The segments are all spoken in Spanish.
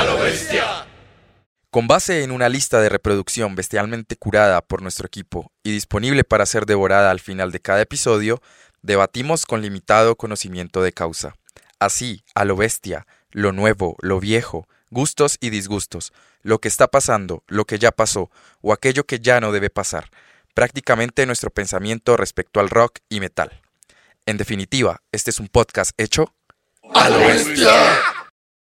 A lo bestia. Con base en una lista de reproducción bestialmente curada por nuestro equipo y disponible para ser devorada al final de cada episodio, debatimos con limitado conocimiento de causa. Así, a lo bestia, lo nuevo, lo viejo, gustos y disgustos, lo que está pasando, lo que ya pasó o aquello que ya no debe pasar, prácticamente nuestro pensamiento respecto al rock y metal. En definitiva, este es un podcast hecho a lo bestia.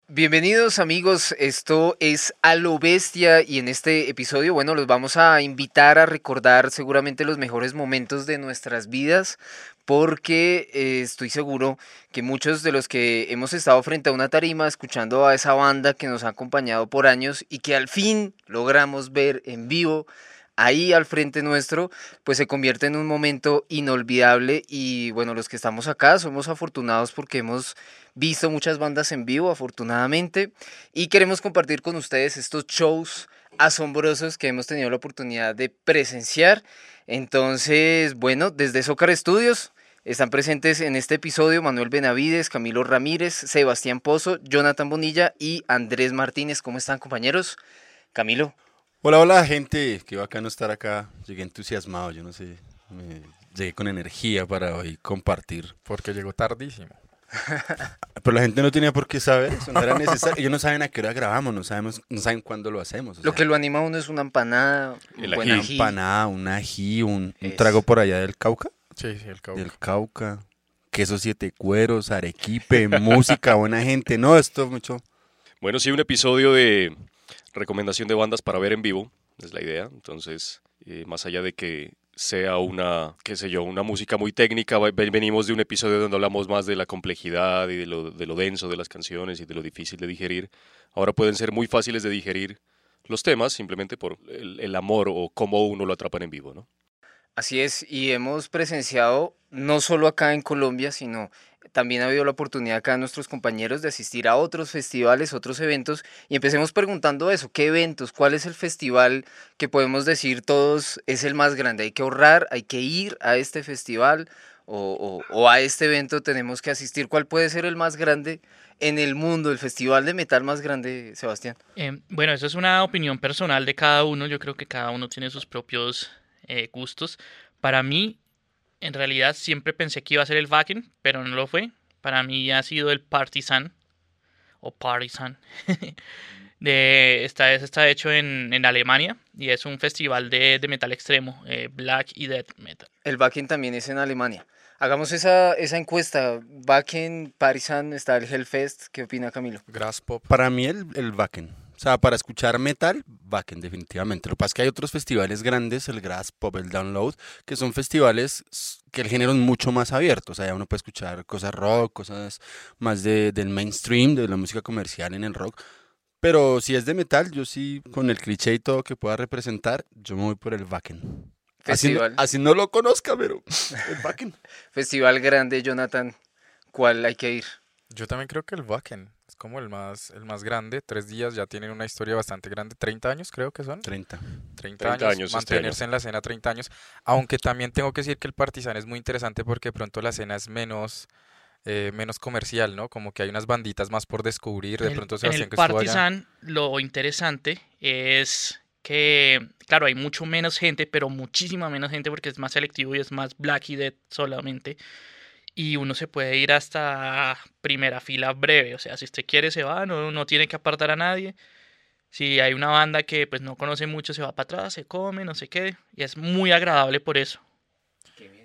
Bienvenidos amigos, esto es A lo Bestia y en este episodio, bueno, los vamos a invitar a recordar seguramente los mejores momentos de nuestras vidas porque eh, estoy seguro que muchos de los que hemos estado frente a una tarima escuchando a esa banda que nos ha acompañado por años y que al fin logramos ver en vivo, ahí al frente nuestro, pues se convierte en un momento inolvidable y bueno, los que estamos acá somos afortunados porque hemos visto muchas bandas en vivo, afortunadamente, y queremos compartir con ustedes estos shows asombrosos que hemos tenido la oportunidad de presenciar. Entonces, bueno, desde Zócar Estudios están presentes en este episodio Manuel Benavides, Camilo Ramírez, Sebastián Pozo, Jonathan Bonilla y Andrés Martínez. ¿Cómo están, compañeros? Camilo. Hola, hola gente, qué bacano estar acá. Llegué entusiasmado, yo no sé, llegué con energía para hoy compartir. Porque llegó tardísimo. Pero la gente no tenía por qué saber, eso no era necesario. Ellos no saben a qué hora grabamos, no, sabemos, no saben cuándo lo hacemos. lo que lo anima a uno es una empanada, un buen ají. empanada, un ají, un, trago por allá del Cauca. Sí, sí, el Cauca. Del Cauca. Queso siete cueros, arequipe, música, buena gente. No, esto mucho. Bueno, sí, un episodio de recomendación de bandas para ver en vivo, es la idea. Entonces, eh, más allá de que sea una, qué sé yo, una música muy técnica, venimos de un episodio donde hablamos más de la complejidad y de lo, de lo denso de las canciones y de lo difícil de digerir. Ahora pueden ser muy fáciles de digerir los temas simplemente por el, el amor o cómo uno lo atrapan en vivo, ¿no? Así es, y hemos presenciado no solo acá en Colombia, sino también ha habido la oportunidad acá a nuestros compañeros de asistir a otros festivales, otros eventos, y empecemos preguntando eso, ¿qué eventos? ¿Cuál es el festival que podemos decir todos es el más grande? Hay que ahorrar, hay que ir a este festival o, a este evento tenemos que asistir. ¿Cuál puede ser el más grande en el mundo, el festival de metal más grande, Sebastián? Eh, bueno, eso es una opinión personal de cada uno, yo creo que cada uno tiene sus propios eh, gustos. Para mí, en realidad siempre pensé que iba a ser el Wacken, pero no lo fue. Para mí ha sido el Partisan o Partisan. de, esta vez está hecho en, en, Alemania y es un festival de, de metal extremo, eh, black y death metal. El Wacken también es en Alemania. Hagamos esa, esa encuesta. Wacken, Partisan, está el Hellfest. ¿Qué opina Camilo? Graspop. Para mí el, el Wacken. O sea, para escuchar metal, Wacken definitivamente. Lo que pasa es que hay otros festivales grandes, el Grass Pop, el Download, que son festivales que el género es mucho más abierto. O sea, uno puede escuchar cosas rock, cosas más de, del mainstream, de la música comercial en el rock. Pero si es de metal, yo sí, con el cliché y todo que pueda representar, yo me voy por el Wacken. Festival. Así, no lo conozca, pero el Wacken. Festival grande, Jonathan. ¿Cuál hay que ir? Yo también creo que el Wacken es como el más, el más grande. Tres días ya tienen una historia bastante grande. 30 años creo que son. 30. 30, años. Este mantenerse en la escena 30 años. Aunque también tengo que decir que el Partizan es muy interesante porque de pronto la escena es menos... Eh, menos comercial, ¿no? Como que hay unas banditas más por descubrir. De pronto en el Partizan lo interesante es que, claro, hay mucho menos gente, pero muchísima menos gente porque es más selectivo y es más Black y Dead solamente y uno se puede ir hasta primera fila breve, o sea, si usted quiere se va, no, no tiene que apartar a nadie. Si hay una banda que pues no conoce mucho, se va para atrás, se come, no sé qué, y es muy agradable por eso.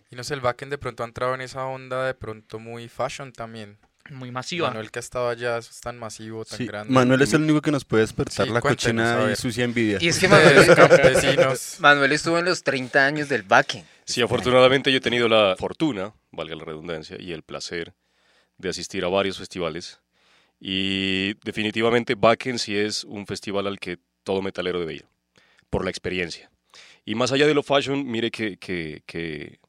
Y no sé, el backend de pronto ha entrado en esa onda de pronto muy fashion también. Muy masiva. Manuel que ha estado allá, es tan masivo, tan grande. Manuel es el único que nos puede despertar la cochina y sucia envidia. Y es que Manuel, Manuel estuvo en los 30 años del backend. Sí, afortunadamente yo he tenido la fortuna, valga la redundancia, y el placer de asistir a varios festivales. Y definitivamente Backen sí es un festival al que todo metalero debe ir, por la experiencia. Y más allá de lo fashion, mire que, que, que,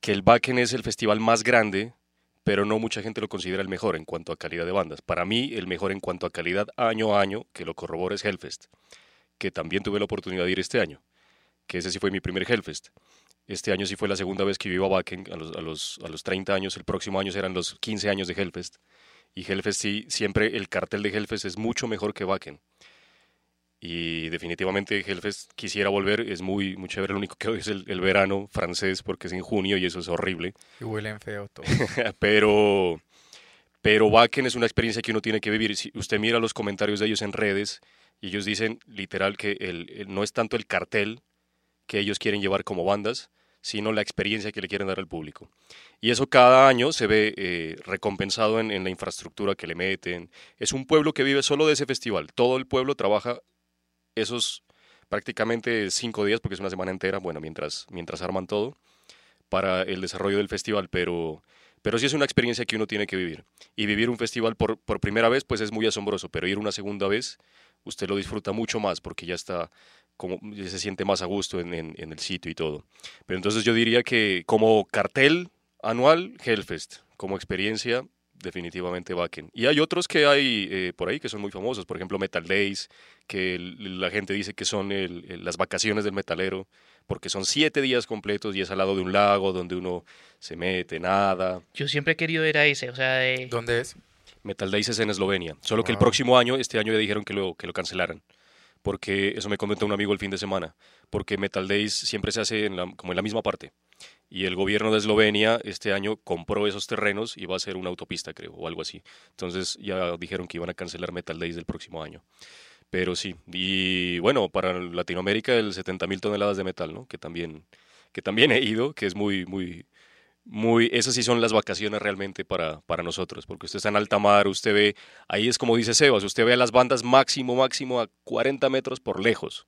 que el Backen es el festival más grande, pero no mucha gente lo considera el mejor en cuanto a calidad de bandas. Para mí, el mejor en cuanto a calidad año a año, que lo corrobora es Hellfest, que también tuve la oportunidad de ir este año que ese sí fue mi primer Hellfest. Este año sí fue la segunda vez que vivo a Wacken, a los, a, los, a los 30 años, el próximo año serán los 15 años de Hellfest. Y Hellfest sí, siempre el cartel de Hellfest es mucho mejor que Wacken. Y definitivamente Hellfest quisiera volver, es muy, muy chévere, lo único que hoy es el, el verano francés porque es en junio y eso es horrible. Y huelen feo todo. pero, pero Wacken es una experiencia que uno tiene que vivir. Si usted mira los comentarios de ellos en redes, y ellos dicen literal que el, el- no es tanto el cartel que ellos quieren llevar como bandas, sino la experiencia que le quieren dar al público. Y eso cada año se ve eh, recompensado en, en la infraestructura que le meten. Es un pueblo que vive solo de ese festival. Todo el pueblo trabaja esos prácticamente cinco días, porque es una semana entera, bueno, mientras, mientras arman todo, para el desarrollo del festival, pero, pero sí es una experiencia que uno tiene que vivir. Y vivir un festival por, por primera vez, pues es muy asombroso, pero ir una segunda vez, usted lo disfruta mucho más, porque ya está como se siente más a gusto en, en- en el sitio y todo. Pero entonces yo diría que como cartel anual, Hellfest, como experiencia, definitivamente Wacken. Y hay otros que hay eh, por ahí que son muy famosos, por ejemplo Metal Days, que el- la gente dice que son el- el- las vacaciones del metalero, porque son siete días completos y es al lado de un lago donde uno se mete, nada. Yo siempre he querido ir a ese, o sea, de... ¿Dónde es? Metal Days es en Eslovenia. Solo que el Wow. próximo año, este año ya dijeron que lo, que lo cancelaran. Porque eso me comentó un amigo el fin de semana. Porque Metal Days siempre se hace en la- como en la misma parte. Y el gobierno de Eslovenia este año compró esos terrenos y va a hacer una autopista, creo, o algo así. Entonces ya dijeron que iban a cancelar Metal Days del próximo año. Pero sí, y bueno, para Latinoamérica el 70 mil toneladas de metal, ¿no? Que también, que también he ido, que es muy, muy, muy, esas sí son las vacaciones realmente para, para nosotros, porque usted está en alta mar, usted ve, ahí es como dice Sebas, usted ve a las bandas máximo, máximo a 40 metros por lejos.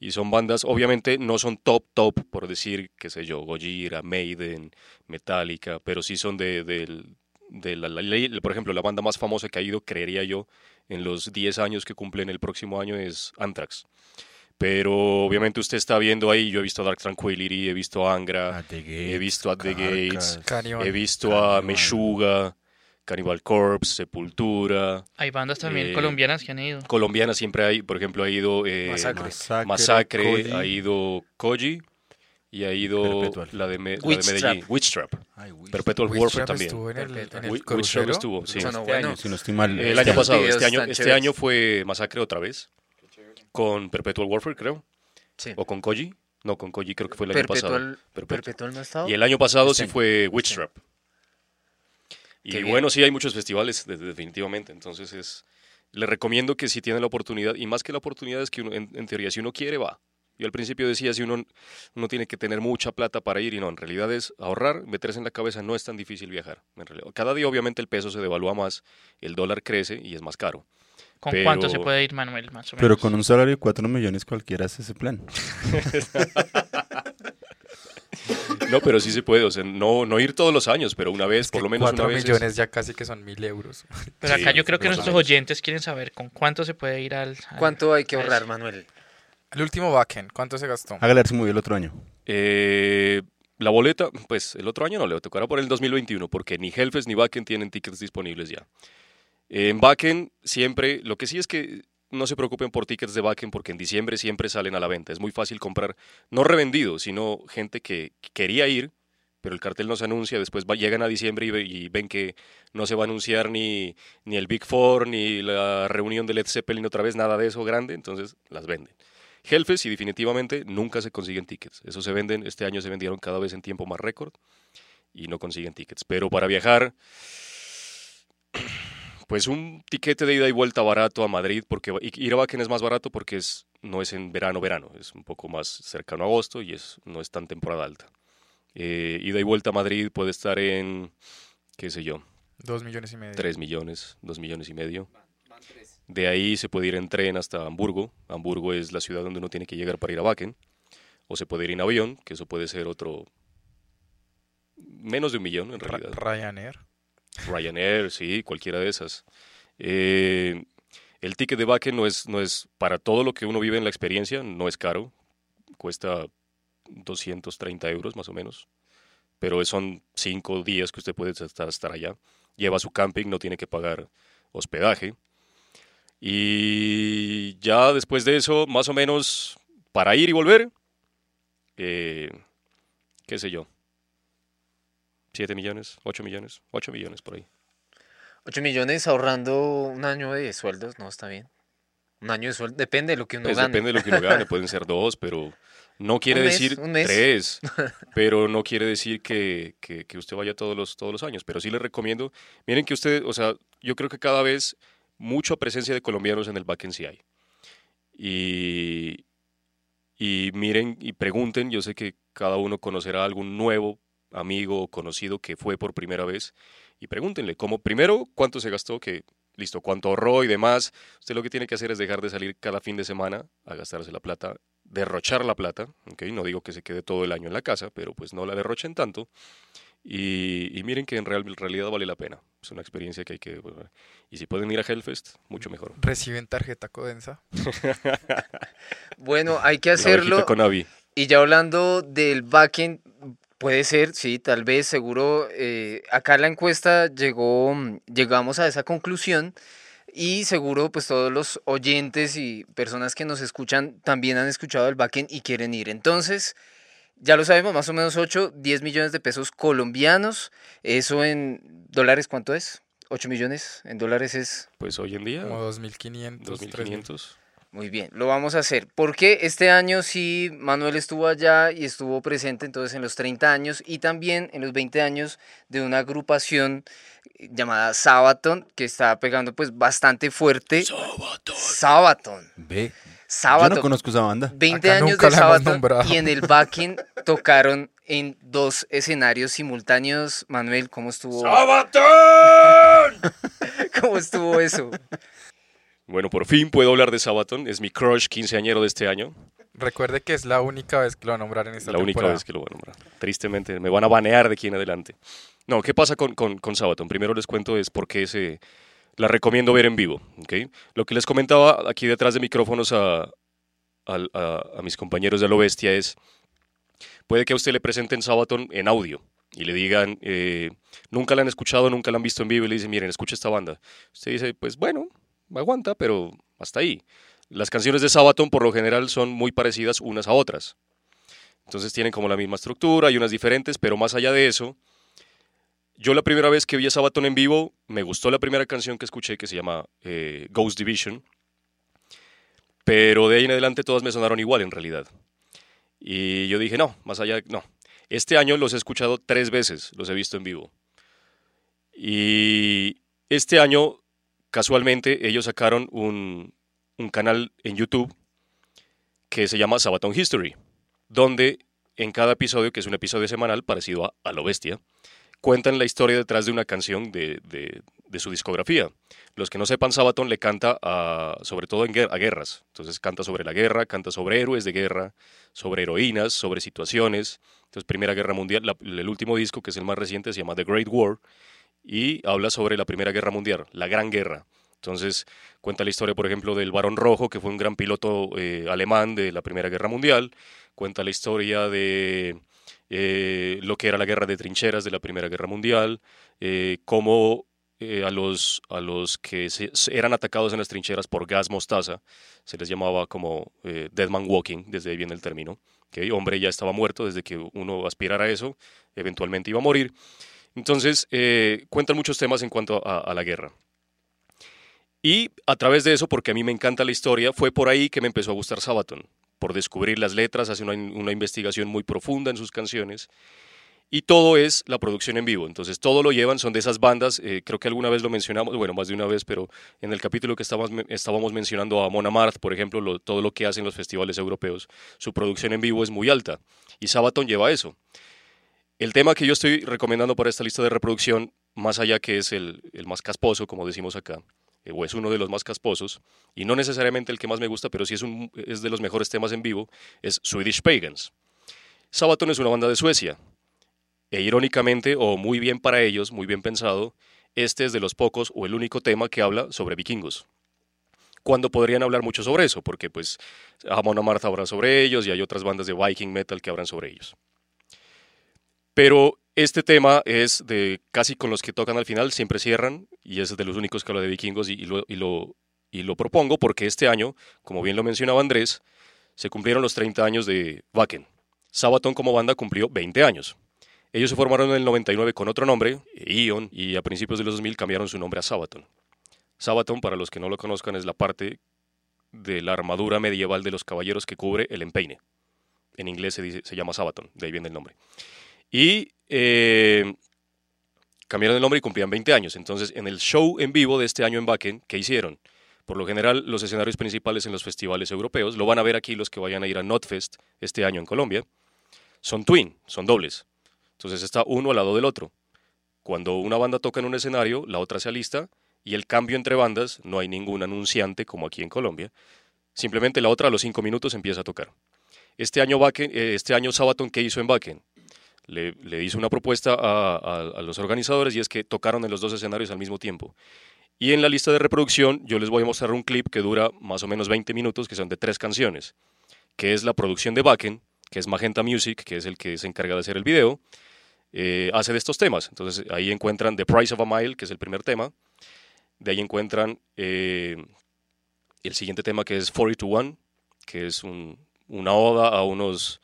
Y son bandas, obviamente no son top, top, por decir, qué sé yo, Gojira, Maiden, Metallica, pero sí son de, de la, la- la- por ejemplo, la banda más famosa que ha ido, creería yo, en los 10 años que cumplen el próximo año es Anthrax. Pero obviamente usted está viendo ahí, yo he visto a Dark Tranquility, he visto a Angra, he visto a The Carcass. Gates, Cannibal. he visto a. Meshuga, Cannibal Corpse, Sepultura. Hay bandas también Eh, colombianas que han ido. Colombiana siempre hay, por ejemplo, ha ido eh, Masacre. Masacre, Masacre, Koji. ha ido Koji y ha ido Perpetual. la de, Me- la de Witch Medellín, Trap. Witch Trap. Ay, Witch Perpetual Witch Warfare Trap también. estuvo en el, en el Wi- Witch Trap crucero. estuvo, sí. Este bueno. año, si no estoy mal. El este año pasado, este año, este año fue Masacre otra vez, con Perpetual Warfare, creo, Sí. o con Koji. No, con Koji creo que fue el año pasado. Perpetual, Perpetual. No ha estado. Y el año pasado Este sí fue Witch Trap. Y bueno, sí hay muchos festivales, de- de- definitivamente. Entonces es, le recomiendo que si tiene la oportunidad, y más que la oportunidad es que uno, en, en teoría, si uno quiere, va. Yo al principio decía, si uno, uno tiene que tener mucha plata para ir, y no, en realidad es ahorrar, meterse en la cabeza, no es tan difícil viajar. En realidad, cada día obviamente el peso se devalúa más, el dólar crece y es más caro. ¿Con pero- cuánto se puede ir, Manuel, más o menos? Pero con un salario de 4 millones cualquiera hace ese plan. No, pero sí se puede, o sea, no, no ir todos los años, pero una vez, Es por lo menos cuatro una vez. es- millones ya casi que son mil euros. Pero Sí, acá yo creo que nuestros oyentes quieren saber con cuánto se puede ir al... al- ¿Cuánto hay que ahorrar. Manuel? El último Wacken, ¿cuánto se gastó? Hágale si movió el otro año. Eh, la boleta, pues el otro año no le tocará por el 2021, porque ni Hellfest ni Wacken tienen tickets disponibles ya. En Wacken siempre, lo que sí es que no se preocupen por tickets de Wacken, porque en diciembre siempre salen a la venta. Es muy fácil comprar, no revendido, sino gente que quería ir, pero el cartel no se anuncia, después llegan a diciembre y ven que no se va a anunciar ni, ni el Big Four, ni la reunión de Led Zeppelin otra vez, nada de eso grande, entonces las venden. Hellfest y definitivamente nunca se consiguen tickets. Eso se venden, este año se vendieron cada vez en tiempo más récord y no consiguen tickets. Pero para viajar, pues un tiquete de ida y vuelta barato a Madrid, porque ir a Wacken es más barato porque es, no es en verano, verano, es un poco más cercano a agosto y es, no es tan temporada alta. Eh, ida y vuelta a Madrid puede estar en, qué sé yo, Dos millones y medio. 3 millones, 2 millones y medio. De ahí se puede ir en tren hasta Hamburgo. Hamburgo es la ciudad donde uno tiene que llegar para ir a Wacken. O se puede ir en avión, que eso puede ser otro... Menos de un millón, en realidad. Ryanair. Ryanair, sí, cualquiera de esas. Eh, el ticket de Wacken no es, no es, para todo lo que uno vive en la experiencia, no es caro. Cuesta 230 euros más o menos. Pero son cinco días que usted puede estar, estar allá. Lleva su camping, no tiene que pagar hospedaje. Y ya después de eso, más o menos, para ir y volver, eh, qué sé yo, 7 millones, 8 millones, 8 millones por ahí. 8 millones ahorrando un año de sueldos, no está bien. Un año de sueldo, depende de lo que uno Pues gane. depende de lo que uno gane, pueden ser dos, pero no quiere mes, decir tres, pero no quiere decir que, que- que usted vaya todos los, todos los años. Pero sí les recomiendo, miren que usted, o sea, yo creo que cada vez mucha presencia de colombianos en el backend sí hay. Y, y miren y pregunten, yo sé que cada uno conocerá algún nuevo amigo o conocido que fue por primera vez y pregúntenle, como primero, cuánto se gastó, que listo, cuánto ahorró y demás. Usted lo que tiene que hacer es dejar de salir cada fin de semana a gastarse la plata, derrochar la plata, ¿ok? No digo que se quede todo el año en la casa, pero pues no la derrochen tanto. Y, y miren que en, real- realidad vale la pena. Es una experiencia que hay que... bueno, y si pueden ir a Hellfest, mucho mejor. ¿Reciben tarjeta Codensa? Bueno, hay que hacerlo. con Avi. Y ya hablando del backend, puede ser, sí, tal vez, seguro. eh, acá la encuesta llegó, mm, llegamos a esa conclusión y seguro pues todos los oyentes y personas que nos escuchan también han escuchado el backend y quieren ir. Entonces, ya lo sabemos, más o menos 8, 10 millones de pesos colombianos. Eso en dólares, ¿cuánto es? 8 millones en dólares es Pues hoy en día, Como 2.500. 3.000. 2500. Muy bien, lo vamos a hacer. Porque este año sí, Manuel estuvo allá y estuvo presente entonces en los 30 años y también en los 20 años de una agrupación eh, llamada Sabaton, que está pegando pues bastante fuerte. Sabaton. Ve, yo Sabaton. no conozco esa banda. 20 Acá años de Sabaton y en el backing tocaron en dos escenarios simultáneos. Manuel, ¿cómo estuvo? ¿Cómo estuvo eso? Bueno, por fin puedo hablar de Sabaton. Es mi crush quinceañero de este año. Recuerde que es la única vez que lo va a nombrar en esta la única temporada. vez que lo voy a nombrar. Tristemente, me van a banear de aquí en adelante. No, ¿qué pasa con, con, con Sabaton? Primero les cuento es por qué se, la recomiendo ver en vivo. ¿ok? Lo que les comentaba aquí detrás de micrófonos a- a mis compañeros de Lo Bestia es, puede que a usted le presenten Sabaton en audio y le digan, eh, nunca la han escuchado, nunca la han visto en vivo y le dicen, miren, escucha esta banda. Usted dice, pues bueno, aguanta, pero hasta ahí. Las canciones de Sabaton por lo general son muy parecidas unas a otras. Entonces tienen como la misma estructura y unas diferentes, pero más allá de eso, yo la primera vez que vi a Sabaton en vivo, me gustó la primera canción que escuché que se llama eh, Ghost Division, pero de ahí en adelante todas me sonaron igual en realidad. Y yo dije, no, más allá, no. Este año los he escuchado tres veces, los he visto en vivo. Y este año, casualmente, ellos sacaron un, canal en YouTube que se llama Sabaton History donde en cada episodio, que es un episodio semanal parecido a, a Lo Bestia, cuentan la historia detrás de una canción de, de- su discografía. Los que no sepan, Sabaton le canta sobre todo en a guerras. Entonces canta sobre la guerra, canta sobre héroes de guerra, sobre heroínas, sobre situaciones. Entonces, Primera Guerra Mundial, el último disco, que es el más reciente, se llama The Great War, y habla sobre la Primera Guerra Mundial, la Gran Guerra. Entonces cuenta la historia, por ejemplo, del Barón Rojo, que fue un gran piloto eh, alemán de la Primera Guerra Mundial. Cuenta la historia de eh, lo que era la guerra de trincheras de la Primera Guerra Mundial, eh, cómo a, los, a los que se- eran atacados en las trincheras por gas mostaza, se les llamaba como Dead Man Walking, desde ahí viene el término. que Hombre ya estaba muerto, desde que uno aspirara a eso, eventualmente iba a morir. Entonces, eh, cuentan muchos temas en cuanto a, la guerra. Y a través de eso, porque a mí me encanta la historia, fue por ahí que me empezó a gustar Sabaton, por descubrir las letras, hace una, investigación muy profunda en sus canciones. Y todo es la producción en vivo. Entonces, todo lo llevan, son de esas bandas. eh, creo que alguna vez lo mencionamos, bueno, más de una vez, pero en el capítulo que estábamos, mencionando a Mona Marth, por ejemplo, lo- todo lo que hacen los festivales europeos, su producción en vivo es muy alta. Y Sabaton lleva eso. El tema que yo estoy recomendando para esta lista de reproducción, más allá que es el, más casposo, como decimos acá, eh, o es uno de los más casposos, y no necesariamente el que más me gusta, pero sí es, de los mejores temas en vivo, es Swedish Pagans. Sabaton es una banda de Suecia, e irónicamente, o muy bien para ellos, muy bien pensado, este es de los pocos o el único tema que habla sobre vikingos. Cuando podrían hablar mucho sobre eso, porque pues Amon Amarth habla sobre ellos y hay otras bandas de Viking Metal que hablan sobre ellos. Pero este tema es de casi con los que tocan al final, siempre cierran, y es de los únicos que habla de vikingos, y, lo, y, lo, y lo propongo porque este año, como bien lo mencionaba Andrés, se cumplieron los 30 años de Wacken. Sabaton como banda cumplió 20 años. Ellos se formaron en el 99 con otro nombre, Ion, y a principios de los 2000 cambiaron su nombre a Sabaton. Sabaton, para los que no lo conozcan, es la parte de la armadura medieval de los caballeros que cubre el empeine. En inglés se, dice, se llama Sabaton, de ahí viene el nombre. Y eh, cambiaron el nombre y cumplían 20 años. Entonces, en el show en vivo de este año en Bakken, ¿qué hicieron? Por lo general, los escenarios principales en los festivales europeos, lo van a ver aquí los que vayan a ir a Notfest este año en Colombia, son twin, son dobles. Entonces está uno al lado del otro. Cuando una banda toca en un escenario, la otra se alista y el cambio entre bandas, no hay ningún anunciante como aquí en Colombia. Simplemente la otra a los cinco minutos empieza a tocar. Este año, Bakken, eh, este año Sabaton, ¿qué hizo en Bakken? Le, le, hizo una propuesta a, los organizadores y es que tocaron en los dos escenarios al mismo tiempo. Y en la lista de reproducción yo les voy a mostrar un clip que dura más o menos 20 minutos, que son de tres canciones, que es la producción de Bakken, que es Magenta Music, que es el que se encarga de hacer el video, eh, hace de estos temas. Entonces ahí encuentran The Price of a Mile, que es el primer tema, de ahí encuentran eh, el siguiente tema que es 42-1, que es un, una oda a unos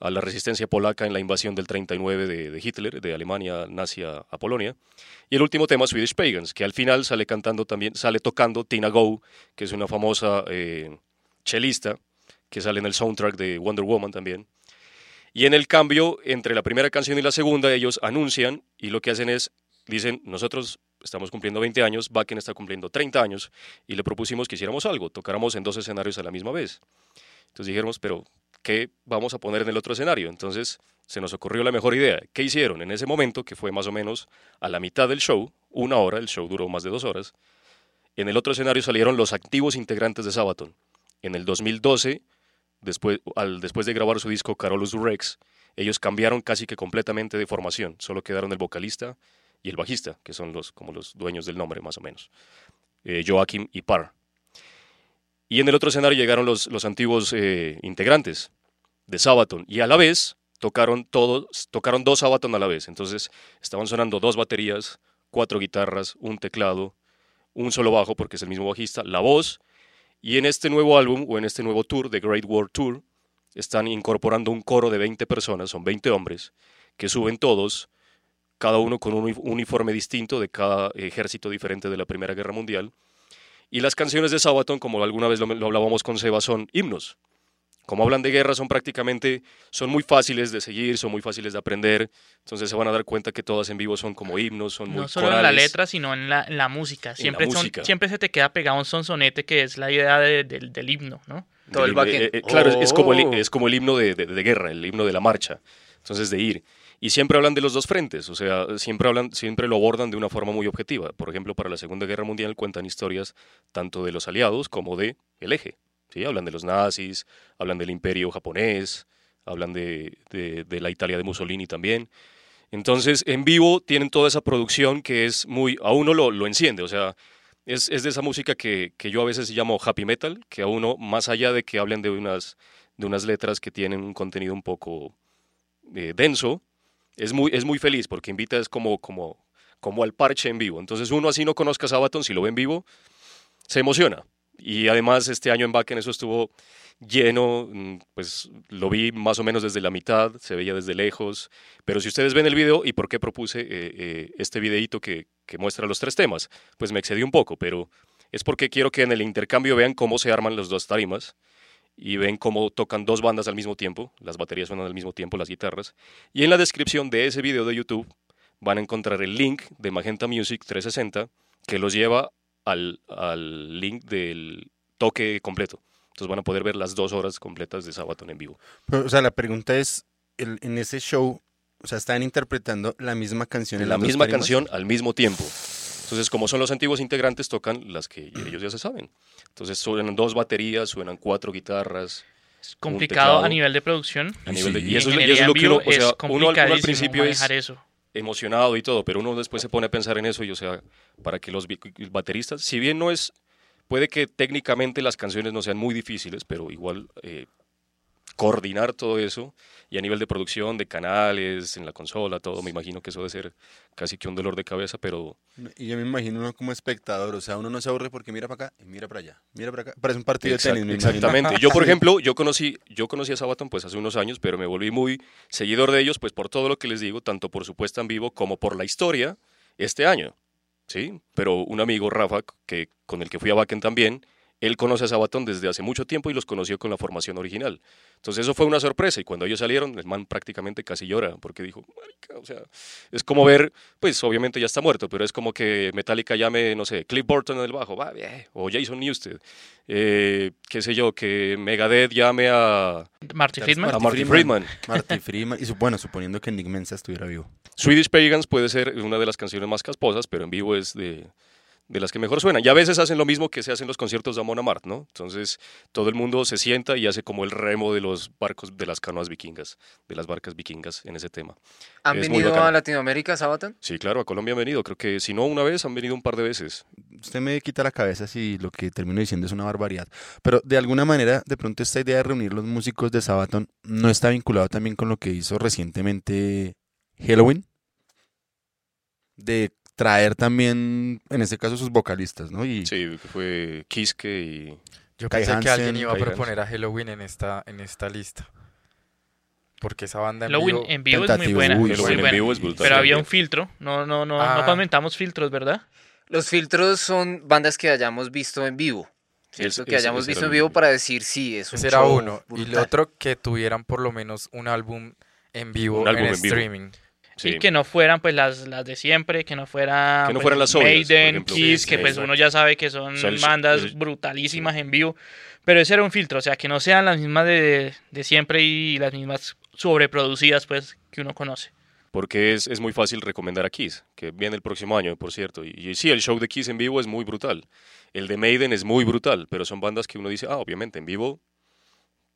a la resistencia polaca en la invasión del 39 de, Hitler, de Alemania nazi a, a, Polonia. Y el último tema, Swedish Pagans, que al final sale cantando también, sale tocando Tina Go, que es una famosa eh, chelista, que sale en el soundtrack de Wonder Woman también. Y en el cambio entre la primera canción y la segunda, ellos anuncian y lo que hacen es, dicen, nosotros estamos cumpliendo 20 años, Bakken está cumpliendo 30 años, y le propusimos que hiciéramos algo, tocáramos en dos escenarios a la misma vez. Entonces dijéramos, pero ¿qué vamos a poner en el otro escenario? Entonces se nos ocurrió la mejor idea. ¿Qué hicieron en ese momento, que fue más o menos a la mitad del show, una hora, el show duró más de dos horas? En el otro escenario salieron los activos integrantes de Sabaton. En el 2012, después, al, después de grabar su disco Carolus Rex, ellos cambiaron casi que completamente de formación. Solo quedaron el vocalista y el bajista, que son los, como los dueños del nombre más o menos. Eh, y Parr. Y en el otro escenario llegaron los, los antiguos eh, integrantes de Sabaton y a la vez tocaron todos, tocaron dos Sabaton a la vez. Entonces estaban sonando dos baterías, cuatro guitarras, un teclado, un solo bajo porque es el mismo bajista, la voz. Y en este nuevo álbum o en este nuevo tour, The Great World Tour, están incorporando un coro de 20 personas, son 20 hombres, que suben todos, cada uno con un uniforme distinto de cada ejército diferente de la Primera Guerra Mundial y las canciones de Sabaton, como alguna vez lo, lo, hablábamos con Seba, son himnos. Como hablan de guerra, son prácticamente, son muy fáciles de seguir, son muy fáciles de aprender. Entonces se van a dar cuenta que todas en vivo son como himnos, son muy No solo corales. en la letra, sino en la, en la música. Siempre, la son, música. siempre se te queda pegado un sonsonete que es la idea de, de, del himno, ¿no? Todo el backend. eh, eh, claro, es- es, como el, Oh. es como el himno de, de- de guerra, el himno de la marcha. Entonces, de ir. Y siempre hablan de los dos frentes, o sea, siempre, hablan, siempre lo abordan de una forma muy objetiva. Por ejemplo, para la Segunda Guerra Mundial cuentan historias tanto de los aliados como de el eje. ¿sí? Hablan de los nazis, hablan del imperio japonés, hablan de, de- la Italia de Mussolini también. Entonces, en vivo tienen toda esa producción que es muy, a uno lo, enciende, o sea, es, es de esa música que, que yo a veces llamo happy metal, que a uno, más allá de que hablen de unas, de unas letras que tienen un contenido un poco eh, denso, es muy, es muy feliz porque invita es como, como, como al parche en vivo. Entonces uno así no conozca a Sabaton, si lo ve en vivo, se emociona. Y además este año en Bakken eso estuvo lleno, mm, pues lo vi más o menos desde la mitad, se veía desde lejos, pero si ustedes ven el video y por qué propuse eh, eh, este videíto que, que muestra los tres temas, pues me excedí un poco, pero es porque quiero que en el intercambio vean cómo se arman los dos tarimas y ven cómo tocan dos bandas al mismo tiempo, las baterías suenan al mismo tiempo, las guitarras, y en la descripción de ese video de YouTube van a encontrar el link de Magenta Music 360 que los lleva al, al link del toque completo. Entonces van a poder ver las dos horas completas de Sabaton en vivo. Pero, o sea, la pregunta es, el- en ese show, o sea, están interpretando la misma canción en la misma tarimas? canción al mismo tiempo. Entonces, como son los antiguos integrantes, tocan las que ellos ya se saben. Entonces, suenan dos baterías, suenan cuatro guitarras. Es complicado a nivel de producción. A nivel de- sí. y, eso, es- y Ingeniería eso es lo que uno, o sea, uno al- uno al principio es eso. emocionado y todo, pero uno después se pone a pensar en eso y, o sea, para que los bateristas, si bien no es, puede que técnicamente las canciones no sean muy difíciles, pero igual eh, coordinar todo eso y a nivel de producción, de canales, en la consola, todo, me imagino que eso debe ser casi que un dolor de cabeza, pero Y yo me imagino uno como espectador, o sea, uno no se aburre porque mira para acá y mira para allá, mira para acá. Parece un partido Exact- de tenis, me. Exactamente. Yo, por ejemplo, yo conocí, yo conocí a Sabaton pues hace unos años, pero me volví muy seguidor de ellos, pues por todo lo que les digo, tanto por su puesta en vivo como por la historia este año. ¿Sí? Pero un amigo, Rafa, que, con el que fui a Wacken también, él conoce a Sabaton desde hace mucho tiempo y los conoció con la formación original. Entonces eso fue una sorpresa y cuando ellos salieron, el man prácticamente casi llora porque dijo, marica, o sea, es como ver, pues obviamente ya está muerto, pero es como que Metallica llame, no sé, Cliff Burton en el bajo, va bien, o Jason Newsted, eh, qué sé yo, que Megadeth llame a, Marty Friedman. a Marty Friedman. Marty Friedman. Y su- bueno, suponiendo que Nick Mensa estuviera vivo. Swedish Pagans puede ser una de las canciones más casposas, pero en vivo es de, de las que mejor suenan. Y a veces hacen lo mismo que se hacen los conciertos de Amon Amarth, ¿no? Entonces todo el mundo se sienta y hace como el remo de los barcos, de las canoas vikingas, de las barcas vikingas en ese tema. ¿Han Es venido a Latinoamérica, Sabaton? Sí, claro, a Colombia han venido. Creo que si no una vez, han venido un par de veces. Usted me quita la cabeza si lo que termino diciendo es una barbaridad. Pero de alguna manera, de pronto esta idea de reunir los músicos de Sabaton no está vinculado también con lo que hizo recientemente Halloween. De traer también, en este caso, sus vocalistas, ¿no? Y Sí, fue Kiske y... Yo Kai pensé que alguien iba a Kai proponer a Halloween en esta, en esta lista. Porque esa banda en Halloween vivo... en vivo es muy buena. uy, muy Halloween en buena. vivo es brutal. Pero había un filtro. No, no, no, Ah. no comentamos filtros, ¿verdad? Los filtros son bandas que hayamos visto en vivo. que hayamos ese visto en vivo para decir sí, es un Ese era uno. Y el otro que tuvieran por lo menos un álbum en vivo Un álbum en, vivo. Sí. Y que no fueran pues las, las de siempre, que no fueran, Que no pues, fueran las obvias, Maiden, ejemplo. Kiss, Sí, que sí, pues uno ya sabe que son el- bandas el- brutalísimas en vivo. Pero ese era un filtro, o sea, que no sean las mismas de, de siempre y las mismas sobreproducidas pues que uno conoce. Porque es, es muy fácil recomendar a Kiss, que viene el próximo año, por cierto. Y, y sí, el show de Kiss en vivo es muy brutal. El de Maiden es muy brutal, pero son bandas que uno dice, ah, obviamente, en vivo,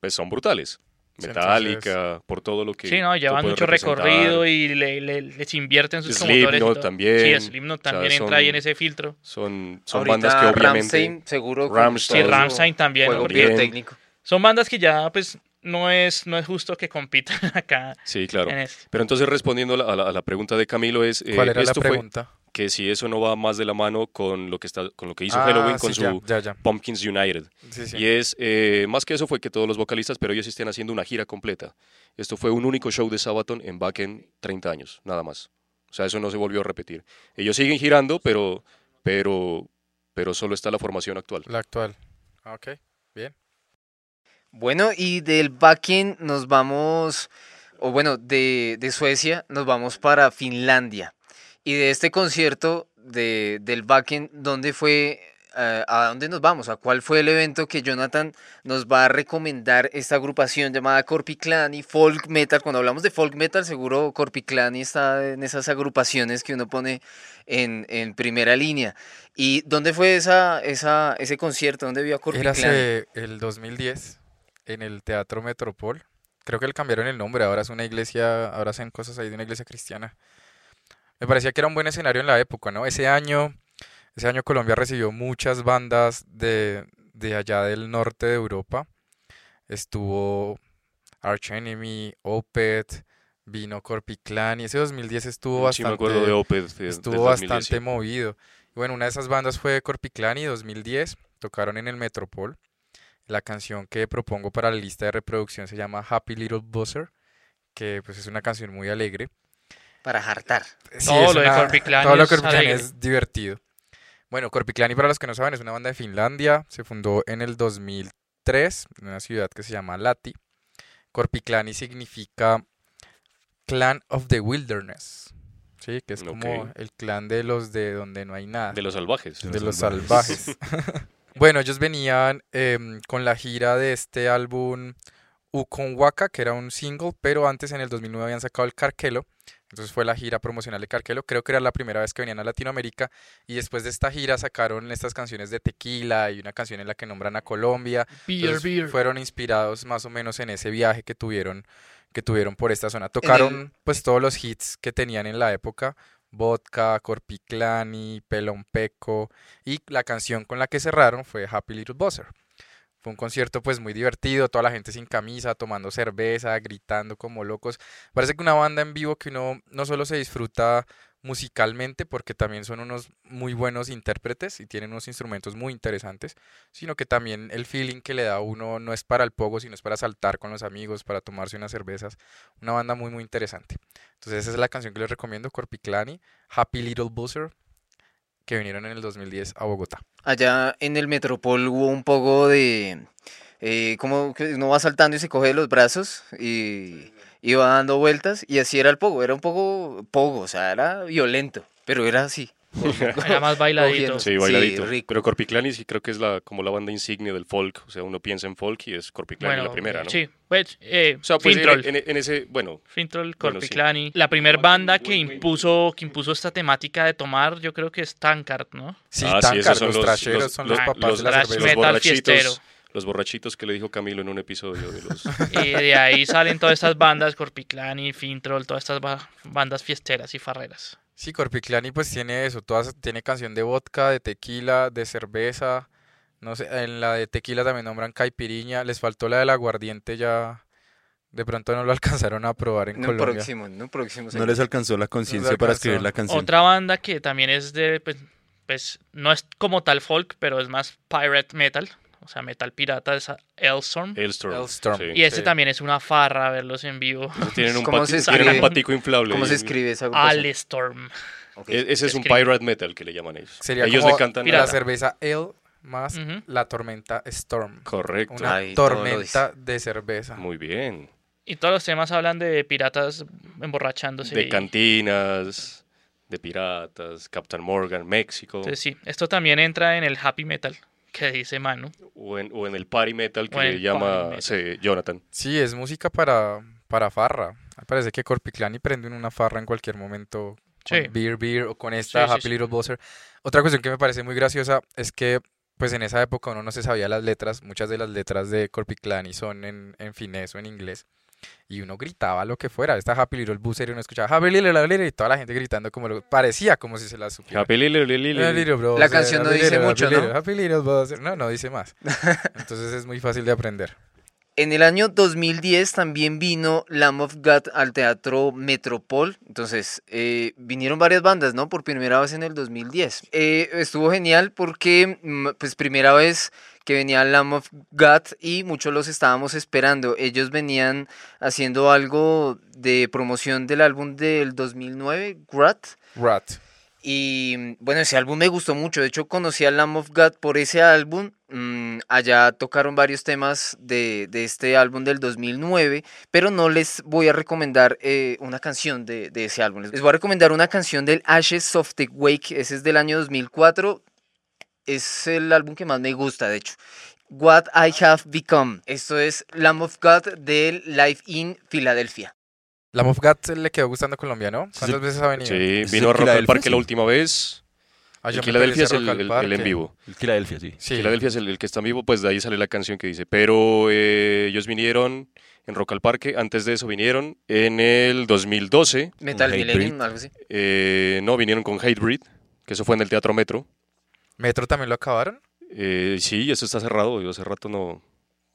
pues son brutales. Sí, Metallica, por todo lo que. Sí, no, llevan mucho representar. recorrido y le, le- les invierten sus Slipknot todo. también, Sí, Slipknot o sea, también entra ahí son- en ese filtro. Son, son Ahorita bandas que obviamente. Rammstein, seguro. todo Sí, su Rammstein también, pirotécnico. Son bandas que ya pues no es, no es justo que compitan acá Sí, claro. en este. Pero entonces respondiendo a la, a la- la pregunta de Camilo es, eh, ¿Cuál era la esto fue pregunta? Que si eso no va más de la mano con lo que está, con lo que hizo Ah, Halloween con sí, su ya, ya, ya. Pumpkins United. Sí, sí. Y es, eh, más que eso fue que todos los vocalistas, pero ellos estén haciendo una gira completa. Esto fue un único show de Sabaton en Backen 30 años, nada más. O sea, eso no se volvió a repetir. Ellos siguen girando, pero, pero, pero solo está la formación actual. La actual. Ah, Ok, bien. Bueno, y del backend nos vamos, o bueno, de, de Suecia nos vamos para Finlandia. Y de este concierto de, del backend, ¿dónde fue, eh, a dónde nos vamos? ¿A cuál fue el evento que Jonathan nos va a recomendar esta agrupación llamada Corpiclani Folk Metal? Cuando hablamos de folk metal, seguro Corpiclani está en esas agrupaciones que uno pone en, en primera línea. ¿Y dónde fue esa, esa, ese concierto? ¿Dónde vio a Corpiclani? Érase el 2010 en el Teatro Metropol. Creo que le cambiaron el nombre, ahora es una iglesia, ahora hacen cosas ahí de una iglesia cristiana. Me parecía que era un buen escenario en la época, ¿no? Ese año, ese año Colombia recibió muchas bandas de, de allá del norte de Europa. Estuvo Arch Enemy, Opeth, vino Corpiclani. Ese 2010 estuvo Sí, me bastante acuerdo de Opeth. de- del estuvo 2010, bastante sí. movido. Y bueno, una de esas bandas fue Corpiclani 2010, tocaron en el Metropol. La canción que propongo para la lista de reproducción se llama Happy Little Buzzer, que pues es una canción muy alegre. Para hartar. Sí, Todo lo de una- Corpiclani todo lo de es Corpiclani alegre. es divertido. Bueno, Corpiclani, para los que no saben, es una banda de Finlandia. Se fundó en el 2003 en una ciudad que se llama Lati. Corpiclani significa Clan of the Wilderness. Sí, que es como el clan de los de donde no hay nada. De los salvajes. de los salvajes. bueno, ellos venían em, con la gira de este álbum Ukonwaka, que era un single, pero antes en el 2009 habían sacado el Carquelo. Entonces fue la gira promocional de Carquelo. Creo que era la primera vez que venían a Latinoamérica. Y después de esta gira sacaron estas canciones de Tequila y una canción en la que nombran a Colombia. Beer, Entonces, beer. Fueron inspirados más o menos en ese viaje que tuvieron, que tuvieron por esta zona. Tocaron pues todos los hits que tenían en la época. Vodka, Corpiclani, Pelón Peco. Y la canción con la que cerraron fue Happy Little Buzzer. Fue un concierto pues muy divertido, toda la gente sin camisa, tomando cerveza, gritando como locos. Parece que una banda en vivo que uno no solo se disfruta musicalmente, porque también son unos muy buenos intérpretes y tienen unos instrumentos muy interesantes, sino que también el feeling que le da a uno no es para el pogo, sino es para saltar con los amigos, para tomarse unas cervezas. Una banda muy, muy interesante. Entonces esa es la canción que les recomiendo, Corpiclani, Happy Little Buzzer, que vinieron en el 2010 a Bogotá. Allá en el Metropol hubo un poco de... Eh, como que uno va saltando y se coge de los brazos y iba dando vueltas y así era el pogo, era un poco pogo, o sea, era violento, pero era así. Era más bailadito. Sí, bailadito. Pero Corpiclani sí creo que es la, como la banda insignia del folk. O sea, uno piensa en folk y es Corpiclani la primera, ¿no? Sí, pues, eh, O sea, pues en, Fintroll. en- en ese, bueno, Fintroll, Bueno, sí. Corpiclani. La primer banda que impuso, que impuso esta temática de tomar, yo creo que es Tankard, ¿no? Sí, Ah, sí, Tankard, esos son los, los- trasheros los- son los- los papás los de la thrash cerveza. metal borrachitos, fiestero. los borrachitos que le dijo Camilo en un episodio de los... Y de ahí salen todas estas bandas, Corpiclani, Fintroll, todas estas ba- bandas fiesteras y farreras. Sí, Corpiclani pues tiene eso, todas, tiene canción de vodka, de tequila, de cerveza, no sé, en la de tequila también nombran caipiriña, les faltó la del aguardiente ya, de pronto no lo alcanzaron a probar en En un Colombia. próximo, en un próximo. No les alcanzó la conciencia para escribir la canción. Otra banda que también es de, pues, pues, no es como tal folk, pero es más pirate metal, o sea, metal pirata, es Elstorm. Sí. Y sí. también es una farra verlos en vivo. Tienen un, ¿Cómo pati- se tienen un patico inflable. ¿Cómo se escribe esa agrupación? Alestorm. Ok. E- Ese es un Escribe. pirate metal que le llaman ellos. Sería ellos como le cantan la pirata. a- cerveza Ale más la tormenta Storm. Correcto. Una tormenta de cerveza. Muy bien. Y todos los temas hablan de piratas emborrachándose. De y- cantinas, de piratas, Captain Morgan, México, Entonces sí, esto también entra en el happy metal que dice Manu. o, en, o en el party metal que le llama sí, Jonathan. Sí, es música para, para farra. Parece que Corpiclani prende en una farra en cualquier momento con Sí. Beer Beer o con esta Sí, sí, Happy sí. Little Buzzer. Otra cuestión que me parece muy graciosa es que pues en esa época uno no se sabía las letras, muchas de las letras de Corpiclani son en, en finés o en inglés. Y uno gritaba lo que fuera, esta Happy Little Buzzer y uno escuchaba Happy Little Buzzer y toda la gente gritando como lo, parecía como si se la supiera. Happy Happy Lily. Little Buzzer, canción no dice Little, mucho, Happy ¿no? Little, Happy Little Buzzer. No, no dice más. Entonces es muy fácil de aprender. En el año 2010 también vino Lamb of God al Teatro Metropol. Entonces, eh, vinieron varias bandas, ¿no? Por primera vez en el 2010. Eh, estuvo genial porque, mm, pues, primera vez que venía Lamb of God y muchos los estábamos esperando. Ellos venían haciendo algo de promoción del álbum del 2009, Grat. Rat. Y mm, bueno, ese álbum me gustó mucho. De hecho, conocí a Lamb of God por ese álbum. Mm, allá tocaron varios temas de, de este álbum del 2009, pero no les voy a recomendar eh, una canción de, de ese álbum. Les voy a recomendar una canción del Ashes of the Wake. Ese es del año 2004. Es el álbum que más me gusta, de hecho. What I Have Become. Esto es Lamb of God del Live in Philadelphia. La Mofgat le quedó gustando a Colombia, ¿no? Sí, ¿Cuántas veces ha venido? Sí, ¿Es vino a Rock al Filadelfia, Parque sí? la última vez. Ah, me Filadelfia es el, el- el en vivo. El Filadelfia, sí. Sí. Filadelfia es el, el que está en vivo, pues de ahí sale la canción que dice, pero eh, ellos vinieron en Rock al Parque, antes de eso vinieron en el 2012, Metal. Millennium, algo así. eh, no, vinieron con Hatebreed, que eso fue en el Teatro Metro. ¿Metro también lo acabaron? Eh, sí, eso está cerrado, yo hace rato no,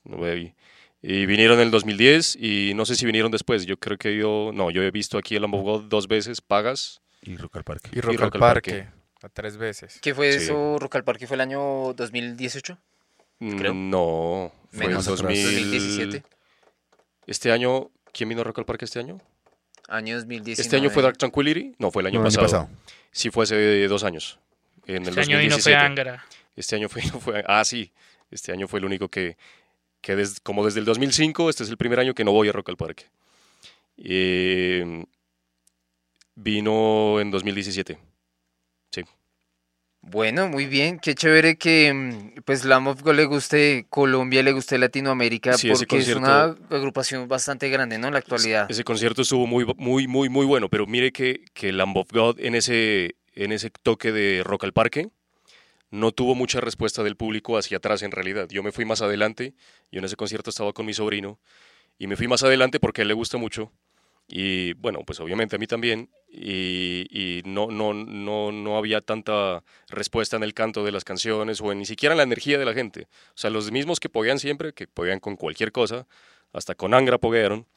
no vi. Y vinieron en el 2010 y no sé si vinieron después, yo creo que yo, no, yo he visto aquí el Lamb of God dos veces, pagas. Y Rock al Parque. Y Rock, Rock al al Parque. Parque. a Tres veces. ¿Qué fue Sí. eso? Rock al Parque fue el año 2018, Creo. Mm, No, fue en Menos, 2000 2017. Este año, ¿quién vino a Rock al Parque este año? Año 2019. ¿Este año fue Dark Tranquility? No, fue el año No, el pasado. Sí, fue hace dos años. En el Este año vino fue 2017. Angra. Este año fue, fue- Ah, sí. Este año fue el único que. que des- como desde el 2005, este es el primer año que no voy a Rock al Parque. Eh, vino en 2017. Bueno, muy bien. Qué chévere que mm, pues Lamb of God le guste Colombia, le guste Latinoamérica, Sí, ese porque es una agrupación bastante grande, ¿no? En la actualidad. Ese concierto estuvo muy, muy, muy, muy bueno, pero mire que, que Lamb of God en ese, en ese toque de Rock al Parque no tuvo mucha respuesta del público hacia atrás en realidad. Yo me fui más adelante, yo en ese concierto estaba con mi sobrino, y me fui más adelante porque a él le gusta mucho, Y bueno, pues obviamente a mí también. Y, y no, no, no, no había tanta respuesta en el canto de las canciones o en, ni siquiera en la energía de la gente. O sea, los mismos que poguean siempre, que poguean con cualquier cosa, hasta con Angra poguearon,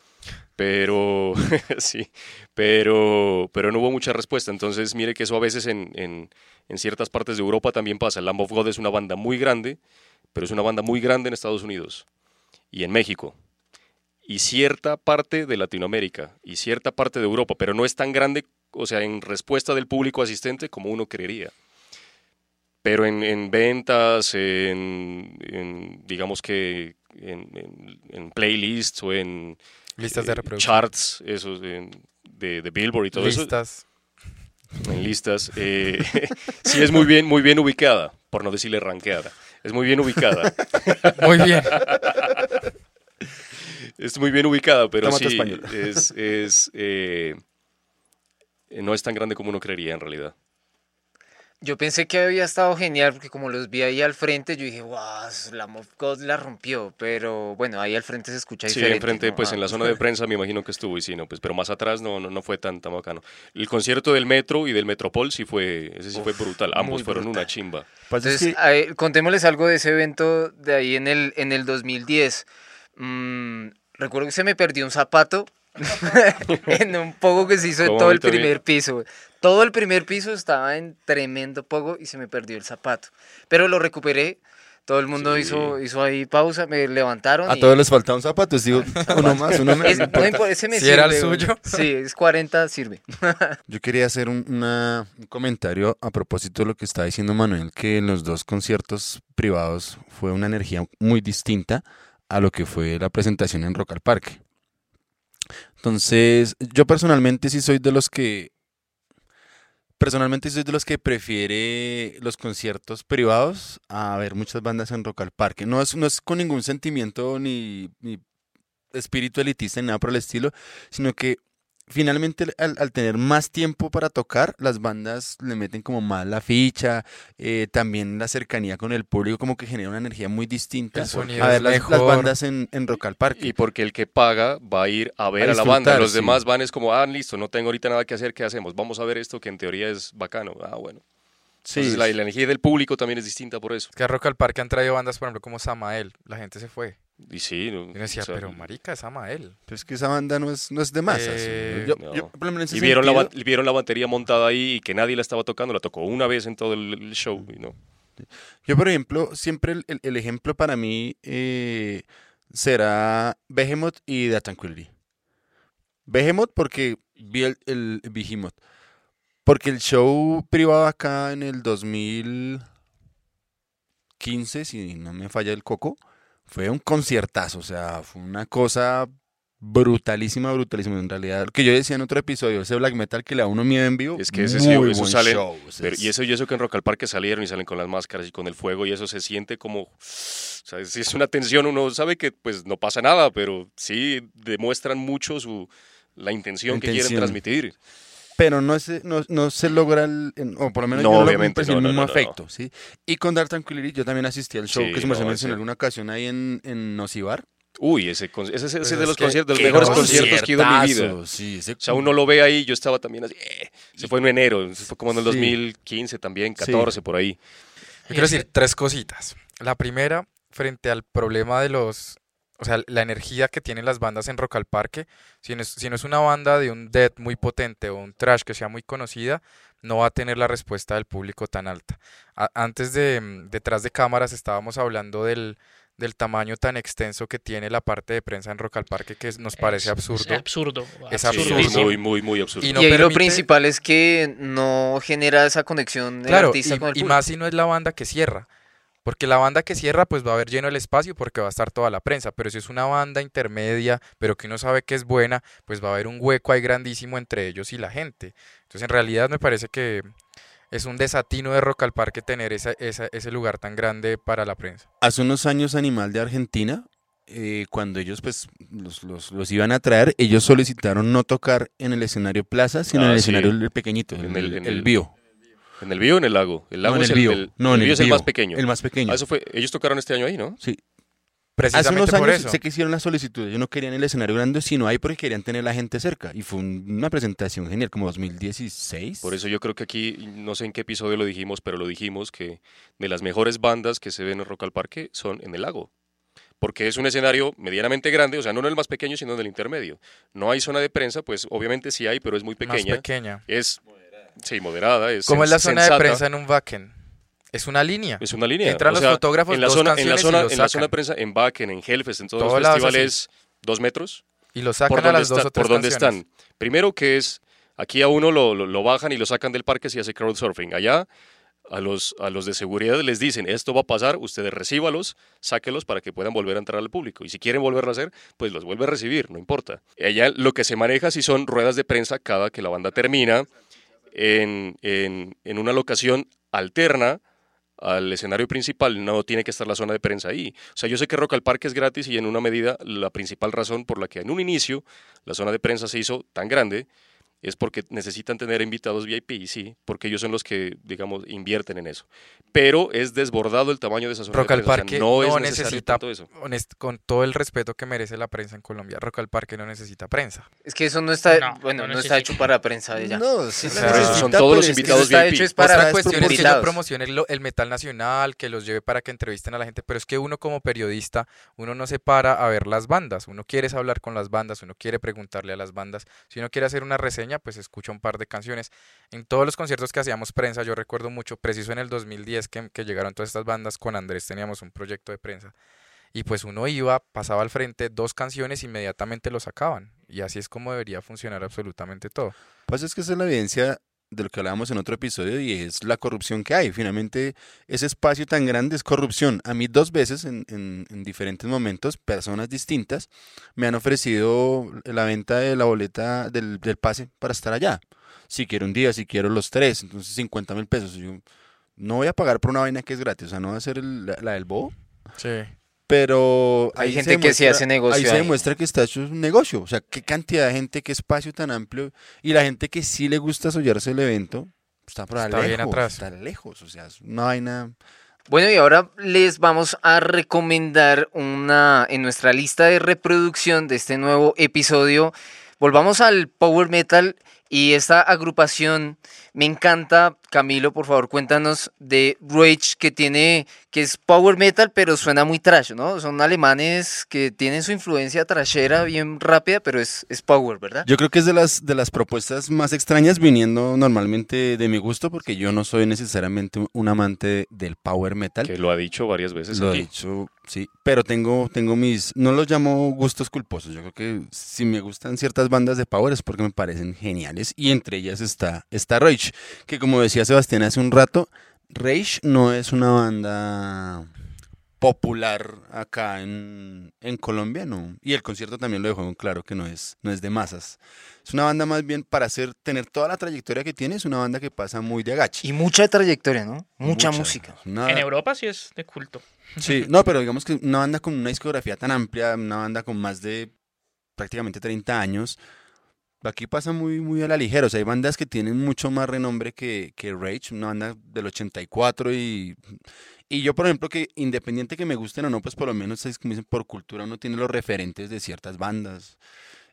pero sí, pero, pero no hubo mucha respuesta. Entonces, mire que eso a veces en, en, ciertas partes de Europa también pasa. Lamb of God es una banda muy grande, pero es una banda muy grande en Estados Unidos y en México y cierta parte de Latinoamérica y cierta parte de Europa, pero no es tan grande, o sea, en respuesta del público asistente como uno creería. Pero en, en ventas, en, digamos que en, en playlists o en Listas de eh, reproducción. charts, esos de, de, de Billboard y todo eso, Listas. en listas, eh, sí es muy bien, muy bien ubicada, por no decirle ranqueada. Es muy bien ubicada. Muy bien. Es muy bien ubicada, pero Tómate sí, español. es, es, eh, no es tan grande como uno creería en realidad. Yo pensé que había estado genial porque como los vi ahí al frente, yo dije, wow, la of God la rompió. Pero bueno, ahí al frente se escucha Sí, diferente. enfrente, ¿no? pues Ah. en la zona de prensa me imagino que estuvo y sí, no, pues, pero más atrás no, no, no fue tan, tan bacano. El concierto del Metro y del Metropol sí fue, ese sí fue brutal. Ambos fueron una chimba. Pasa es Entonces, que- a ver, contémosles algo de ese evento de ahí en el, en el 2010. Mm, recuerdo que se me perdió un zapato en un pogo que se hizo en ¿Cómo todo el primer piso. Todo el primer piso estaba en tremendo pogo y se me perdió el zapato. Pero lo recuperé. Todo el mundo Sí. hizo, hizo ahí pausa, me levantaron. a y- todos les falta un zapato, digo, uno más, uno menos. Es- no no importa. importa, ese me Si era el suyo. Sí, es 40, sirve. Yo quería hacer un, una- un comentario a propósito de lo que estaba diciendo Manuel, que en los dos conciertos privados fue una energía muy distinta a lo que fue la presentación en Rock al Parque. Entonces, yo personalmente sí soy de los que personalmente soy de los que prefiere los conciertos privados a ver muchas bandas en Rock al Parque. No es, no es con ningún sentimiento ni, ni espíritu elitista ni nada por el estilo, sino que finalmente al, al tener más tiempo para tocar, las bandas le meten como más la ficha, eh, también la cercanía con el público como que genera una energía muy distinta a ver las, las bandas en, en Rock al Parque. Y porque el que paga va a ir a ver A a, la banda. Los sí. demás van es como, ah, listo, no tengo ahorita nada que hacer, ¿qué hacemos? Vamos a ver esto que en teoría es bacano. Ah, bueno. Sí, Entonces la, la energía del público también es distinta por eso. Es que a Rock al Parque han traído bandas, por ejemplo, como Samael. La gente se fue. Y sí, no, decía, o sea, pero marica, es Samael. pues que esa banda no es, no es de masas. Eh, Yo- no. yo, por lo menos en ese y vieron la, sentido- vieron la batería montada ahí y que nadie la estaba tocando, la tocó una vez en todo el, el show. y no. Yo, por ejemplo, siempre el, el- el ejemplo para mí eh, será Behemoth y The Tranquility. Behemoth porque vi el, el Behemoth. Porque el show privado acá en el 2015, si no me falla el coco, fue un conciertazo. O sea, fue una cosa brutalísima, brutalísima. En realidad, lo que yo decía en otro episodio, ese black metal que le da uno miedo en vivo. Es que ese muy sí, eso sale- Pero- y eso y eso que en Rock al Parque salieron y salen con las máscaras y con el fuego y eso se siente como... O sea, si es una tensión, uno sabe que pues no pasa nada, pero sí demuestran mucho su la intención La que quieren transmitir. Pero no se, no, no se logra, el, o por lo menos No, yo no obviamente, no, el no, mismo no, no. afecto, ¿sí? Y con Dark Tranquility yo también asistí al show Sí, que se no, me mencionó en alguna ocasión ahí en, en Nocibar. Uy, ese, ese, ese- ese Pues de es los que- conciertos, de los mejores conciertos que he ido en mi vida. Conciertazo, Sí, ese- O sea, uno lo ve ahí, yo estaba también así, eh, se fue en enero, se fue como en el Sí. 2015 también, 14 por ahí. Yo quiero decir tres cositas. La primera, frente al problema de los... O sea, la energía que tienen las bandas en Rock al Parque, si no, es, si no es una banda de un death muy potente o un trash que sea muy conocida, no va a tener la respuesta del público tan alta. A- antes de, mm, detrás de cámaras estábamos hablando del, del tamaño tan extenso que tiene la parte de prensa en Rock al Parque que nos parece Es- absurdo. Es absurdo. Es Sí, es muy, muy, muy absurdo. Y no y ahí lo principal es que no genera esa conexión del Claro, artista y, con el y público. más si no es la banda que cierra. Porque la banda que cierra, pues va a haber lleno el espacio porque va a estar toda la prensa. Pero si es una banda intermedia, pero que uno sabe que es buena, pues va a haber un hueco ahí grandísimo entre ellos y la gente. Entonces, en realidad me parece que es un desatino de Rock al Parque tener esa, esa- ese lugar tan grande para la prensa. Hace unos años Animal de Argentina, eh, cuando ellos pues los, los- los iban a traer, ellos solicitaron no tocar en el escenario plaza, sino en Ah, el sí. escenario el pequeñito, En el, el- en el el- bio. ¿En el Bío o en el lago? El lago no, en es el bio. el, no, el en Bío el es el bio. más pequeño. El más pequeño. Ah, eso fue, ellos tocaron este año ahí, ¿no? Sí. Hace Precisamente unos por años eso. sé que hicieron la solicitud, ellos no querían el escenario grande, sino ahí porque querían tener la gente cerca. Y fue un- una presentación genial, como 2016. Por eso yo creo que aquí, no sé en qué episodio lo dijimos, pero lo dijimos que de las mejores bandas que se ven en Rock al Parque son en el lago. Porque es un escenario medianamente grande, o sea, no en el más pequeño, sino en el intermedio. No hay zona de prensa, pues obviamente sí hay, pero es muy Más pequeña. pequeña. Es, sí, moderada. Es ¿Cómo es la zona de prensa en un Wacken? Es una línea. Es una línea. Entran o los fotógrafos, en la dos zona, en la zona, los en la zona sacan. de prensa, en Wacken, en Hellfest, en todos Todo los festivales, dos metros. Y lo sacan por a donde, las dos está- o tres por canciones. están. Primero que es, aquí a uno lo, lo- lo bajan y lo sacan del parque si hace crowdsurfing. Allá a los, a los de seguridad les dicen, esto va a pasar, ustedes recíbalos, sáquelos para que puedan volver a entrar al público. Y si quieren volverlo a hacer, pues los vuelve a recibir, no importa. Allá lo que se maneja si son ruedas de prensa cada que la banda termina en, en, en una locación alterna al escenario principal, no tiene que estar la zona de prensa ahí. O sea, yo sé que Rock al Parque es gratis y en una medida la principal razón por la que en un inicio la zona de prensa se hizo tan grande es porque necesitan tener invitados VIP, sí, porque ellos son los que, digamos, invierten en eso. Pero es desbordado el tamaño de esa zona Rock al prensa. o sea, Parque no, no, es necesario necesita, tanto eso. honest- con todo el respeto que merece la prensa en Colombia, Rock al Parque no necesita prensa. Es que eso no está, No, bueno, no no, está hecho para prensa de ella. No, sí O sea, necesita, son todos los pero es que invitados VIP. hecho es para Otra cuestión es que invitados. lo- el metal nacional, que los lleve para que entrevisten a la gente, pero es que uno como periodista, uno no se para a ver las bandas, uno quiere hablar con las bandas, uno quiere preguntarle a las bandas, si uno quiere hacer una reseña, pues escucha un par de canciones. En todos los conciertos que hacíamos prensa, yo recuerdo mucho, preciso en el 2010 que, que llegaron todas estas bandas, con Andrés teníamos un proyecto de prensa, y pues uno iba, pasaba al frente dos canciones, inmediatamente lo sacaban, y así es como debería funcionar absolutamente todo. Pues es que es la evidencia de lo que hablábamos en otro episodio y es la corrupción que hay. Finalmente, ese espacio tan grande es corrupción. A mí dos veces, en, en- en diferentes momentos, personas distintas me han ofrecido la venta de la boleta del, del pase para estar allá. Si quiero un día, si quiero los tres, entonces 50 mil pesos. Yo no voy a pagar por una vaina que es gratis, o sea, no va a ser el- la, la del bobo. Sí. Pero Hay ahí gente se que sí demuestra- hace negocio Ahí se demuestra que está hecho un negocio. O sea, qué cantidad de gente, qué espacio tan amplio. Y la gente que sí le gusta sollarse el evento, está por Está lejos. bien atrás. Está lejos. O sea, es una vaina. Bueno, y ahora les vamos a recomendar una en nuestra lista de reproducción de este nuevo episodio. Volvamos al power metal y esta agrupación me encanta. Camilo, por favor, cuéntanos de Rage que tiene que es power metal, pero suena muy trash, ¿no? Son alemanes que tienen su influencia trashera bien rápida, pero es, es power, ¿verdad? Yo creo que es de las, de las propuestas más extrañas viniendo normalmente de mi gusto, porque yo no soy necesariamente un- un amante del power metal. Que lo ha dicho varias veces Lo aquí. dicho, sí, pero tengo, tengo mis, no los llamo gustos culposos, yo creo que si me gustan ciertas bandas de Power es porque me parecen geniales y entre ellas está, está Rage, que como decía Sebastián hace un rato, Rage no es una banda popular acá en, en Colombia, no, y el concierto también lo dejó claro que no es, no es de masas, es una banda más bien para hacer, tener toda la trayectoria que tiene, es una banda que pasa muy de agache. Y mucha trayectoria, ¿no? Mucha, música. Una- En Europa sí es de culto. Sí, no, pero digamos que una banda con una discografía tan amplia, una banda con más de prácticamente 30 años, aquí pasa muy, muy a la ligera. O sea, hay bandas que tienen mucho más renombre que, que Rage, una banda del 84 y... Y yo, por ejemplo, que independiente que me gusten o no, pues por lo menos por cultura uno tiene los referentes de ciertas bandas.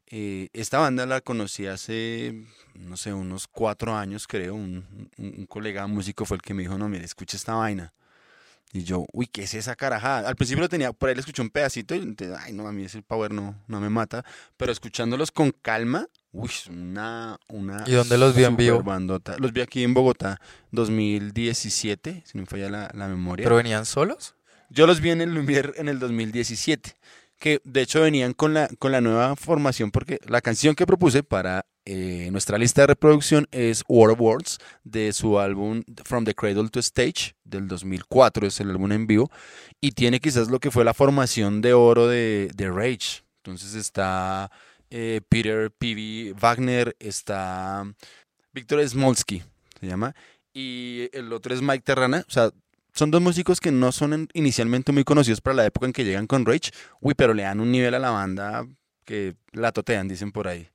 Eh, esta banda la conocí hace, no sé, unos cuatro años, creo. Un, un- un colega músico fue el que me dijo, no, mire, escucha esta vaina. Y yo, uy, ¿qué es esa carajada? Al principio lo tenía, por ahí le escuché un pedacito y entonces, ay, no, a mí ese power no, no me mata. Pero escuchándolos con calma, uy, una, una ¿Y dónde los vio en vivo? superbandota. Los vi aquí en Bogotá, 2017, si no me falla la, la memoria. ¿Pero venían solos? Yo los vi en el Lumière en el 2017, que de hecho venían con la, con la nueva formación, porque la canción que propuse para eh, nuestra lista de reproducción es War of de su álbum From the Cradle to Stage, del 2004, es el álbum en vivo, y tiene quizás lo que fue la formación de oro de, de Rage. Entonces está eh, Peter P.B. Wagner, está Víctor Smolsky, se llama, y el otro es Mike Terrana, o sea, son dos músicos que no son en- inicialmente muy conocidos para la época en que llegan con Rage, uy, pero le dan un nivel a la banda que la totean, dicen por ahí.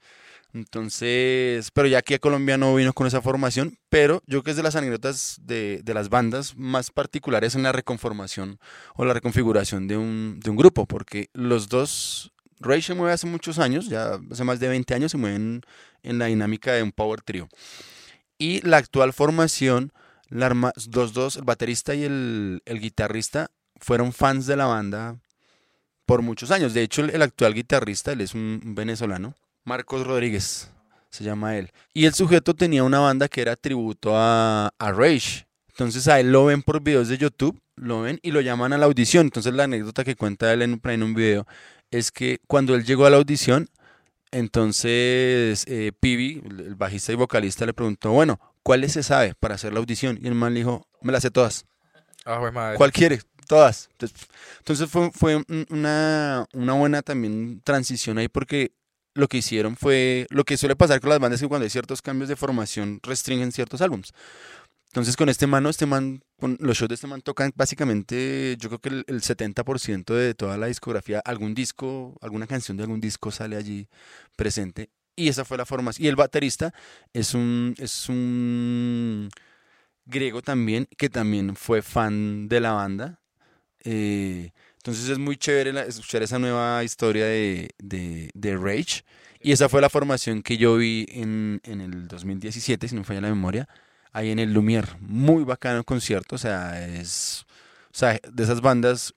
Entonces, pero ya aquí a Colombia no vino con esa formación, pero yo creo que es de las anécdotas de, de las bandas más particulares en la reconformación o la reconfiguración de un, de un grupo, porque los dos, Rage se mueve hace muchos años, ya hace más de 20 años se mueven en la dinámica de un power trio. Y la actual formación, la arma- los dos, el baterista y el, el guitarrista, fueron fans de la banda por muchos años. De hecho, el, el actual guitarrista, él es un venezolano, Marcos Rodríguez, se llama él. Y el sujeto tenía una banda que era tributo a, a Rage. Entonces a él lo ven por videos de YouTube, lo ven y lo llaman a la audición. Entonces la anécdota que cuenta él en, un video es que cuando él llegó a la audición, entonces eh, Pibi, el bajista y vocalista, le preguntó, bueno, ¿cuáles se sabe para hacer la audición? Y el man le dijo, me las sé todas. Ah, jue madre. ¿Cuál quiere? Todas. Entonces, fue, fue un- una, una buena también transición ahí porque lo que hicieron fue lo que suele pasar con las bandas que cuando hay ciertos cambios de formación restringen ciertos álbums. Entonces con este man, no, este man, con los shows de este man tocan básicamente, yo creo que el, el 70% de toda la discografía, algún disco, alguna canción de algún disco sale allí presente. Y esa fue la formación. Y el baterista es un, es un griego también, que también fue fan de la banda. Eh, entonces es muy chévere la- escuchar esa nueva historia de, de, de Rage. Y esa fue la formación que yo vi en, en el 2017, si no me falla la memoria, ahí en el Lumière. Muy bacano el concierto, o sea, es o sea, de esas bandas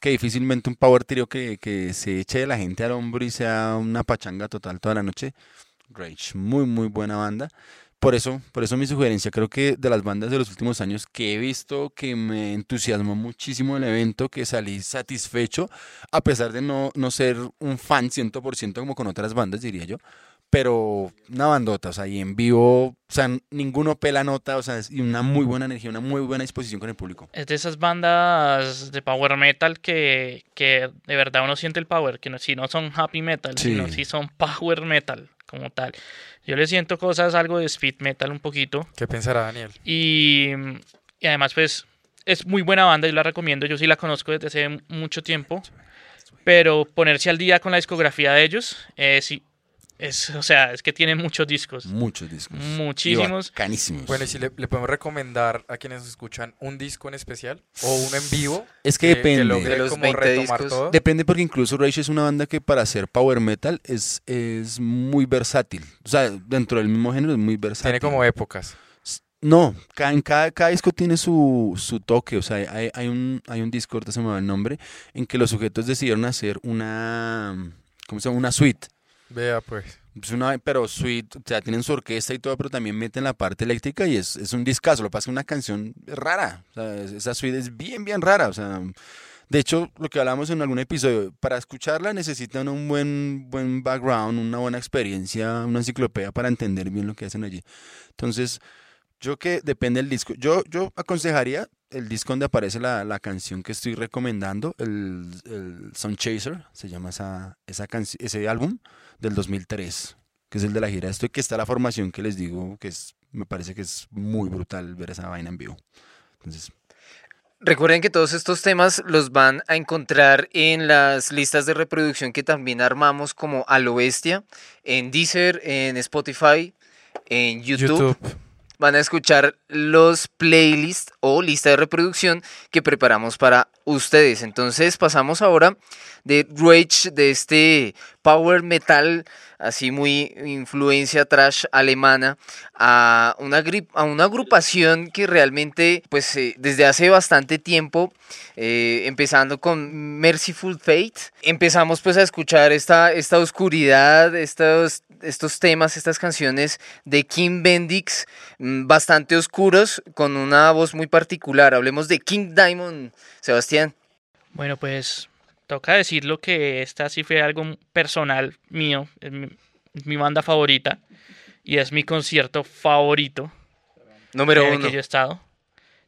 que difícilmente un power trio que, que se eche de la gente al hombro y sea una pachanga total toda la noche. Rage, muy muy buena banda. Por eso, por eso mi sugerencia, creo que de las bandas de los últimos años que he visto que me entusiasmó muchísimo el evento, que salí satisfecho, a pesar de no, no ser un fan 100% como con otras bandas, diría yo, pero una bandota, o sea, y en vivo, o sea, ninguno pela nota, o sea, y una muy buena energía, una muy buena disposición con el público. Es de esas bandas de power metal que, que de verdad uno siente el power, que no, si no son happy metal, Sí. sino si son power metal como tal. Yo le siento cosas, algo de speed metal un poquito. ¿Qué pensará Daniel? Y, y además, pues, es muy buena banda, yo la recomiendo, yo sí la conozco desde hace mucho tiempo. Pero ponerse al día con la discografía de ellos, eh, sí, es, o sea, es que tienen muchos discos. Muchos discos. Muchísimos. Canísimos. Bueno, y si le, le podemos recomendar a quienes escuchan un disco en especial o uno en vivo. es que depende. logre De los como 20 retomar discos. todo. Depende porque incluso Rage es una banda que para hacer power metal es, es muy versátil. O sea, dentro del mismo género es muy versátil. Tiene como épocas. No, ca- en cada, cada disco tiene su, su toque. O sea, hay, hay un, hay un disco, ahorita se me va el nombre, en que los sujetos decidieron hacer una, ¿cómo se llama? Una suite. Vea pues. Pero suite, o sea, tienen su orquesta y todo, pero también meten la parte eléctrica y es, es un discazo. Lo que pasa es una canción rara. Esa suite es bien, bien rara. O sea, de hecho, lo que hablamos en algún episodio, para escucharla necesitan un buen, buen background, una buena experiencia, una enciclopedia para entender bien lo que hacen allí. Entonces, yo que depende del disco. Yo, yo aconsejaría el disco donde aparece la, la canción que estoy recomendando, el, el Sun Chaser, se llama esa, esa ese álbum del 2003, que es el de la gira. Esto y que está la formación que les digo, que es, me parece que es muy brutal ver esa vaina en vivo. Entonces, Recuerden que todos estos temas los van a encontrar en las listas de reproducción que también armamos como a lo bestia, en Deezer, en Spotify, en YouTube. YouTube. Van a escuchar los playlists o lista de reproducción que preparamos para ustedes. Entonces pasamos ahora de Rage, de este power metal, así muy influencia trash alemana, a una, a una agrupación que realmente, pues eh, desde hace bastante tiempo, eh, empezando con Merciful Fate, empezamos pues a escuchar esta, esta oscuridad, estos, estos temas, estas canciones de Kim Bendix, mm, bastante oscuros, con una voz muy particular. Hablemos de King Diamond, Sebastián. Bueno, pues toca decirlo que esta sí fue algo personal mío, es mi, es mi banda favorita y es mi concierto favorito Número en el uno. que yo he estado.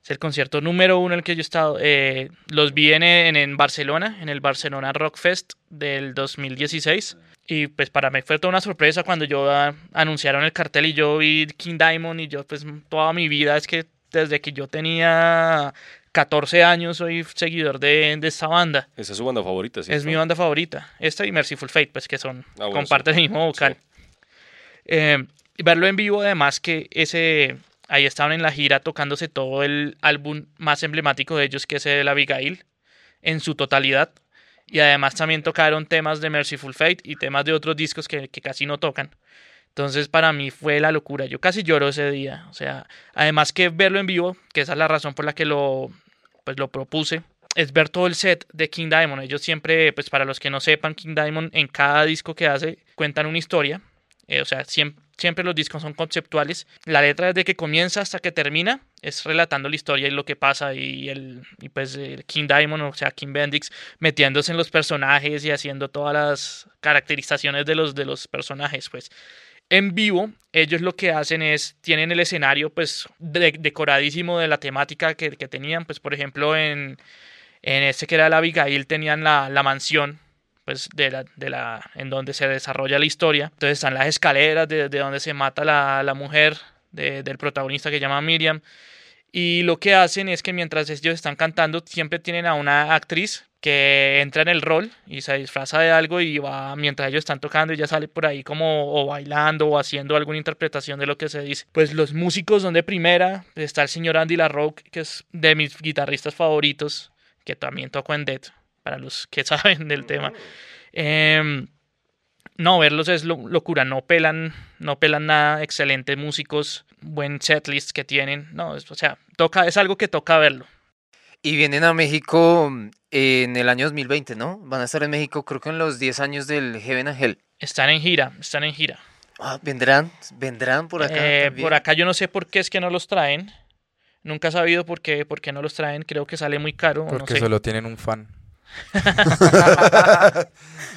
Es el concierto número uno en el que yo he estado. Eh, los vi en, en, en Barcelona, en el Barcelona Rock Fest del 2016. Y pues para mí fue toda una sorpresa cuando yo ah, anunciaron el cartel y yo vi King Diamond y yo pues toda mi vida es que desde que yo tenía 14 años soy seguidor de, de esta banda. Esa es su banda favorita, ¿cierto? Es mi banda favorita. Esta y Merciful Fate, pues que son, Ah, bueno, comparten sí. el mismo vocal. Eh, verlo en vivo, además que ese ahí estaban en la gira tocándose todo el álbum más emblemático de ellos, que es el Abigail, en su totalidad. Y además también tocaron temas de Merciful Fate y temas de otros discos que, que casi no tocan. Entonces para mí fue la locura. Yo casi lloro ese día. O sea, además que verlo en vivo, que esa es la razón por la que lo, pues, lo propuse, es ver todo el set de King Diamond. Ellos siempre, pues para los que no sepan, King Diamond en cada disco que hace cuentan una historia. Eh, o sea, siempre, siempre los discos son conceptuales. La letra desde que comienza hasta que termina es relatando la historia y lo que pasa y el pues King Diamond, o sea, King Bendix metiéndose en los personajes y haciendo todas las caracterizaciones de los de los personajes, pues en vivo, ellos lo que hacen es, tienen el escenario pues decoradísimo de la temática que, que, tenían, pues por ejemplo en, en este que era la Abigail tenían la, la mansión pues de la, de la, en donde se desarrolla la historia. Entonces están las escaleras de, de donde se mata la, la mujer de, del protagonista que se llama Miriam. Y lo que hacen es que mientras ellos están cantando, siempre tienen a una actriz que entra en el rol y se disfraza de algo y va mientras ellos están tocando y ya sale por ahí como o bailando o haciendo alguna interpretación de lo que se dice. Pues los músicos son de primera, está el señor Andy LaRoque, que es de mis guitarristas favoritos, que también tocó en Dead, para los que saben del tema. Eh, no, verlos es locura, no pelan, no pelan nada, excelentes músicos, buen setlist que tienen, no, es, o sea, toca, es algo que toca verlo. Y vienen a México en el año 2020, ¿no? Van a estar en México creo que en los 10 años del Heaven and Hell. Están en gira, están en gira. Ah, vendrán, vendrán por acá. Eh, por acá yo no sé por qué es que no los traen. Nunca he sabido por qué, por qué no los traen. Creo que sale muy caro. Porque no sé. solo tienen un fan.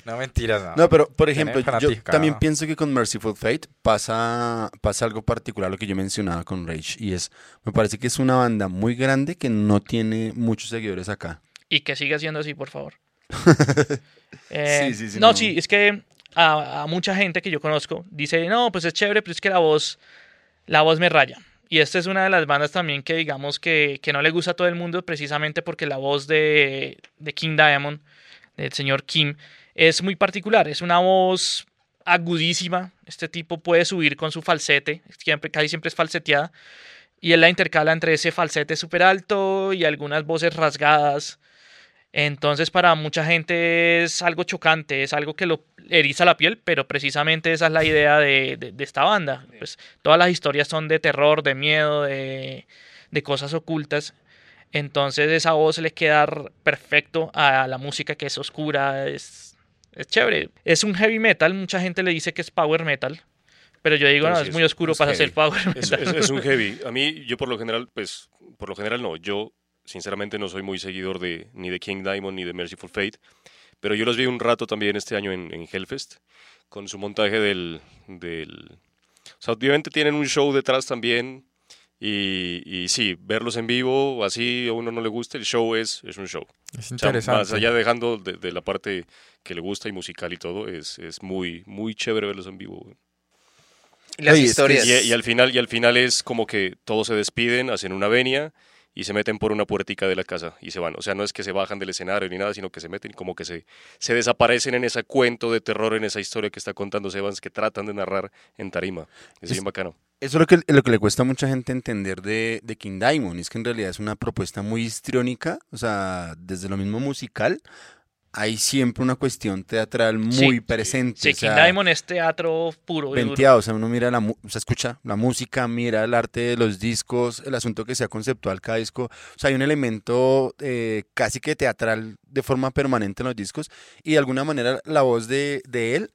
no, mentiras. No, no pero por ejemplo, yo también no. pienso que con Merciful Fate pasa, pasa algo particular, lo que yo mencionaba con Rage, y es, me parece que es una banda muy grande que no tiene muchos seguidores acá. Y que siga siendo así, por favor. Eh, Sí, sí, sí, no, no. sí, es que a, a mucha gente que yo conozco dice, no, pues es chévere, pero es que la voz, la voz me raya. Y esta es una de las bandas también que digamos que, que no le gusta a todo el mundo precisamente porque la voz de, de King Diamond, del señor Kim, es muy particular. Es una voz agudísima. Este tipo puede subir con su falsete, casi siempre es falseteada. Y él la intercala entre ese falsete súper alto y algunas voces rasgadas. Entonces para mucha gente es algo chocante, es algo que lo eriza la piel, pero precisamente esa es la idea de, de, de esta banda. Pues todas las historias son de terror, de miedo, de, de cosas ocultas. Entonces esa voz le queda perfecto a la música que es oscura, es, es chévere. Es un heavy metal, mucha gente le dice que es power metal. Pero yo digo, Pero no, sí es muy oscuro para heavy. ser power Es, metal. es- es un heavy. A mí, yo por lo general, pues, por lo general no. Yo, sinceramente, no soy muy seguidor de ni de King Diamond ni de Merciful Fate. Pero yo los vi un rato también este año en, en Hellfest, con su montaje del, del... O sea, obviamente tienen un show detrás también. Y, y sí, verlos en vivo, así a uno no le gusta, el show es, es un show. Es O sea, interesante. más allá dejando de, de la parte que le gusta y musical y todo, es, es muy, muy chévere verlos en vivo. las Oye, historias. Y, y al final, y al final es como que todos se despiden, hacen una venia y se meten por una puertica de la casa y se van. O sea, no es que se bajan del escenario ni nada, sino que se meten como que se, se desaparecen en ese cuento de terror, en esa historia que está contando Sebans, que tratan de narrar en tarima. Es, Es- bien bacano. Eso es lo que, lo que le cuesta a mucha gente entender de, de King Diamond, es que en realidad es una propuesta muy histriónica, o sea, desde lo mismo musical, hay siempre una cuestión teatral muy Sí, presente. Sí, o King sea, Diamond es teatro puro. venteado, o sea, uno mira la, o sea, escucha la música, mira el arte de los discos, el asunto que sea conceptual cada disco, o sea, hay un elemento eh, casi que teatral de forma permanente en los discos y de alguna manera la voz de, de él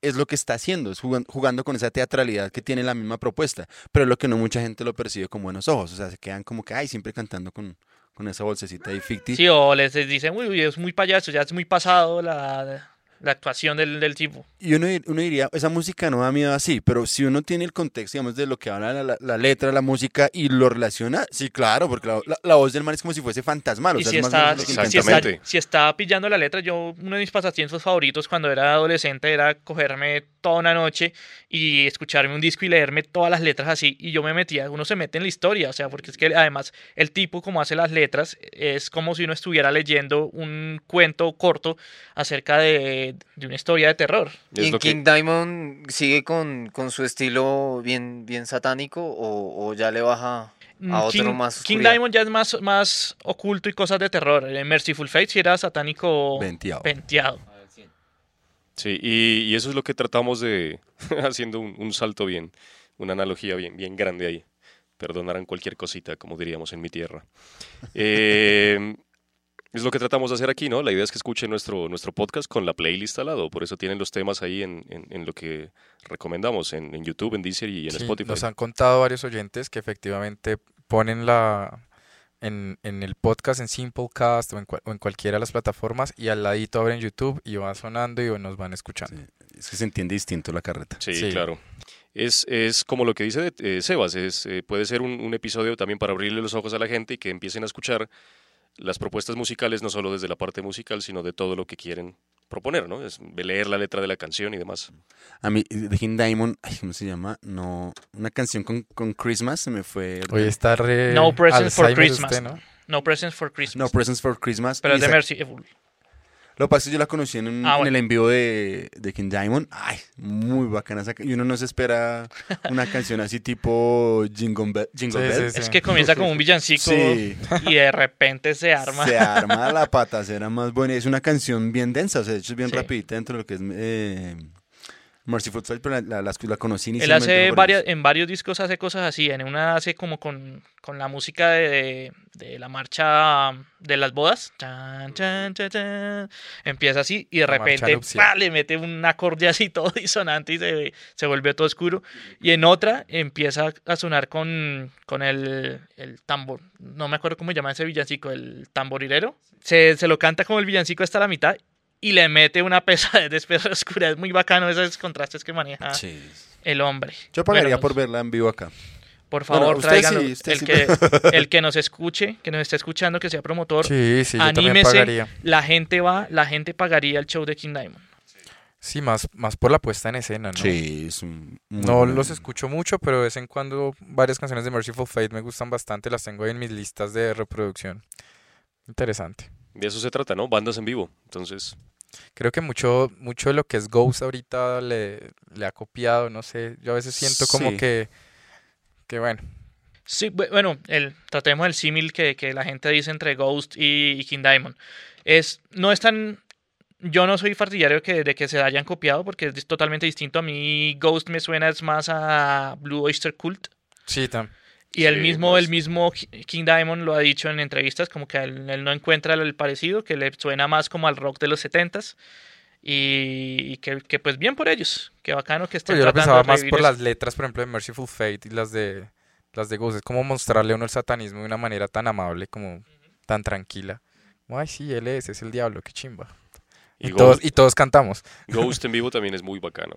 es lo que está haciendo, es jugando, jugando con esa teatralidad que tiene la misma propuesta, pero es lo que no mucha gente lo percibe con buenos ojos, o sea, se quedan como que, ay, siempre cantando con, con esa bolsecita y ficti. Sí, o les dicen, uy, es muy payaso, ya es muy pasado la, la actuación del, del tipo. Y uno, uno diría, esa música no da miedo así, pero si uno tiene el contexto, digamos, de lo que habla la, la- la letra, la música y lo relaciona, sí, claro, porque la, voz del man es como si fuese fantasmal. O sea, si es está, si, está, si está pillando la letra, yo uno de mis pasatiempos favoritos cuando era adolescente era cogerme toda una noche y escucharme un disco y leerme todas las letras así y yo me metía, uno se mete en la historia, o sea, porque es que además el tipo como hace las letras es como si uno estuviera leyendo un cuento corto acerca de, de una historia de terror. ¿Y en lo que- King Diamond sigue con, con su estilo bien, bien satánico o, o ya le baja Mm, a otro King, más King oscuridad? Diamond ya es más, más oculto y cosas de terror. En Merciful Fate sí era satánico Venteado. venteado. Sí, y, y eso es lo que tratamos de, haciendo un, un salto bien, una analogía bien, bien grande ahí. Perdonarán cualquier cosita, como diríamos en mi tierra. Eh, es lo que tratamos de hacer aquí, ¿no? La idea es que escuchen nuestro, nuestro podcast con la playlist al lado, por eso tienen los temas ahí en, en- en lo que recomendamos, en, en YouTube, en Deezer y en Sí, Spotify. Nos han contado varios oyentes que efectivamente ponen la en, en el podcast en Simplecast o en, cual- o en cualquiera de las plataformas y al ladito abren YouTube y va sonando y nos van escuchando. Es que se entiende distinto la carreta. Sí, Sí. claro. Es, es como lo que dice eh, Sebas, es, eh, puede ser un, un episodio también para abrirle los ojos a la gente y que empiecen a escuchar las propuestas musicales, no solo desde la parte musical, sino de todo lo que quieren proponer, ¿no? Es leer la letra de la canción y demás. A mí, de King Diamond, ay, ¿cómo se llama? No, una canción con, con Christmas se me fue. Hoy está re No Presents for Christmas. usted, ¿no? No Presents for Christmas. No, Presents for Christmas. pero de Merciful. Lo que pasa es que yo la conocí en, un- Ah, en el envío de, de King Diamond. Ay, muy bacana esa ca- Y uno no se espera una canción así tipo Jingle Bell. Jingle Sí, Bell. sí, Es que comienza como un villancico Sí. y de repente se arma. Se arma la patacera más buena. Es una canción bien densa, o sea, de hecho es bien rapidita dentro de lo que es eh, Merciful Fate, pero la, la, la- conocí Él inicialmente. hace por varias, en varios discos hace cosas así. En una hace como con, con la música de, de la marcha de las bodas. Chan, chan, chan, chan. Empieza así y de La repente le mete un acorde así todo disonante y se, se vuelve todo oscuro. Y en otra empieza a sonar con, con el, el tambor. No me acuerdo cómo se llama ese villancico, el tamborilero. Se, se lo canta como el villancico hasta la mitad y le mete una pesadez de espesa oscura. Es muy bacano esos contrastes que maneja Sí. el hombre. Yo pagaría Bueno, por verla en vivo acá. Por Bueno, favor, usted tráiganlo. sí, el, sí. que, el que nos escuche, que nos esté escuchando, que sea promotor, Sí, anímese. La gente va, la gente pagaría el show de King Diamond. Sí, más, más por la puesta en escena, ¿no? Sí, es un. muy No los escucho mucho, pero de vez en cuando varias canciones de Merciful Fate me gustan bastante, las tengo ahí en mis listas de reproducción. Interesante. De eso se trata, ¿no? Bandas en vivo. Entonces, Creo que mucho, mucho de lo que es Ghost ahorita le, le ha copiado, no sé, yo a veces siento como Sí. que, que bueno, Sí, bu- bueno, el, tratemos el símil que, que la gente dice entre Ghost y, y King Diamond. Es, no es tan... Yo no soy partidario que, de que se hayan copiado porque es totalmente distinto. A mí Ghost me suena es más a Blue Oyster Cult. sí, tam- Y el Sí, mismo, más- el mismo Ki- King Diamond lo ha dicho en entrevistas, como que él, él no encuentra el parecido, que le suena más como al rock de los 70s. Y, y que, que pues bien por ellos, que bacano que estén Pero yo lo pensaba más por eso. las letras, por ejemplo, de Merciful Fate y las de las de Ghost. Es como mostrarle a uno el satanismo de una manera tan amable, como tan tranquila. Ay, sí, él es, es el diablo, qué chimba. y Y, todos, Ghost, y todos cantamos. Ghost en vivo también es muy bacano.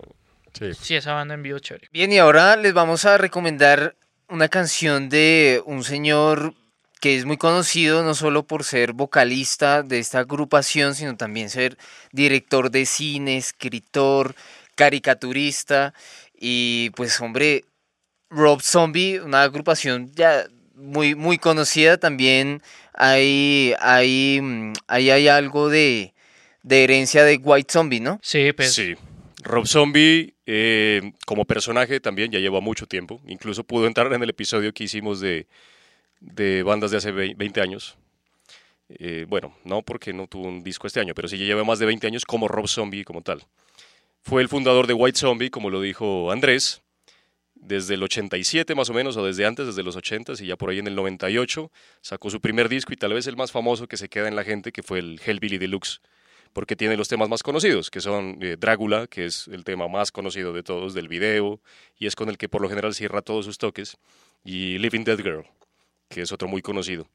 Sí. Sí, esa banda en vivo chévere. Bien, y ahora les vamos a recomendar una canción de un señor que es muy conocido no solo por ser vocalista de esta agrupación, sino también ser director de cine, escritor, caricaturista y pues hombre, Rob Zombie, una agrupación ya muy, muy conocida también, hay, hay, mm, ahí hay algo de, de herencia de White Zombie, ¿no? Sí, pues Sí. Rob Zombie, eh, como personaje, también ya lleva mucho tiempo. Incluso pudo entrar en el episodio que hicimos de, de bandas de hace vei- 20 años. Eh, bueno, no porque no tuvo un disco este año, pero sí ya lleva más de 20 años como Rob Zombie como tal. Fue el fundador de White Zombie, como lo dijo Andrés, desde el 87 más o menos, o desde antes, desde los 80 y ya por ahí en el 98 sacó su primer disco y tal vez el más famoso que se queda en la gente, que fue el Hellbilly Deluxe porque tiene los temas más conocidos, que son eh, Drácula, que es el tema más conocido de todos del video, y es con el que por lo general cierra todos sus toques, y Living Dead Girl, que es otro muy conocido.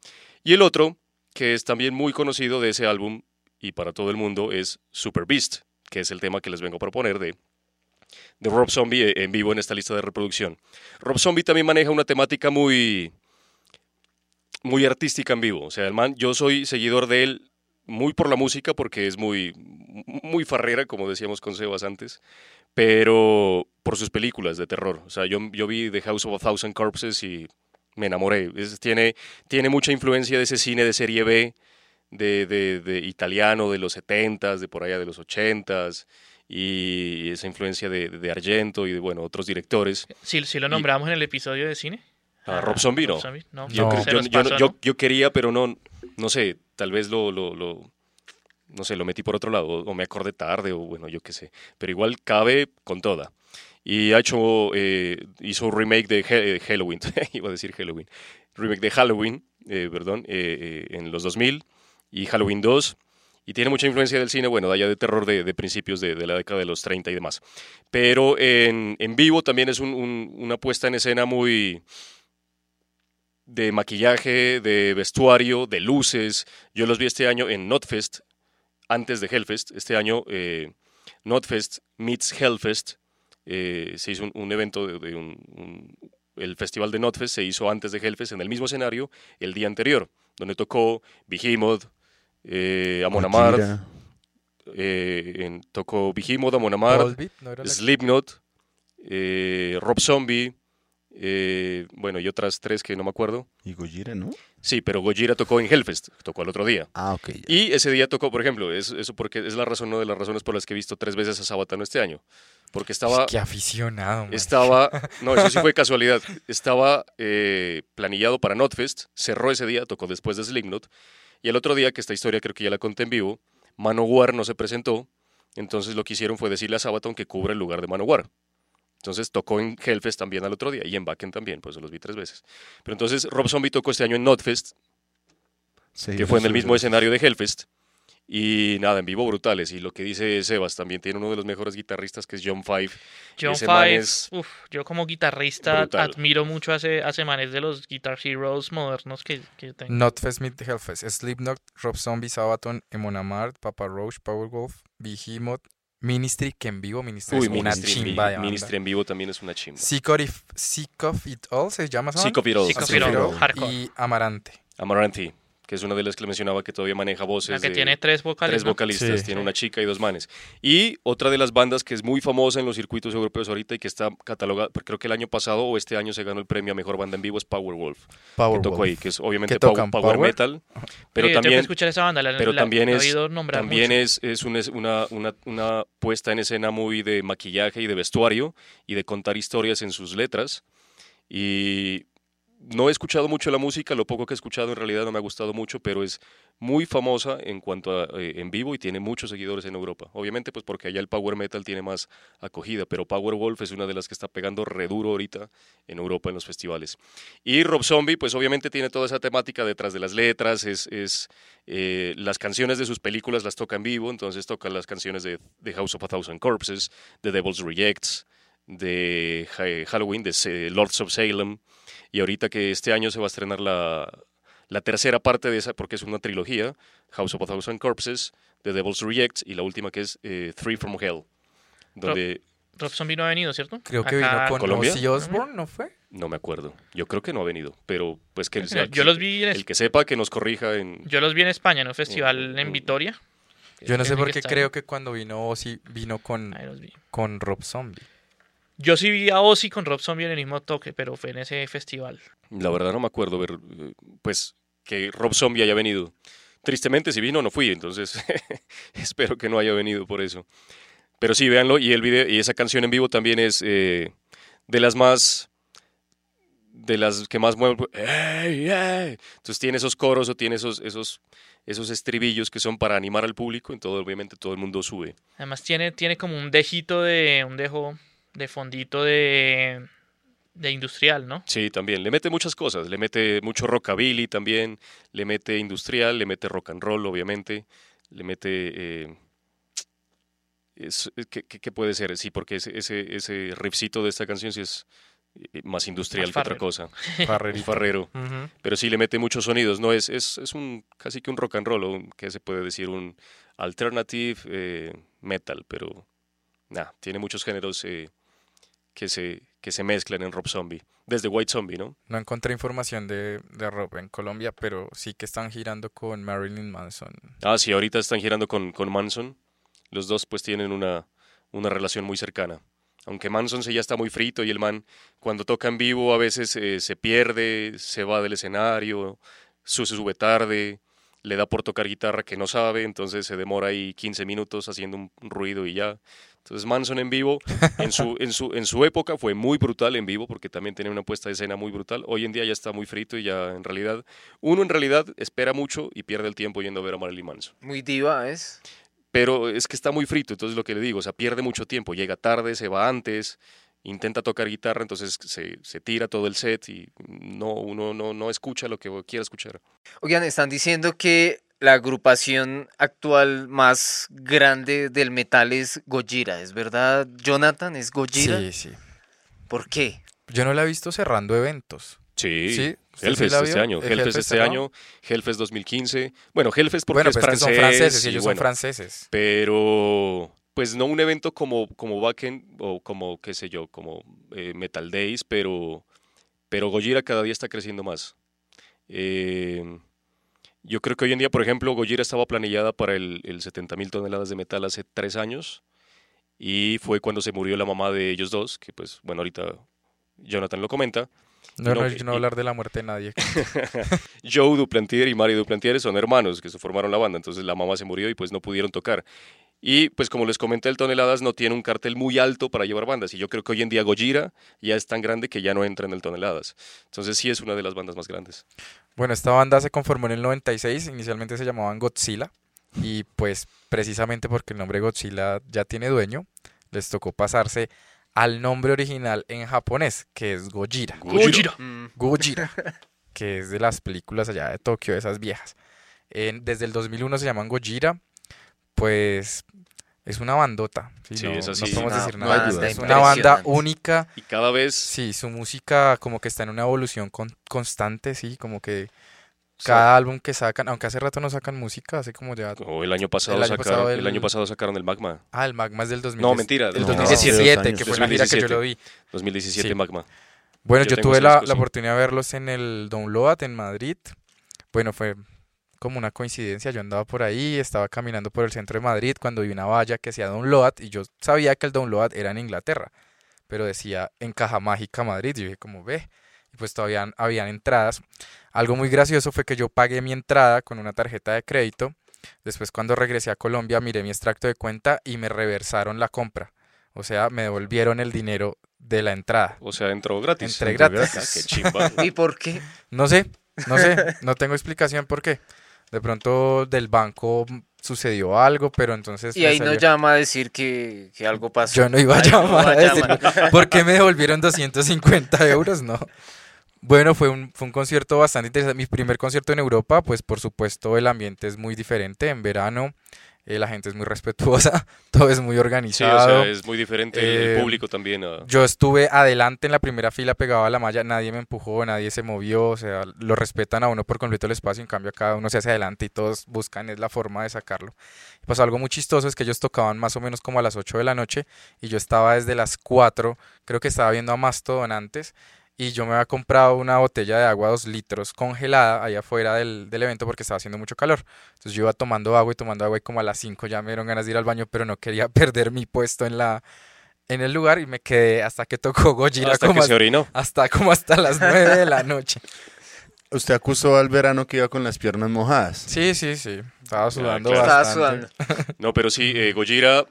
Y el otro, que es también muy conocido de ese álbum, y para todo el mundo, es Super Beast, que es el tema que les vengo a proponer de, de Rob Zombie eh, en vivo en esta lista de reproducción. Rob Zombie también maneja una temática muy, muy artística en vivo. O sea, el man, yo soy seguidor de él muy por la música porque es muy, muy farrera, como decíamos con Sebas antes, pero por sus películas de terror. O sea, yo, yo vi The House of a Thousand Corpses y me enamoré. Es- tiene, tiene mucha influencia de ese cine de serie B, de, de, de italiano de los 70s, de por allá de los 80s, y esa influencia de, de Argento y de bueno otros directores. Si, si lo nombramos en el episodio de cine. A Rob Zombie, no. cre- se yo- yo- yo- ¿no? yo quería, pero no, no sé, tal vez lo, lo, lo- no sé, lo metí por otro lado, o me acordé tarde, o bueno, yo qué sé. Pero igual cabe con toda. Y ha hecho, eh, hizo un remake de eh, Halloween, iba a decir Halloween, remake de Halloween, eh, perdón, eh, eh, en los 2000, y Halloween 2, y tiene mucha influencia del cine, bueno, de allá de terror de, de principios de, de la década de los 30 y demás. Pero en, en vivo también es un- un- una puesta en escena muy de maquillaje, de vestuario, de luces. Yo los vi este año en Notfest, antes de Hellfest. Este año eh, Notfest meets Hellfest. eh, se hizo un, un evento de, de un, un- el festival de Notfest se hizo antes de Hellfest en el mismo escenario el día anterior, donde tocó Behemoth, eh, Amon Amarth, eh, en- tocó Behemoth, Amon Amarth, ¿no Slipknot, eh, Rob Zombie, eh, bueno, y otras tres que no me acuerdo. Y Gojira, ¿no? Sí, pero Gojira tocó en Hellfest, tocó el otro día. Ah, ok. ya. Y ese día tocó, por ejemplo, es- eso porque es la razón, una de las razones por las que he visto tres veces a Sabatano este año. Porque estaba, Qué aficionado, man. estaba, no, eso sí fue casualidad. Estaba eh, planillado para Notfest, cerró ese día, tocó después de Slipknot. Y el otro día, que esta historia creo que ya la conté en vivo, Manowar no se presentó. Entonces lo que hicieron fue decirle a Sabaton que cubra el lugar de Manowar. Entonces tocó en Hellfest también al otro día y en Backen también, pues los vi tres veces. Pero entonces Rob Zombie tocó este año en Notfest, Sí, que fue en el mismo sí. escenario de Hellfest. Y nada, en vivo brutales. Y lo que dice Sebas, también tiene uno de los mejores guitarristas que es John Five. John ese Five, es uf, yo como guitarrista brutal. admiro mucho a ese, a de los Guitar Heroes modernos que, que tengo. Notfest Meet Hellfest, Slipknot, Rob Zombie, Sabaton, Emon Amarth, Papa Roach, Powerwolf, Behemoth, Ministry, que en vivo Ministry Uy, es una Ministry, chimba de banda. Ministry en vivo también es una chimba. Sick of, It- Sick of It All se llama Sick of It All. Sick of It All, hardcore. Y Amarante. Amaranthi, que es una de las que le mencionaba que todavía maneja voces. La que de- tiene tres vocales. tres vocalistas, Sí. tiene una chica y dos manes. Y otra de las bandas que es muy famosa en los circuitos europeos ahorita y que está catalogada, porque creo que el año pasado o este año se ganó el premio a mejor banda en vivo es Powerwolf, que tocó ahí, que es obviamente power, ¿Power? metal, pero que también escuchar esa banda, la, pero la- también la es- también mucho. es, es, un- es una, una, una puesta en escena muy de maquillaje y de vestuario y de contar historias en sus letras. Y no he escuchado mucho la música, lo poco que he escuchado en realidad no me ha gustado mucho, pero es muy famosa en cuanto a eh, en vivo y tiene muchos seguidores en Europa. Obviamente pues porque allá el power metal tiene más acogida, pero Powerwolf es una de las que está pegando re duro ahorita en Europa en los festivales. Y Rob Zombie pues obviamente tiene toda esa temática detrás de las letras, es, es eh, las canciones de sus películas las toca en vivo, entonces toca las canciones de, de House of a Thousand Corpses, de Devil's Rejects, de Ha- Halloween, de Lords of Salem, y ahorita que este año se va a estrenar la, la tercera parte de esa, porque es una trilogía, House of a Thousand Corpses, The Devil's Rejects, y la última que es eh, Three from Hell, donde Rob Zombie no ha venido, ¿cierto? Creo que Acá- vino con Colombia. Ozzy Osbourne, ¿no fue? no me acuerdo, yo creo que no ha venido, pero pues que el, Mira, yo los vi en, el que sepa que nos corrija en... yo los vi en España, en un festival Mm, en mm, Vitoria. Yo no sé por qué creo que cuando vino Ozzy vino con, con Rob Zombie. Yo sí vi a Ozzy con Rob Zombie en el mismo toque, pero fue en ese festival. La verdad no me acuerdo ver, eh, pues, que Rob Zombie haya venido. Tristemente, si vino, no fui, entonces espero que no haya venido por eso. Pero sí, véanlo, y el video, y esa canción en vivo también es eh, de las más, de las que más mueven. ¡Ey, ey! Entonces tiene esos coros o tiene esos, esos, esos estribillos que son para animar al público, entonces obviamente todo el mundo sube. Además tiene, tiene como un dejito de, un dejo de fondito de, de industrial, ¿no? Sí, también. Le mete muchas cosas. Le mete mucho rockabilly también. Le mete industrial, le mete rock and roll, obviamente. Le mete. eh, es- ¿qué, qué- puede ser? Sí, porque ese, ese, ese riffcito de esta canción sí es eh, más industrial Más que otra cosa. Farrerito. Farrero. Pero sí le mete muchos sonidos. No es, es, es un casi que un rock and roll, o un- que se puede decir un alternative eh, metal, pero nada, tiene muchos géneros eh, que se que se mezclan en Rob Zombie. Desde White Zombie, ¿no? No encontré información de, de Rob en Colombia, pero sí que están girando con Marilyn Manson. Ah, sí, ahorita están girando con, con Manson. Los dos pues tienen una, una relación muy cercana. Aunque Manson se ya está muy frito y el man cuando toca en vivo a veces eh, se pierde, se va del escenario, se sube tarde, le da por tocar guitarra que no sabe, entonces se demora ahí 15 minutos haciendo un ruido y ya. Entonces Manson en vivo, en su, en su, en su época fue muy brutal en vivo porque también tenía una puesta de escena muy brutal. Hoy en día ya está muy frito y ya en realidad, uno en realidad espera mucho y pierde el tiempo yendo a ver a Marilyn Manson. Muy diva, ¿es? Pero es que está muy frito, entonces lo que le digo, o sea, pierde mucho tiempo, llega tarde, se va antes, intenta tocar guitarra, entonces se, se tira todo el set y no, uno no, no escucha lo que quiera escuchar. Oigan, están diciendo que la agrupación actual más grande del metal es Gojira, ¿es verdad, Jonathan? ¿Es Gojira? Sí, sí. ¿Por qué? Yo no la he visto cerrando eventos. Sí, Sí, ¿usted sí Hellfest este año, ¿El Hellfest Hellfest este año, Hellfest 2015. Bueno, Hellfest porque bueno, es pues es que francés. son franceses y y ellos bueno, son franceses. pero pues no un evento como como Wacken o como qué sé yo como eh, Metal Days pero pero Gojira cada día está creciendo más Eh, yo creo que hoy en día por ejemplo Gojira estaba planillada para el, el 70 mil toneladas de metal hace tres años y fue cuando se murió la mamá de ellos dos que pues bueno ahorita Jonathan lo comenta No, no, no, yo hablar de la muerte de nadie. Joe Duplantier y Mario Duplantier son hermanos que se formaron la banda, entonces la mamá se murió y pues no pudieron tocar. Y pues como les comenté, el Toneladas no tiene un cartel muy alto para llevar bandas y yo creo que hoy en día Gojira ya es tan grande que ya no entra en el Toneladas. Entonces sí es una de las bandas más grandes. Bueno, esta banda se conformó en el 96, inicialmente se llamaban Godzilla y pues precisamente porque el nombre Godzilla ya tiene dueño, les tocó pasarse al nombre original en japonés, que es Gojira. Gojira. Mm, Gojira, que es de las películas allá de Tokio, esas viejas. En- desde el 2001 se llaman Gojira, pues es una bandota. ¿sí? Sí, no, es no así. podemos Una decir banda nada. Es una banda única. Y cada vez Sí, su música como que está en una evolución con- constante, sí, como que cada álbum que sacan, aunque hace rato no sacan música, hace como ya... o el año pasado el año sacaron pasado el... el- año pasado sacaron el Magma, Ah, el Magma es del 2010 No, mentira, El no, 2017, hace dos que fue la gira que yo 2017. lo vi. 2017 Sí. Magma. Bueno, Yo tuve la, disco, la sí. oportunidad de verlos en el Download en Madrid. Bueno, fue como una coincidencia. Yo andaba por ahí, estaba caminando por el centro de Madrid cuando vi una valla que hacía Download y yo sabía que el Download era en Inglaterra, pero decía en Caja Mágica Madrid. Yo dije, como ve, y pues todavía habían entradas. Algo muy gracioso fue que yo pagué mi entrada con una tarjeta de crédito. Después, cuando regresé a Colombia, miré mi extracto de cuenta y me reversaron la compra. O sea, me devolvieron el dinero de la entrada. O sea, entró gratis. Entré Entró gratis. Ah, qué chimba. ¿Y por qué? No sé, no sé, no tengo explicación por qué. De pronto del banco sucedió algo, pero entonces Y ahí nos salió- llama a decir que, que algo pasó. Yo no iba a no llamar va a decir. ¿por qué me devolvieron 250 euros? No. Bueno, fue un, fue un concierto bastante interesante. Mi primer concierto en Europa, pues por supuesto el ambiente es muy diferente. En verano eh, la gente es muy respetuosa, todo es muy Sí, o organizado. sea, es muy diferente el- el Eh, público también. Yo estuve adelante en la primera fila pegado a la malla, nadie me empujó, nadie se movió, o sea, lo respetan a uno por completo el espacio, en cambio acá uno se hace adelante y todos buscan es la forma de sacarlo. Pasó algo muy chistoso, es que ellos tocaban más o menos como a las 8 de la noche y yo estaba desde las 4, creo que estaba viendo a Mastodon antes y yo me había comprado una botella de agua 2 litros congelada allá afuera del, del evento porque estaba haciendo mucho calor. Entonces yo iba tomando agua y tomando agua y como a las 5 ya me dieron ganas de ir al baño, pero no quería perder mi puesto en la en el lugar y me quedé hasta que tocó Gojira Hasta como que se hasta, orinó. hasta como hasta las 9 de la noche. Usted acusó al verano que iba con las piernas mojadas. Sí, sí, sí. Estaba sudando claro. Estaba bastante. sudando. No, pero sí, eh, Gojira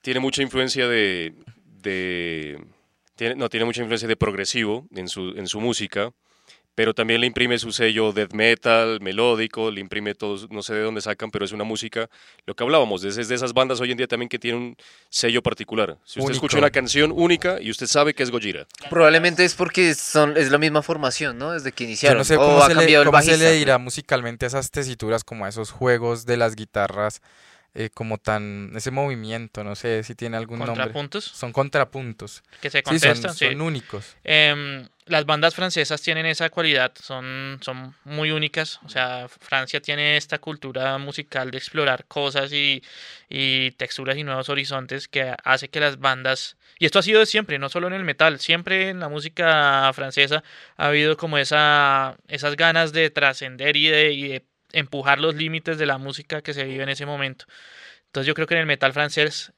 tiene mucha influencia de, de tiene, no tiene mucha influencia de progresivo en su en su música, pero también le imprime su sello death metal, melódico, le imprime todos, no sé de dónde sacan, pero es una música, lo que hablábamos, de, esas- de esas bandas hoy en día también que tienen un sello particular. Si usted escucha Único. una canción única y usted sabe que es Gojira. Probablemente es porque son, es la misma formación, ¿no? Desde que Yo iniciaron. no sé o cómo, ha se le, cambiado el cómo se le dirá musicalmente a esas tesituras, como a esos juegos de las guitarras, eh, como tan, ese movimiento, no sé si tiene algún nombre. Contrapuntos Son contrapuntos. que se Sí, contestan. son, sí. son únicos. Em, las bandas francesas tienen esa cualidad, son, son muy únicas. O sea, Francia tiene esta cultura musical de explorar cosas y, y texturas y nuevos horizontes que hace que las bandas, y esto ha sido de siempre, no solo en el metal, siempre en la música francesa ha habido como esa, esas ganas de trascender y de, y de empujar los límites de la música que se vive en ese momento. Entonces yo creo que en el metal francés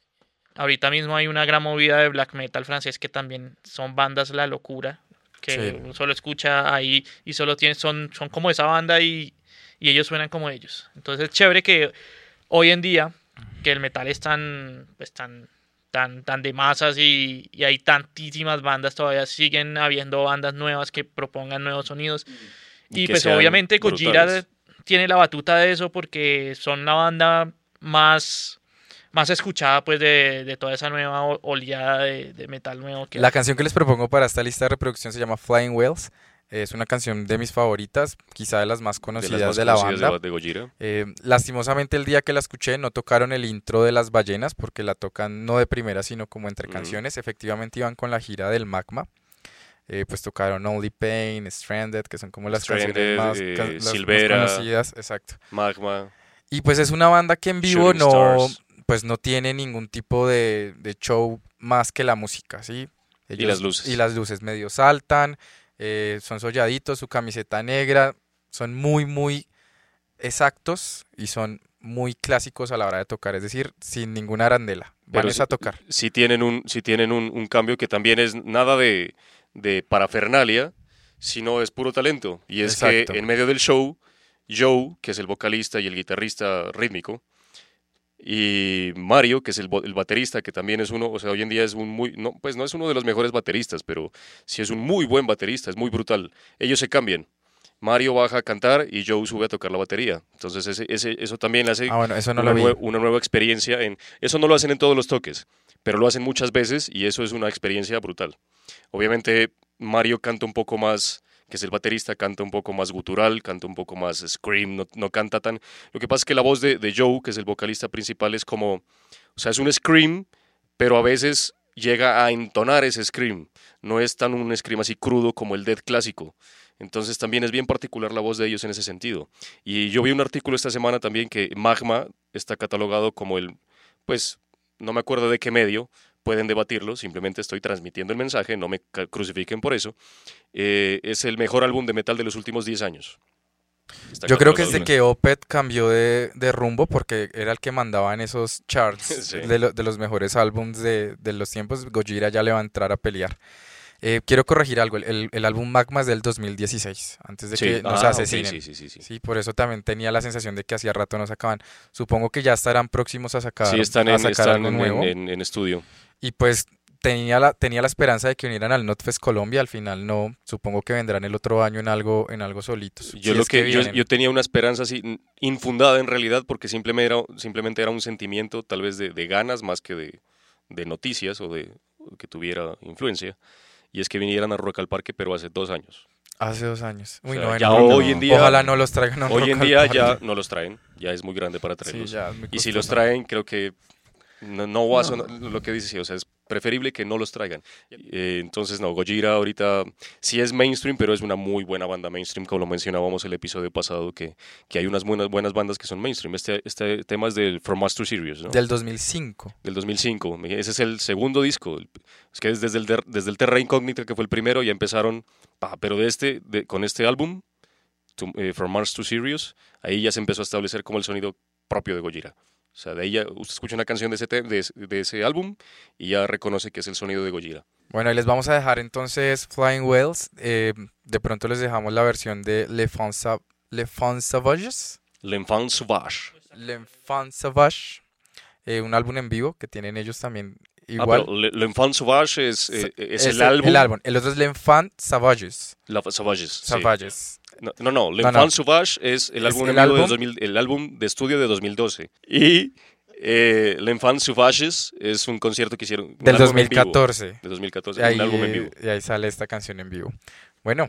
Ahorita mismo hay una gran movida de black metal francés que también son bandas la locura, que Sí. uno solo escucha ahí y solo tiene, son, son como esa banda y, y ellos suenan como ellos. Entonces es chévere que hoy en día, que el metal es tan, pues, tan, tan, tan de masas y, y hay tantísimas bandas, todavía siguen habiendo bandas nuevas que propongan nuevos sonidos. Y Y, pues obviamente Gojira brutales. Tiene la batuta de eso porque son la banda más, más escuchada pues de, de toda esa nueva oleada de, de metal nuevo que La canción que les propongo para esta lista de reproducción se llama Flying Whales. Es una canción de mis favoritas, quizá de las más de conocidas las de, más la conocidas banda. de, de Gojira. Eh, lastimosamente el día que la escuché no tocaron el intro de las ballenas porque la tocan no de primera sino como entre Ujú. canciones. Efectivamente iban con la gira del Magma. Eh, pues tocaron Only Pain, Stranded, que son como las Stranded, canciones más, eh, ca- las más Silvera. conocidas. Exacto. Magma. Y pues es una banda que en vivo no, Stars. pues no tiene ningún tipo de, de show más que la música, ¿sí? Y las luces. Y las luces medio saltan, eh, son solladitos, su camiseta negra, son muy, muy exactos y son muy clásicos a la hora de tocar, es decir, sin ninguna arandela. Van a tocar. si tienen un, si tienen un, un cambio que también es nada de, de parafernalia, sino es puro talento. Y es Exacto. que en medio del show, Joe, que es el vocalista y el guitarrista rítmico, y Mario, que es el, baterista, que también es uno, o sea, hoy en día es un muy, no, pues no es uno de los mejores bateristas, pero sí es un muy buen baterista, es muy brutal. Ellos se cambian. Mario baja a cantar y Joe sube a tocar la batería. Entonces ese, ese- eso también hace Ah, bueno, eso no una, lo vi. nue- una nueva experiencia en eso no lo hacen en todos los toques pero lo hacen muchas veces y eso es una experiencia brutal obviamente Mario canta un poco más que es el baterista canta un poco más gutural canta un poco más scream no, no canta tan. Lo que pasa es que la voz de, Joe que es el vocalista principal es como o sea es un scream pero a veces llega a entonar ese scream. No es tan un scream así crudo como el death clásico. Entonces también es bien particular la voz de ellos en ese sentido. Y yo vi un artículo esta semana también que Magma está catalogado como el, pues, no me acuerdo de qué medio, pueden debatirlo, simplemente estoy transmitiendo el mensaje, no me crucifiquen por eso. Eh, es el mejor álbum de metal de los últimos 10 años. Está Yo creo que desde que Opeth cambió de, de rumbo, porque era el que mandaba en esos charts Sí. de, lo- de los mejores álbums de, de los tiempos, Gojira ya le va a entrar a pelear. Eh, quiero corregir algo, el, el- el álbum Magma es del 2016, antes de Sí. que nos Ah, asesinen. sí, sí, sí, sí. Sí, por eso también tenía la sensación de que hacía rato no sacaban. Supongo que ya estarán próximos a sacar, Sí, están a en, sacar están algo en- nuevo. en- en estudio. Y pues tenía la, tenía la esperanza de que unieran al Notfest Colombia, al final no. Supongo que vendrán el otro año en algo, en algo solitos. Yo, si lo que, yo, yo tenía una esperanza así infundada en realidad porque simplemente era, simplemente era un sentimiento tal vez de, de ganas más que de, de noticias o de que tuviera influencia. Y es que vinieran a Rock al Parque, pero hace dos años. Hace dos años. Uy, O sea, no, en ya Rock- hoy en día- Ojalá no los traigan a Hoy en día ya no los traen, ya es muy grande para Sí, traerlos. ya y si los traen, creo que no, no va a sonar lo que dice, sí, o sea, es preferible que no los traigan. Eh, entonces, no, Gojira ahorita sí es mainstream, pero es una muy buena banda mainstream, como lo mencionábamos el episodio pasado, que, que hay unas buenas, buenas bandas que son mainstream. Este, este tema es del From Us to Serious, ¿no? Del 2005. del 2005. Ese es el segundo disco. Es que es desde el, desde el Terra Incógnita, que fue el primero, ya empezaron. ah, pero de este, de- con este álbum, to- eh, From Mars to Sirius, ahí ya se empezó a establecer como el sonido propio de Gojira. O sea, de ahí ya usted escucha una canción de ese, de, ese- de ese álbum y ya reconoce que es el sonido de Gojira. Bueno, y les vamos a dejar entonces Flying Whales. eh, de pronto les dejamos la versión de Le Fans Sa- Le Savages. L'Enfant Sauvage. Le Fans Sauvage. eh, un álbum en vivo que tienen ellos también igual. pero Le- L'Enfant Sauvage es, eh, es el, el, álbum. El álbum. El otro es L'Enfant Savages. La, Savages. sí. Savages. No, no, no, L'Enfant Sauvage es el Es álbum, el en vivo de álbum- 2000 el álbum de estudio de 2012. Y eh, L'Enfant Sauvages es un concierto que hicieron. Del álbum en vivo 2014. De 2014, Y ahí, un álbum en vivo. y ahí sale esta canción en vivo. Bueno,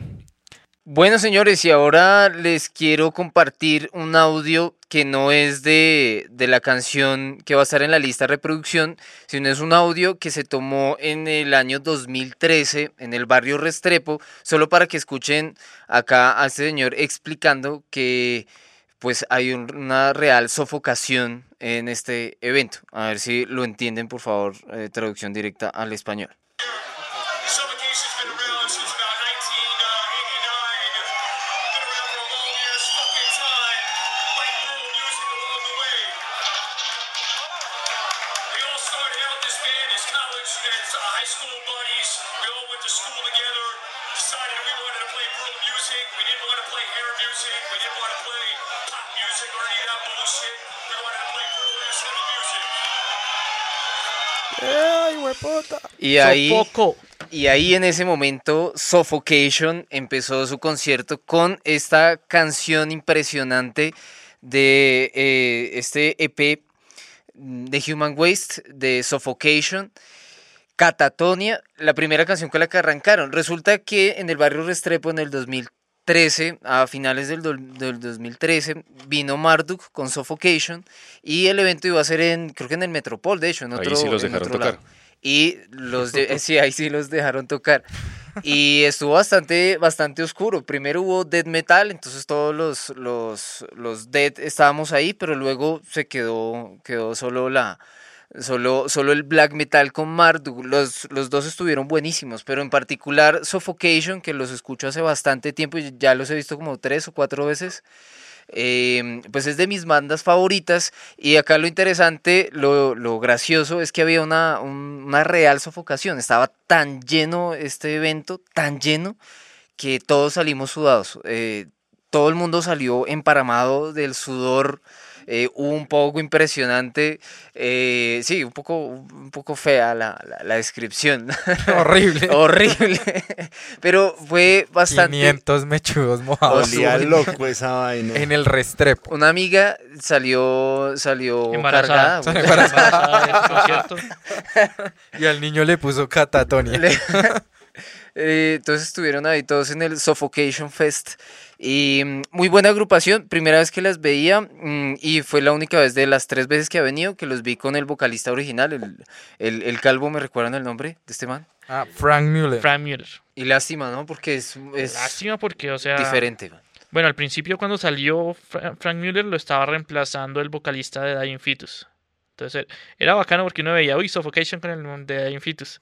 Bueno, señores, y ahora les quiero compartir un audio que no es de, de la canción que va a estar en la lista de reproducción, sino es un audio que se tomó en el año 2013 en el barrio Restrepo, solo para que escuchen acá a este señor explicando que pues hay un- una real sofocación en este evento. A ver si lo entienden, por favor, eh, traducción directa al español. Y ahí, Sofoco. y ahí en ese momento Suffocation empezó su concierto con esta canción impresionante de eh, este EP de Human Waste, de Suffocation. Catatonia, la primera canción con la que arrancaron. Resulta que en el barrio Restrepo en el 2013, a finales del, do- del 2013, vino Marduk con Suffocation y el evento iba a ser en, creo que en el Metropol, de hecho, en Ahí otro, sí los en dejaron otro tocar. lado. Y los de, sí, ahí sí los dejaron tocar. Y estuvo bastante, bastante oscuro. Primero hubo death metal, entonces todos los, los, los death estábamos ahí, pero luego se quedó, quedó solo la, Solo, solo el black metal con Marduk, los, los dos estuvieron buenísimos, pero en particular Suffocation, que los escucho hace bastante tiempo y ya los he visto como tres o cuatro veces, eh, pues es de mis bandas favoritas. Y acá lo interesante, lo, lo gracioso es que había una, un- una real sofocación. Estaba tan lleno este evento, tan lleno, que todos salimos sudados. Eh, todo el mundo salió emparamado del sudor. Eh, un poco impresionante, eh, sí, un poco, un poco fea la, la- la descripción, Horrible. horrible, pero fue bastante... 500 mechudos mojados Olía loco esa vaina. en el restrepo. Una amiga salió, salió Embarazada. cargada. Embarazada concierto. Y al niño le puso catatonia. Le- Eh, entonces estuvieron ahí todos en el Suffocation Fest. Y mm, muy buena agrupación, primera vez que las veía mm, y fue la única vez de las tres veces que ha venido que los vi con el vocalista original, el, el, el calvo, ¿me recuerdan el nombre de este man? Ah, Frank Mueller. Frank Mueller. Y lástima, ¿no? Porque es, es Lástima porque, o sea. diferente. man. Bueno, al principio cuando salió Fra- Frank Mueller lo estaba reemplazando el vocalista de Dying Fetus. Entonces er- era bacano porque uno veía, uy, Suffocation con el de Dying Fetus.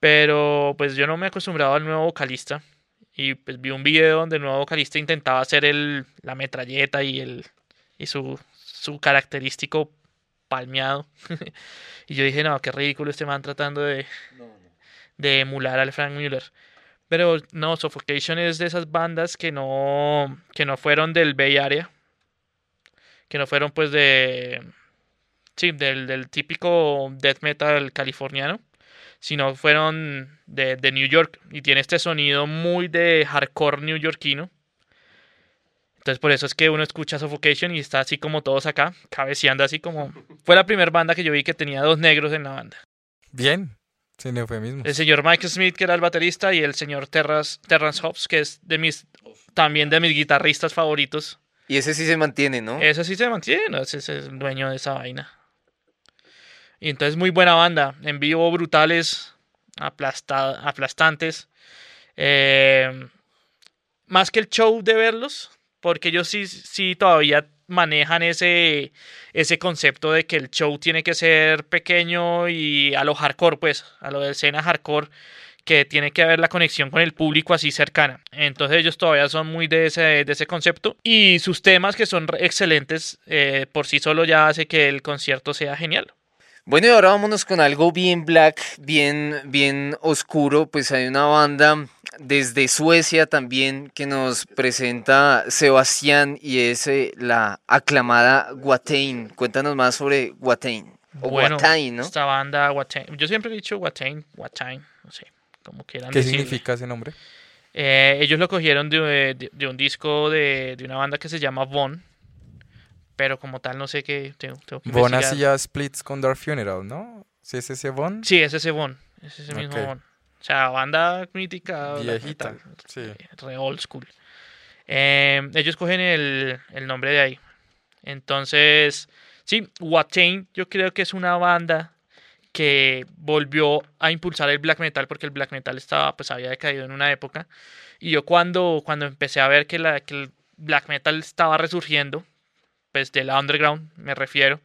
Pero pues yo no me acostumbraba al nuevo vocalista. Y pues vi un video donde el nuevo vocalista intentaba hacer el, la metralleta y, el, y su, su característico palmeado. y yo dije, no, qué ridículo este man tratando de, de emular al Frank Mueller. Pero no, Suffocation es de esas bandas que no, que no fueron del Bay Area. Que no fueron pues de... Sí, del, del típico death metal californiano. Sino fueron de, de New York. Y tiene este sonido muy de hardcore newyorkino. Entonces por eso es que uno escucha Suffocation y está así como todos acá, cabeceando así como... Fue la primera banda que yo vi que tenía dos negros en la banda. Bien, sin eufemismo. El señor Michael Smith, que era el baterista, y el señor Terras, Terrence Hobbs, que es de mis también de mis guitarristas favoritos. Y ese sí se mantiene, ¿no? Ese sí se mantiene, ese es el dueño de esa vaina. Y entonces muy buena banda, en vivo brutales, aplasta- aplastantes. Eh, más que el show de verlos, porque ellos sí, sí todavía manejan ese, ese concepto de que el show tiene que ser pequeño y a lo hardcore, pues, a lo de escena hardcore, que tiene que haber la conexión con el público así cercana. Entonces ellos todavía son muy de ese, de ese concepto y sus temas que son excelentes eh, por sí solo ya hace que el concierto sea genial. Bueno, y ahora vámonos con algo bien black, bien, bien oscuro. Pues hay una banda desde Suecia también que nos presenta Sebastián y es eh, la aclamada Watain. Cuéntanos más sobre Watain. O bueno, Watain, ¿no? esta banda Watain, yo siempre he dicho Watain, Watain, no sé, como quieran ¿Qué decirle. significa ese nombre? Eh, ellos lo cogieron de, de- de un disco de, de una banda que se llama Von, pero como tal no sé qué. Tengo, tengo que hacía splits con Dark Funeral, ¿no? ¿Sí es ese Von? Sí, es ese Von, es ese mismo Ok. Von. O sea, banda mítica, Viejita, metal, sí. eh, re old school. Eh, ellos cogen el, el nombre de ahí. Entonces, sí, Watain yo creo que es una banda que volvió a impulsar el black metal porque el black metal estaba pues había decaído en una época y yo cuando cuando empecé a ver que la que el black metal estaba resurgiendo pues de la underground me refiero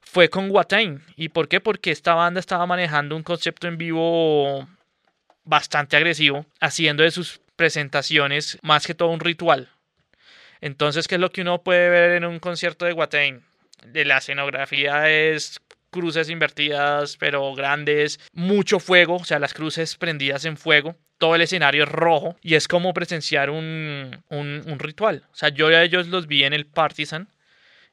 fue con Watain y por qué porque esta banda estaba manejando un concepto en vivo bastante agresivo haciendo de sus presentaciones más que todo un ritual. Entonces qué es lo que uno puede ver en un concierto de Watain de la escenografía es cruces invertidas, pero grandes, mucho fuego, o sea, las cruces prendidas en fuego, todo el escenario es rojo y es como presenciar un, un, un ritual. O sea, yo a ellos los vi en el Partisan,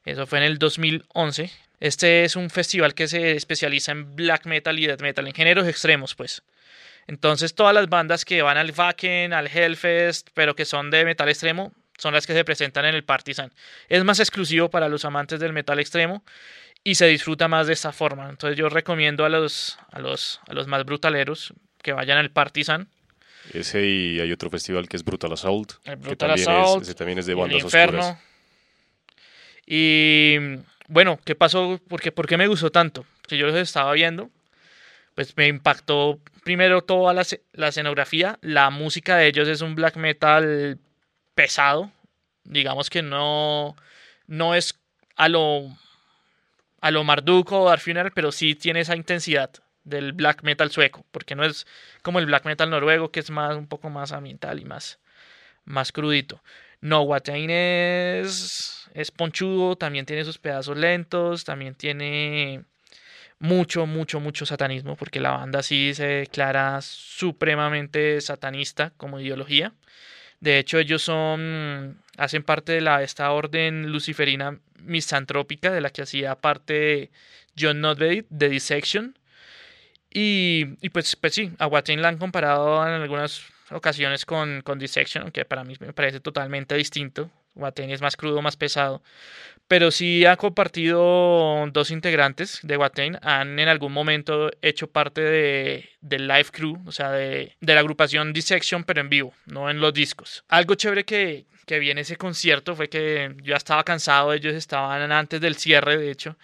eso fue en el 2011, Este es un festival que se especializa en black metal y death metal, en géneros extremos, pues. Entonces todas las bandas que van al Wacken, al Hellfest, pero que son de metal extremo, son las que se presentan en el Partisan. Es más exclusivo para los amantes del metal extremo y se disfruta más de esta forma. Entonces yo recomiendo a los, a los, a los más brutaleros que vayan al Partisan. Ese y hay otro festival que es Brutal Assault. El que Brutal también Assault, es, ese también es de el bandas Inferno. oscuras. Y bueno, ¿qué pasó? ¿Por qué, me gustó tanto? Que yo los estaba viendo, pues me impactó primero toda la, la escenografía. La música de ellos es un black metal pesado. Digamos que no, no es a lo, a lo Marduk o Dark Funeral, pero sí tiene esa intensidad del black metal sueco, porque no es como el black metal noruego, que es más un poco más ambiental y más, más crudito. No, Watain es, es ponchudo, también tiene sus pedazos lentos, también tiene mucho, mucho, mucho satanismo, porque la banda sí se declara supremamente satanista como ideología. De hecho, ellos son, hacen parte de esta orden luciferina misantrópica de la que hacía parte John Notbery de Dissection. Y, y pues, pues sí, a Watain la han comparado en algunas ocasiones con, con Dissection, aunque para mí me parece totalmente distinto. Watain es más crudo, más pesado. Pero sí ha compartido dos integrantes de Watain. Han en algún momento hecho parte de, del live crew, o sea, de, de la agrupación Dissection, pero en vivo, no en los discos. Algo chévere que, que vi en ese concierto fue que yo estaba cansado, ellos estaban antes del cierre, de hecho.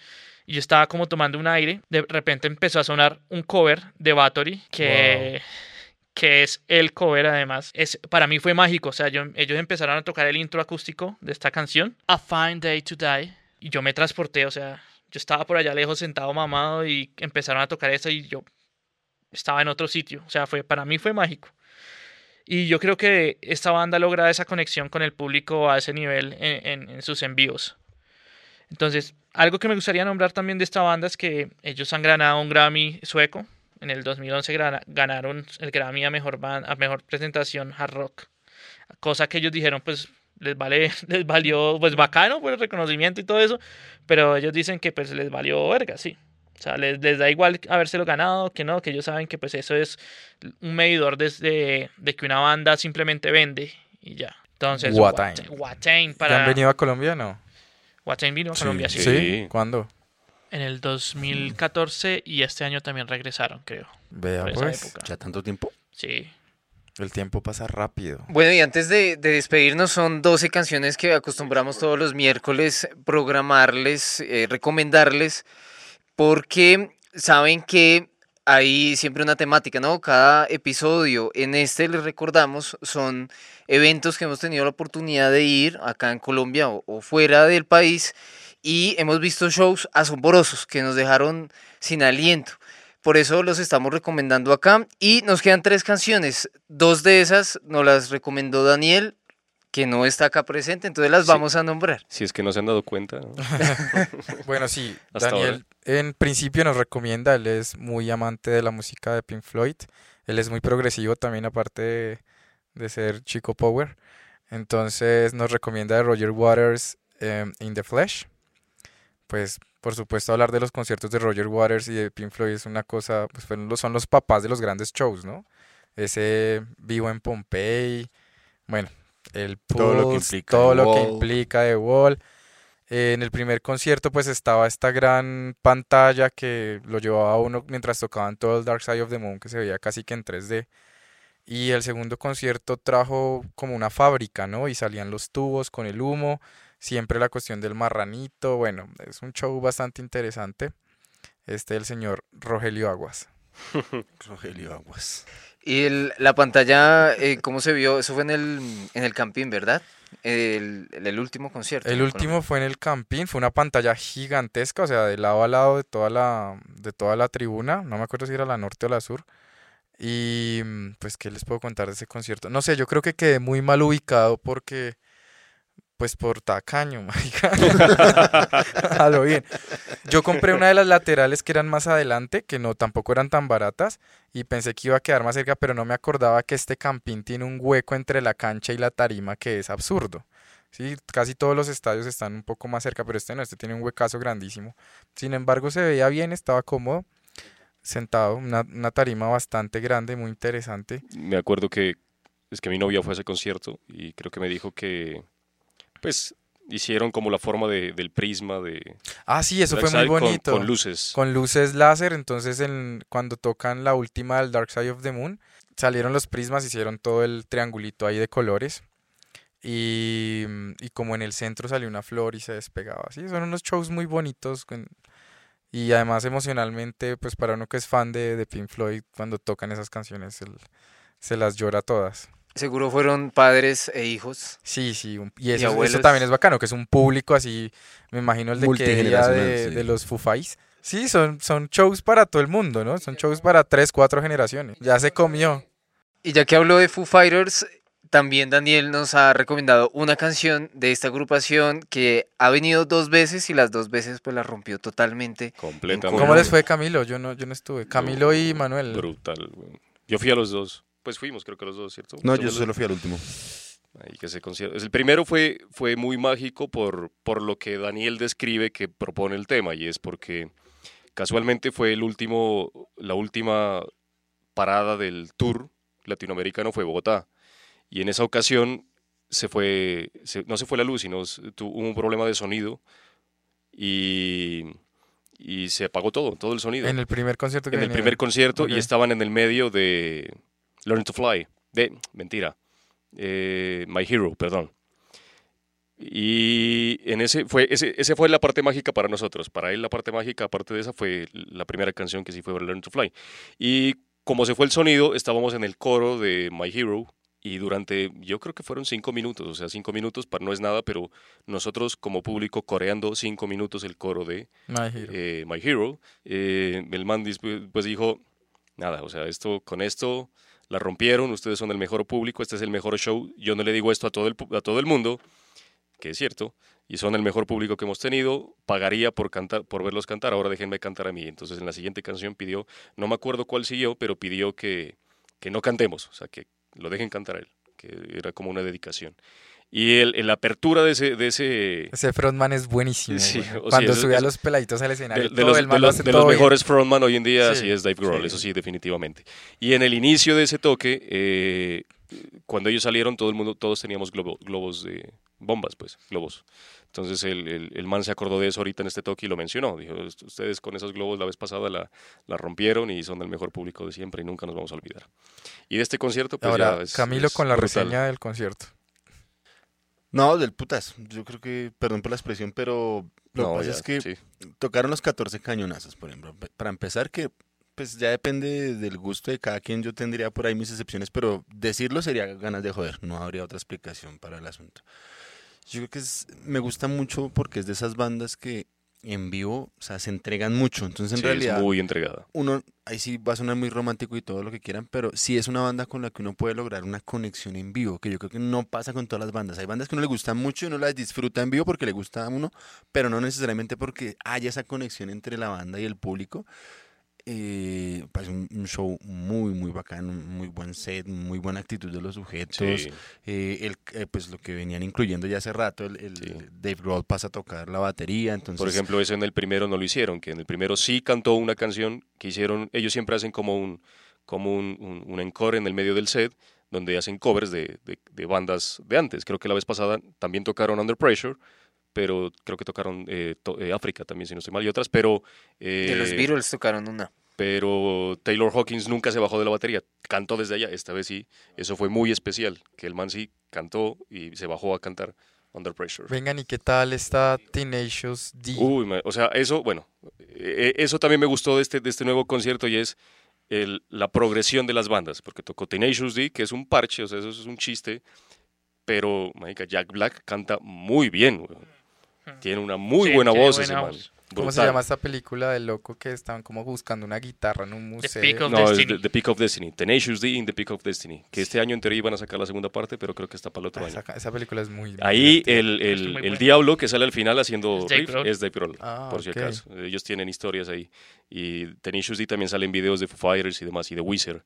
Y yo estaba como tomando un aire. De repente empezó a sonar un cover de Bathory que, que es el cover además. Es, para mí fue mágico. O sea, ellos empezaron a tocar el intro acústico de esta canción. A Fine Day to Die. Y yo me transporté, o sea, yo estaba por allá lejos sentado mamado y empezaron a tocar eso y yo estaba en otro sitio. O sea, fue, para mí fue mágico. Y yo creo que esta banda logra esa conexión con el público a ese nivel en sus envíos. Entonces, algo que me gustaría nombrar también de esta banda es que ellos han ganado un Grammy sueco. En el 2011 grana- ganaron el Grammy a mejor, ban- a mejor presentación hard rock. Cosa que ellos dijeron, pues les vale, les valió, pues bacano por el reconocimiento y todo eso. Pero ellos dicen que pues les valió verga, sí. O sea, les, les da igual habérselo ganado, que no, que ellos saben que pues eso es un medidor desde de que una banda simplemente vende y ya. Entonces, Watain. Watain, Watain ¿Ya para han venido a Colombia no? Watain vino a Sí, Colombia, sí. sí. ¿Cuándo? En el 2014 y este año también regresaron, creo. Vea pues, época. ¿Ya tanto tiempo? Sí. el tiempo pasa rápido. Bueno, y antes de, de despedirnos, son 12 canciones que acostumbramos todos los miércoles programarles, eh, recomendarles, porque saben que hay siempre una temática, ¿no? Cada episodio en este les recordamos son eventos que hemos tenido la oportunidad de ir acá en Colombia o, o fuera del país y hemos visto shows asombrosos que nos dejaron sin aliento. Por eso los estamos recomendando acá. Y nos quedan tres canciones. Dos de esas nos las recomendó Daniel, que no está acá presente, entonces las Sí. vamos a nombrar. Si es que no se han dado cuenta. ¿no? Bueno, sí, Hasta Daniel en principio nos recomienda, él es muy amante de la música de Pink Floyd, él es muy progresivo también aparte de, de ser chico power, entonces nos recomienda de Roger Waters em, In the Flesh, pues por supuesto hablar de los conciertos de Roger Waters y de Pink Floyd es una cosa, pues son los papás de los grandes shows, ¿no? Ese vivo en Pompey, bueno, el Todo lo que implica todo lo que Wall. implica The Wall. Eh, en el primer concierto pues estaba esta gran pantalla que lo llevaba a uno mientras tocaban todo el Dark Side of the Moon que se veía casi que en 3D. Y el segundo concierto trajo como una fábrica, ¿no? Y salían los tubos con el humo, siempre la cuestión del marranito, bueno, es un show bastante interesante. Este el señor Rogelio Aguas. Rogelio Aguas. Y el- la pantalla, eh, ¿cómo se vio? Eso fue en el, en el camping, ¿verdad? El, el último concierto. El último fue en el Campín, fue una pantalla gigantesca, o sea, de lado a lado de toda la, de toda la tribuna, no me acuerdo si era la norte o la sur. Y mm, pues, ¿qué les puedo contar de ese concierto? No sé, yo creo que quedé muy mal ubicado porque, pues por tacaño, marica. A lo bien. Yo compré una de las laterales que eran más adelante, que no tampoco eran tan baratas, y pensé que iba a quedar más cerca, pero no me acordaba que este campín tiene un hueco entre la cancha y la tarima que es absurdo. Sí, casi todos los estadios están un poco más cerca, pero este no, este tiene un huecazo grandísimo. Sin embargo, se veía bien, estaba cómodo, sentado, una, una tarima bastante grande, muy interesante. Me acuerdo que es que mi novia fue a ese concierto y creo que me dijo que, pues, hicieron como la forma de- del prisma de Ah, sí, eso Dark fue muy con- bonito. Con, luces. con luces láser, entonces en, cuando tocan la última del Dark Side of the Moon, salieron los prismas, hicieron todo el triangulito ahí de colores. Y, y como en el centro salió una flor y se despegaba. Sí, son unos shows muy bonitos. con- y además emocionalmente, pues para uno que es fan de, de Pink Floyd, cuando tocan esas canciones, el- se las llora todas. Seguro fueron padres e hijos. Sí, sí, un- y eso, eso abuelos. también es bacano, que es un público así, me imagino el de que de, sí. de los Fufais. Sí, son, son shows para todo el mundo, ¿no? Son shows para tres, cuatro generaciones. Ya se comió. Y ya que habló de Foo Fighters, también Daniel nos ha recomendado una canción de esta agrupación que ha venido dos veces y las dos veces pues la rompió totalmente. Completamente. ¿Cómo les fue Camilo? Yo no, yo no estuve. Camilo y Manuel. Brutal. Yo fui a los dos. Pues fuimos, creo que los dos, ¿cierto? No, yo los- solo fui al último. Ahí que se concierto. El primero fue, fue muy mágico por, por lo que Daniel describe que propone el tema, y es porque casualmente fue el último, la última parada del tour latinoamericano fue Bogotá. Y en esa ocasión se fue, se- no se fue la luz, sino s- tu- hubo un problema de sonido y, y se apagó todo, todo el sonido En el primer concierto que en el primer concierto Ok. y estaban en el medio de Learn to Fly, de, mentira, eh, My Hero, perdón. Y en ese fue, ese, ese fue la parte mágica para nosotros. Para él la parte mágica, aparte de esa, fue la primera canción que sí fue Learn to Fly. Y como se fue el sonido, estábamos en el coro de My Hero y durante, yo creo que fueron cinco minutos, o sea, cinco minutos para, no es nada, pero nosotros como público coreando cinco minutos el coro de My Hero. eh, My Hero, eh, el man pues dijo, nada, o sea, esto con esto la rompieron, ustedes son el mejor público, este es el mejor show, yo no le digo esto a todo el, a todo el mundo, que es cierto, y son el mejor público que hemos tenido, pagaría por cantar, por verlos cantar, ahora déjenme cantar a mí. Entonces en la siguiente canción pidió, no me acuerdo cuál siguió, pero pidió que, que no cantemos, o sea, que lo dejen cantar a él, que era como una dedicación. Y el, en la apertura de ese, de ese Ese frontman es buenísimo. Sí, o sí, Cuando eso- sube a eso- los peladitos al escenario, de, de todo los, el de lo hace de todo los bien. mejores frontman hoy en día, Sí, sí, es Dave Grohl, sí. eso sí, definitivamente. Y en el inicio de ese toque, eh, cuando ellos salieron, todo el mundo, todos teníamos globo- globos de bombas, pues, globos. Entonces el, el, el man se acordó de eso ahorita en este toque y lo mencionó. Dijo, "Est- ustedes con esos globos la vez pasada la, la rompieron y son el mejor público de siempre y nunca nos vamos a olvidar. Y de este concierto, pues Ahora, ya es- Camilo es con la brutal. reseña del concierto. No, del putas. Yo creo que, perdón por la expresión, pero lo No, que pasa ya, es que sí. tocaron los 14 cañonazos, por ejemplo. Para empezar, que pues ya depende del gusto de cada quien. Yo tendría por ahí mis excepciones, pero decirlo sería ganas de joder. No habría otra explicación para el asunto. Yo creo que es, me gusta mucho porque es de esas bandas que en vivo, o sea, se entregan mucho. Entonces, en Sí, realidad, es muy entregada. uno, ahí sí va a sonar muy romántico y todo lo que quieran, pero sí es una banda con la que uno puede lograr una conexión en vivo, que yo creo que no pasa con todas las bandas. Hay bandas que uno le gustan mucho y uno las disfruta en vivo porque le gusta a uno, pero no necesariamente porque haya esa conexión entre la banda y el público. Eh, pues un, un show muy, muy bacano, un muy buen set, muy buena actitud de los sujetos. Sí. Eh, el, eh, pues lo que venían incluyendo ya hace rato, el, el Sí. Dave Grohl pasa a tocar la batería, entonces... Por ejemplo, eso en el primero no lo hicieron, que en el primero sí cantó una canción que hicieron, ellos siempre hacen como un, como un, un, un encore en el medio del set, donde hacen covers de, de, de bandas de antes. Creo que la vez pasada también tocaron Under Pressure, pero creo que tocaron eh, to- eh, África también, si no estoy mal, y otras, pero... De los eh, Beatles tocaron una. pero Taylor Hawkins nunca se bajó de la batería, cantó desde allá, esta vez sí, eso fue muy especial, que el man sí cantó y se bajó a cantar Under Pressure. Vengan, ¿y qué tal está Tenacious D? Uy, o sea, eso, bueno, eh, eso también me gustó de este, de este nuevo concierto y es el- la progresión de las bandas, porque tocó Tenacious D, que es un parche, o sea, eso es un chiste, pero, marica, Jack Black canta muy bien, weón. Tiene una muy Sí, buena voz buena ese man. voz. ¿Cómo se llama esta película del loco que estaban como buscando una guitarra en un museo? Peak of No, es Destiny. The, The Peak of Destiny. Tenacious D in The Peak of Destiny. Que este año en teoría iban a sacar la segunda parte, pero creo que está para el otro Ah, año. esa, esa película es muy... Ahí el, Es el, muy el buena. diablo que sale al final haciendo riff es Dave Grohl, Ah, por si acaso. Ellos tienen historias ahí. Y Tenacious D también salen videos de Foo Fighters y demás, y de Weezer.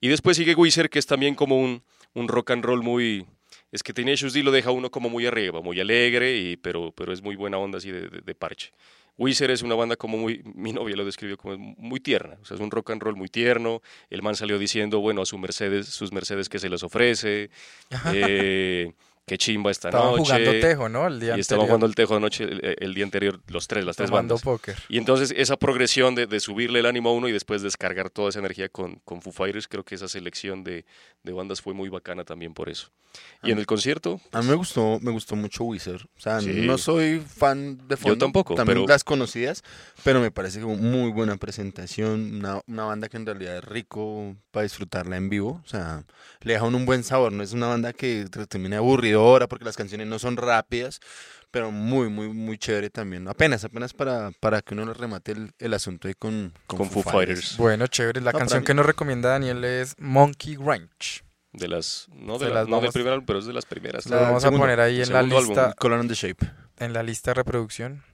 Y después sigue Weezer, que es también como un, un rock and roll muy es que Tenacious D lo deja uno como muy arriba, muy alegre, y, pero, pero es muy buena onda así de, de- de parche. Weezer es una banda como muy, mi novia lo describió como muy tierna, o sea, es un rock and roll muy tierno. El man salió diciendo, bueno, a su Mercedes, sus Mercedes que se les ofrece, eh, qué chimba esta Estaban noche. jugando tejo, ¿no? El día y estaban jugando el tejo anoche, el, el día anterior, los tres, las tres tomando bandas. póker. Y entonces esa progresión de, de subirle el ánimo a uno y después descargar toda esa energía con, con Foo Fighters, creo que esa selección de, de bandas fue muy bacana también por eso. Y en el concierto, A mí me gustó, me gustó mucho Wizard. O sea, Sí. no soy fan de fondo. tampoco, También pero- las conocidas, pero me parece que fue muy buena presentación. Una, una banda que en realidad es rico para disfrutarla en vivo. O sea, le deja un buen sabor. No es una banda que te termine aburridora porque las canciones no son rápidas, pero muy, muy, muy chévere también. Apenas, apenas para, para que uno remate el, el asunto ahí con, con Foo Fighters, Bueno, chévere. La No, canción que nos recomienda Daniel es Monkey Ranch. de las, no, de la- las no del vamos- primer álbum, pero es de las primeras. La vamos a segundo, poner ahí en la lista, Color and the Shape. en la lista de reproducción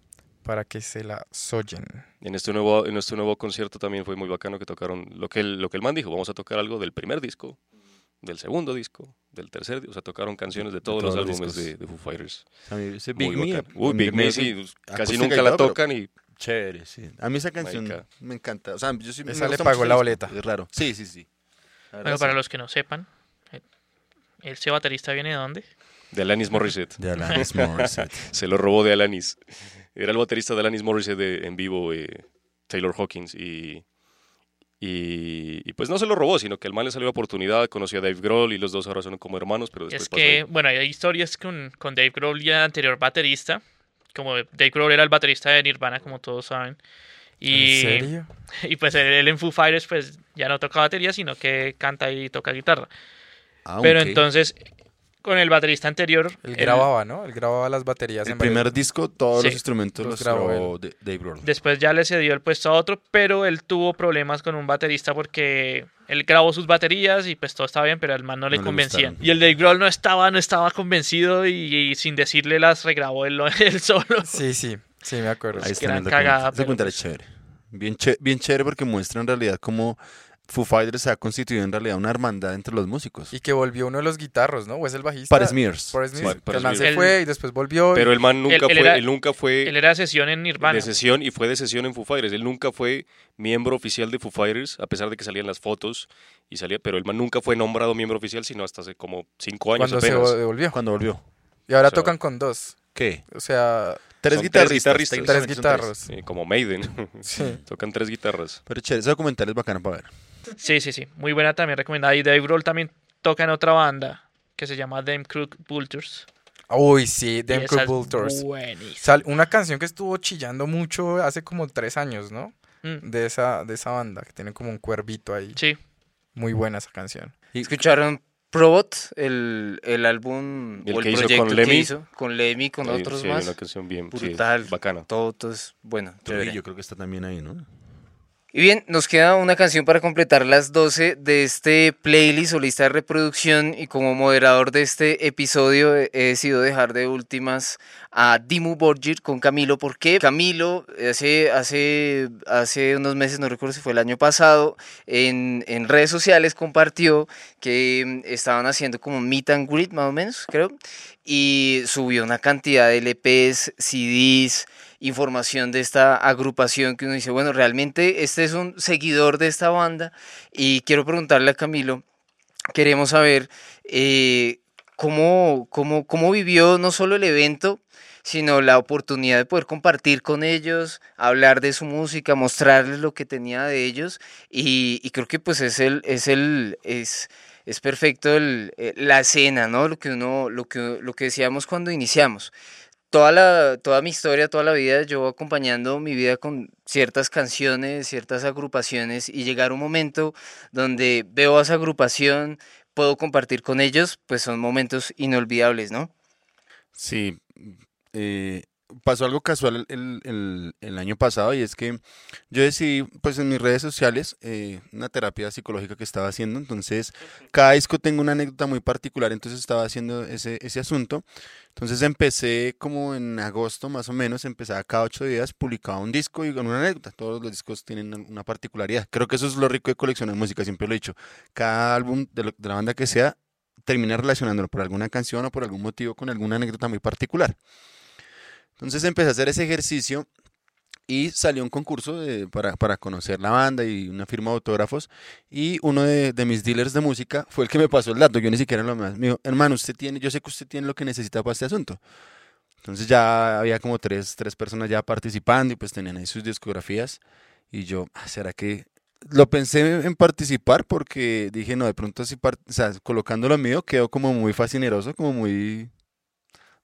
para que se la soyen. En este nuevo, en este nuevo concierto también fue muy bacano que tocaron lo que el, lo que el man dijo, vamos a tocar algo del primer disco, del segundo disco, del tercer, di- o sea, tocaron canciones de todos, todos los los álbumes de, de Foo Fighters. A mí ese Muy Big Me. Uy, Big Me sí, casi nunca la todo, tocan y Chévere, sí. A mí esa canción me encanta. O sea, yo sí me Esa le gusta pagó la boleta. disco, Es raro. Sí, sí, sí. Bueno, para sí. los que no sepan, eh, ese baterista viene de dónde? de Alanis Morissette. De Alanis Morissette. Se lo robó de Alanis. Era el baterista de Alanis Morissette de- en vivo, eh, Taylor Hawkins, y, y, y pues no se lo robó, sino que el man le salió la oportunidad, conoció a Dave Grohl y los dos ahora son como hermanos, pero después Es que, bueno, hay historias con, con Dave Grohl y el anterior baterista. Como Dave Grohl era el baterista de Nirvana, como todos saben. Y, ¿En serio? y pues él, él en Foo Fighters pues ya no toca batería, sino que canta y toca guitarra. Pero Aunque entonces, con el baterista anterior... Él él- grababa, ¿no? Él grababa las baterías el en varios- primer disco, todos Sí, los instrumentos los los grabó grabó Dave Grohl. Después ya le cedió el puesto a otro, pero él tuvo problemas con un baterista porque él grabó sus baterías y pues todo estaba bien, pero al man no le No le y el Dave Grohl no estaba, no estaba convencido y, y sin decirle las regrabó él, él solo. Sí, sí, sí, me acuerdo. Ahí está el documental. cagada, pero pues- chévere. Bien, bien chévere porque muestra en realidad cómo Foo Fighters se ha constituido en realidad una hermandad entre los músicos. Y que volvió uno de los guitarros, ¿no? ¿O es el bajista? Para Smears. Para Smears, Sí, que para el man se fue y después volvió. Pero el man nunca Él- él fue, era- él nunca fue Él era sesión en Nirvana. de sesión y fue de sesión en Foo Fighters. Él nunca fue miembro oficial de Foo Fighters, a pesar de que salían las fotos y salía, pero el man nunca fue nombrado miembro oficial, sino hasta hace como cinco años cuando se apenas. vo- devolvió. Cuando volvió. Y ahora o sea, tocan con dos. ¿Qué? O sea, Tres tres guitarristas. tres son guitarros. Sí, como Maiden. Sí. Tocan tres guitarras. Pero chévere, ese documental es bacano para ver. Sí, sí, sí. Muy buena también recomendada. Y Dave Grohl también toca en otra banda que se llama Them Crook Vultures. Uy, sí, Them es Vultures. buenísima. Sal- una canción que estuvo chillando mucho hace como tres años, ¿no? Mm, De esa, de esa banda, que tiene como un cuervito ahí. Sí. Muy buena esa canción. ¿Escucharon Probot, el, el álbum ¿El o el que hizo con que Lemmy? hizo? Con Lemmy, con Sí, otros sí, más. una canción bien sí, Brutal. bacana. Todo, todo es bueno. Trujillo creo que está también ahí, ¿no? Y bien, nos queda una canción para completar las 12 de este playlist o lista de reproducción y como moderador de este episodio he decidido dejar de últimas a Dimu Borgir con Camilo. ¿Por qué? Camilo hace, hace, hace unos meses, no recuerdo si fue el año pasado, en, en redes sociales compartió que mm, estaban haciendo como meet and greet más o menos, creo, y subió una cantidad de LPs, CDs, información de esta agrupación que uno dice, bueno, realmente este es un seguidor de esta banda y quiero preguntarle a Camilo, queremos saber eh, cómo, cómo, cómo vivió no solo el evento, sino la oportunidad de poder compartir con ellos, hablar de su música, mostrarles lo que tenía de ellos. Y, creo que pues es el, es el, es, es perfecto el, eh, la escena, ¿no? Lo que uno, lo que, lo que decíamos cuando iniciamos toda, la, toda mi historia, toda la vida, yo acompañando mi vida con ciertas canciones, ciertas agrupaciones y llegar un momento donde veo a esa agrupación, puedo compartir con ellos, pues son momentos inolvidables, ¿no? Sí, eh, pasó algo casual el, el- año pasado y es que yo decidí, pues en mis redes sociales, eh, una terapia psicológica que estaba haciendo, entonces cada disco tengo una anécdota muy particular, entonces estaba haciendo ese, ese asunto, entonces empecé como en agosto más o menos, empezaba cada ocho días, publicaba un disco y con una anécdota, todos los discos tienen una particularidad, creo que eso es lo rico de coleccionar música, siempre lo he dicho, cada álbum de, lo- de la banda que sea termina relacionándolo por alguna canción o por algún motivo con alguna anécdota muy particular. Entonces empecé a hacer ese ejercicio y salió un concurso de- para, para conocer la banda y una firma de autógrafos. Y uno de, de mis dealers de música fue el que me pasó el dato. Yo ni siquiera lo más. Me dijo, hermano, usted tiene, yo sé que usted tiene lo que necesita para este asunto. Entonces ya había como tres, tres personas ya participando y pues tenían ahí sus discografías. Y yo, ah, ¿será que lo pensé en participar? Porque dije, no, de pronto si o sea, colocando lo mío quedó como muy fascineroso, como muy,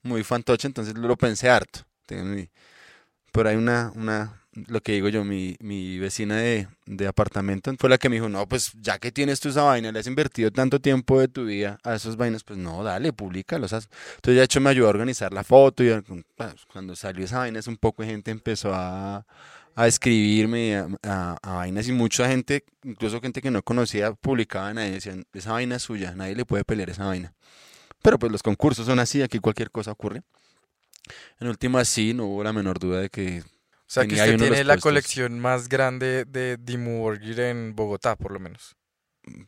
muy fantoche. Entonces lo pensé harto. Por ahí una, una, lo que digo yo, mi, mi vecina de, de apartamento fue la que me dijo, no, pues ya que tienes tú esa vaina, le has invertido tanto tiempo de tu vida a esas vainas, pues no, dale, públicalos. haz". Entonces ya de hecho me ayudó a organizar la foto y pues, cuando salió esa vaina, es un poco de gente empezó a, a escribirme a, a- a vainas y mucha gente, incluso gente que no conocía, publicaban ahí, decían, esa vaina es suya, nadie le puede pelear esa vaina. Pero pues los concursos son así, aquí cualquier cosa ocurre. En última sí, no hubo la menor duda de que O sea que usted tiene la puestos. colección más grande de Dimmu Borgir en Bogotá, por lo menos.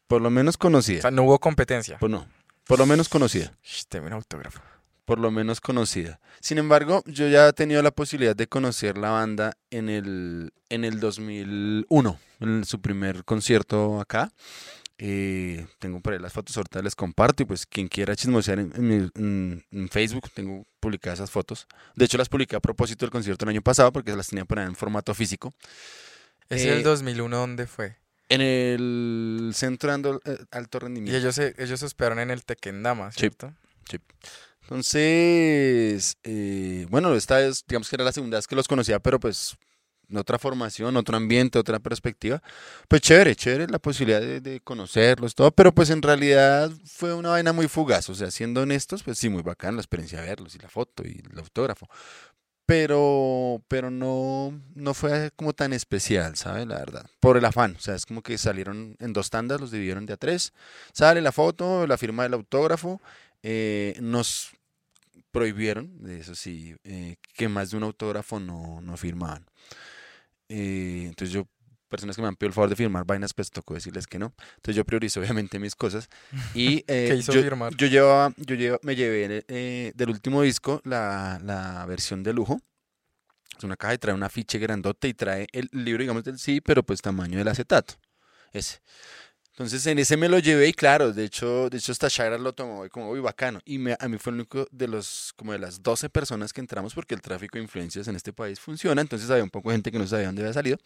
por lo menos O conocida. sea, no hubo competencia. Pues no, por lo menos conocida. Deme un autógrafo. Por lo menos conocida. Sin embargo, yo ya he tenido la posibilidad de conocer la banda en el, en el 2001, en su primer concierto acá. Eh, tengo por ahí las fotos, ahorita les comparto y pues quien quiera chismosear en, en Facebook, tengo publicadas esas fotos. De hecho las publiqué a propósito del concierto el año pasado porque las tenía por ahí en formato físico. ¿Es Eh, el 2001 dónde fue? En el Centro de eh, Alto Y Rendimiento. ellos se, ellos se hospedaron en el Tequendama, Sí. ¿cierto? Entonces, eh, bueno, esta vez, digamos que era la segunda vez que los conocía, pero pues otra formación, otro ambiente, otra perspectiva. Pues chévere, chévere la posibilidad de, de conocerlos, todo, pero pues en realidad fue una vaina muy fugaz, o sea, siendo honestos, pues sí, muy bacán la experiencia de verlos y la foto y el autógrafo. Pero, pero no, no fue como tan especial, ¿sabes? La verdad. Por el afán. O sea, es como que salieron en dos tandas, los dividieron de a tres. Sale la foto, la firma del autógrafo. eh, nos prohibieron, eso sí, eh, que más de un autógrafo no, no firmaban. Eh, entonces yo, personas que me han pedido el favor de firmar vainas, pues tocó decirles que no. Entonces yo priorizo obviamente mis cosas. Y eh, ¿Qué hizo yo, firmar? yo llevaba, yo lleva- me llevé eh, del último disco la, la versión de lujo. Es una caja y trae un afiche grandote y trae el libro, digamos, del sí, pero pues tamaño del acetato. Ese. Entonces en ese me lo llevé y claro, de hecho, de hecho esta Shara lo tomó y como, uy, bacano. Y me- a mí fue el único de los, como de las 12 personas que entramos porque el tráfico de influencias en este país funciona, entonces había un poco de gente que no sabía dónde había salido.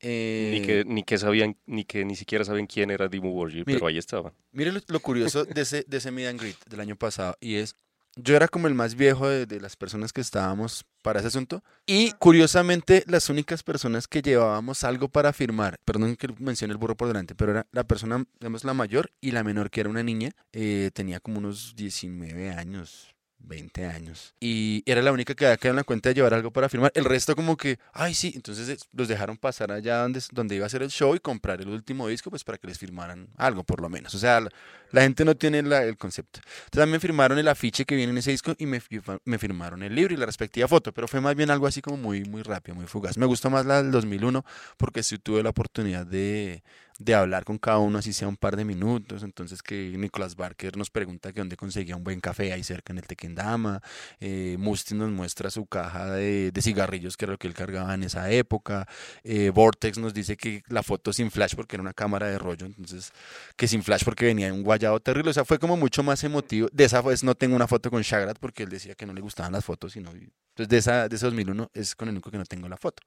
Eh, Ni que, ni que sabían, ni que ni siquiera saben quién era Dimmu Borgir, pero ahí estaban. Mire lo, lo curioso de ese, de ese meet and greet del año pasado y es, yo era como el más viejo de, de las personas que estábamos para ese asunto y curiosamente las únicas personas que llevábamos algo para firmar, perdón que mencione el burro por delante, pero era la persona, digamos, la mayor y la menor que era una niña, eh, tenía como unos 19 años. 20 años. Y era la única que había quedado en la cuenta de llevar algo para firmar. El resto como que, ay sí, entonces los dejaron pasar allá donde, donde iba a ser el show y comprar el último disco pues para que les firmaran algo por lo menos. O sea, la, la gente no tiene la- el concepto. Entonces me firmaron el afiche que viene en ese disco y me, me firmaron el libro y la respectiva foto, pero fue más bien algo así como muy, muy rápido, muy fugaz. Me gustó más la del 2001 porque sí tuve la oportunidad de, de hablar con cada uno, así sea un par de minutos. Entonces que Nicolás Barker nos pregunta que dónde conseguía un buen café ahí cerca en el Tequendama. Eh, nos muestra su caja de, de cigarrillos, que era lo que él cargaba en esa época. Eh, Vortex nos dice que la foto sin flash porque era una cámara de rollo, entonces que sin flash porque venía un guayado terrible. O sea, fue como mucho más emotivo. De esa vez no tengo una foto con Shagrat porque él decía que no le gustaban las fotos, sino entonces de esa de ese 2001 es con el único que no tengo la foto.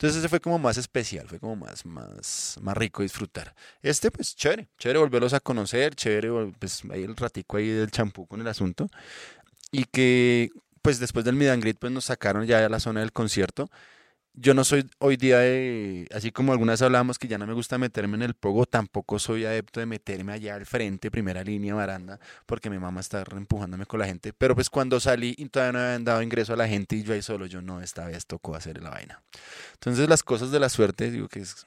Entonces ese fue como más especial, fue como más, más, más rico disfrutar. Este, pues, chévere, chévere volverlos a conocer, chévere, pues, ahí el ratico ahí del champú con el asunto. Y que, pues, después del and greet, pues, nos sacaron ya a la zona del concierto. Yo no soy hoy día de, así como algunas hablábamos que ya no me gusta meterme en el pogo, tampoco soy adepto de meterme allá al frente, primera línea, baranda, porque mi mamá está empujándome con la gente. Pero pues cuando salí y todavía no habían dado ingreso a la gente y yo ahí solo, yo no, esta vez tocó hacer la vaina. Entonces las cosas de la suerte, digo que es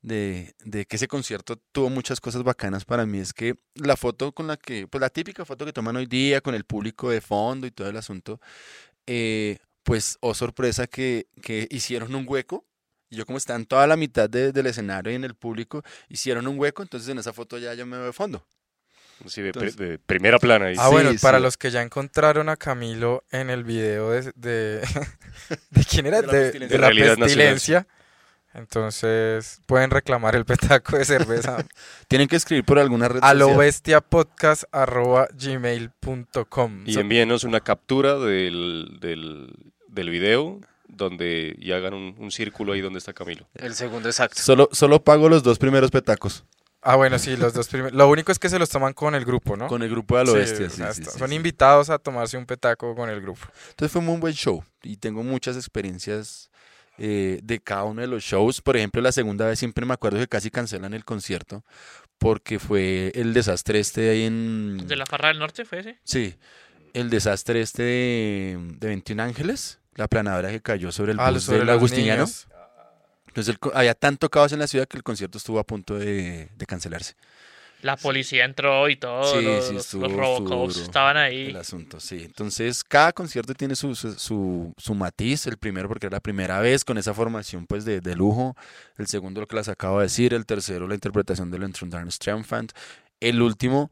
de, de que ese concierto tuvo muchas cosas bacanas para mí, es que la foto con la que, pues la típica foto que toman hoy día con el público de fondo y todo el asunto, eh, pues, oh sorpresa que, que hicieron un hueco. Y yo como estaba en toda la mitad de- del escenario y en el público, hicieron un hueco, entonces en esa foto ya yo me veo de fondo. Sí, de, Entonces- pri- de primera plana. ahí. Ah, Sí, bueno, para sí. los que ya encontraron a Camilo en el video de... ¿De, ¿de quién era? De la la pestilencia. Entonces pueden reclamar el petaco de cerveza Tienen que escribir por alguna red a lo social. bestiapodcast arroba gmail.com. Y envíenos una captura del, del, del video donde y hagan un, un círculo ahí donde está Camilo. El segundo exacto. Solo, solo pago los dos primeros petacos Ah, bueno, sí, los dos primeros. Lo único es que se los toman con el grupo, ¿no? con el grupo de Alo Sí, sí, son sí. invitados a tomarse un petaco con el grupo. Entonces fue un buen show y tengo muchas experiencias eh, de cada uno de los shows. Por ejemplo, la segunda vez siempre me acuerdo que casi cancelan el concierto porque fue el desastre este ahí en... ¿De la Farra del Norte fue ese? Sí, el desastre este de, de 21 Ángeles, la planadora que cayó sobre el Ah, bus sobre del los Agustiniano. niños. Entonces el había tanto caos en la ciudad que el concierto estuvo a punto de, de cancelarse. La policía entró y todo. Sí, los, sí, los estuvo- Robocops estuvo estaban El ahí. asunto, sí. Entonces, cada concierto tiene su, su, su- su matiz. El primero porque era la primera vez con esa formación pues de, de lujo. El segundo lo que les acabo de decir. El tercero la interpretación de Darkness Triumphant. El último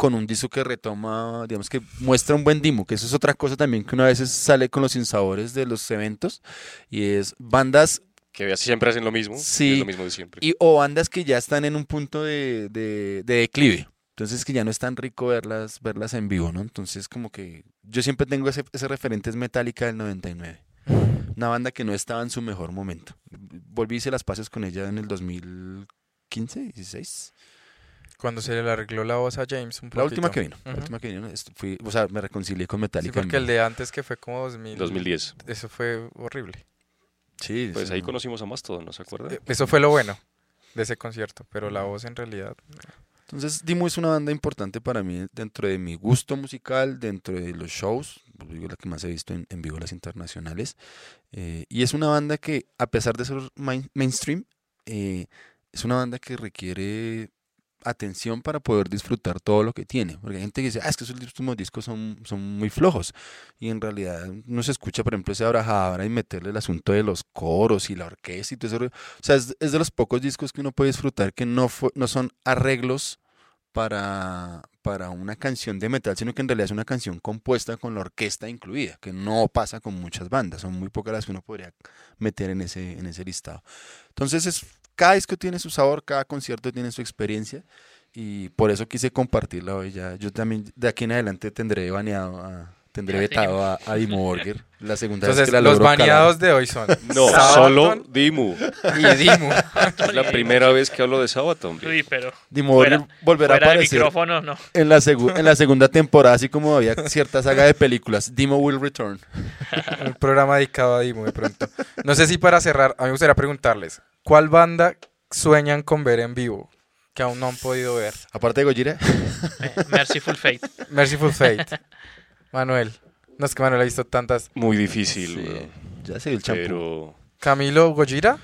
con un disco que retoma, digamos que muestra un buen demo, que eso es otra cosa también que una vez sale con los insabores de los eventos y es bandas Que siempre hacen lo mismo. Sí. Es lo mismo de siempre. y, o bandas que ya están en un punto de, de- de declive. Entonces que ya no es tan rico verlas, verlas en vivo, ¿no? Entonces como que yo siempre tengo ese, ese referente es Metallica del 99. Una banda que no estaba en su mejor momento. Volví y hice las paces con ella en el 2015, 16. Cuando se le arregló la voz a James un La última poquito. que vino. La Ujú. última que vino. fui, o sea, me reconcilié con Sí, Metallica. en porque el de antes que fue como 2000, 2010. Eso fue horrible. Sí, Pues sí, ahí no. conocimos a Mastodon, ¿no se acuerda? Eh, Eso fue lo bueno de ese concierto, pero la voz en realidad... Entonces, Dimo es una banda importante para mí dentro de mi gusto musical, dentro de los shows, pues, digo, la que más he visto en, en vivo, las internacionales. eh, y es una banda que, a pesar de ser main- mainstream, eh, es una banda que requiere atención para poder disfrutar todo lo que tiene. Porque hay gente que dice, ah, es que esos últimos discos son, son muy flojos. Y en realidad no se escucha, por ejemplo, ese abrajadabra y meterle el asunto de los coros y la orquesta y todo eso. O sea, es, es de los pocos discos que uno puede disfrutar que no, fue- no son arreglos para, para una canción de metal, sino que en realidad es una canción compuesta con la orquesta incluida, que no pasa con muchas bandas, son muy pocas las que uno podría meter en ese, en ese listado. Entonces, es, cada disco tiene su sabor, cada concierto tiene su experiencia, y por eso quise compartirla hoy ya. Yo también de aquí en adelante tendré baneado a, tendré Ya, vetado a, a Dimo Borger, la segunda vez Entonces, que la los baneados de hoy son No, Sabaton solo Dimu. y Dimu. Es la primera vez que hablo de Sabaton. Uy, pero Dimo Borger fuera, volverá a fuera de aparecer micrófono, no. en la, en la segunda temporada, así como había cierta saga de películas. Dimo will return. Un programa dedicado a Dimu de pronto. No sé si para cerrar, a mí me gustaría preguntarles, ¿cuál banda sueñan con ver en vivo que aún no han podido ver? Aparte de Gojira, Eh, Merciful Fate. Merciful Fate. Manuel. No es que Manuel ha visto tantas. Muy difícil, Sí, ya dio el champú. Pero Camilo Gojira.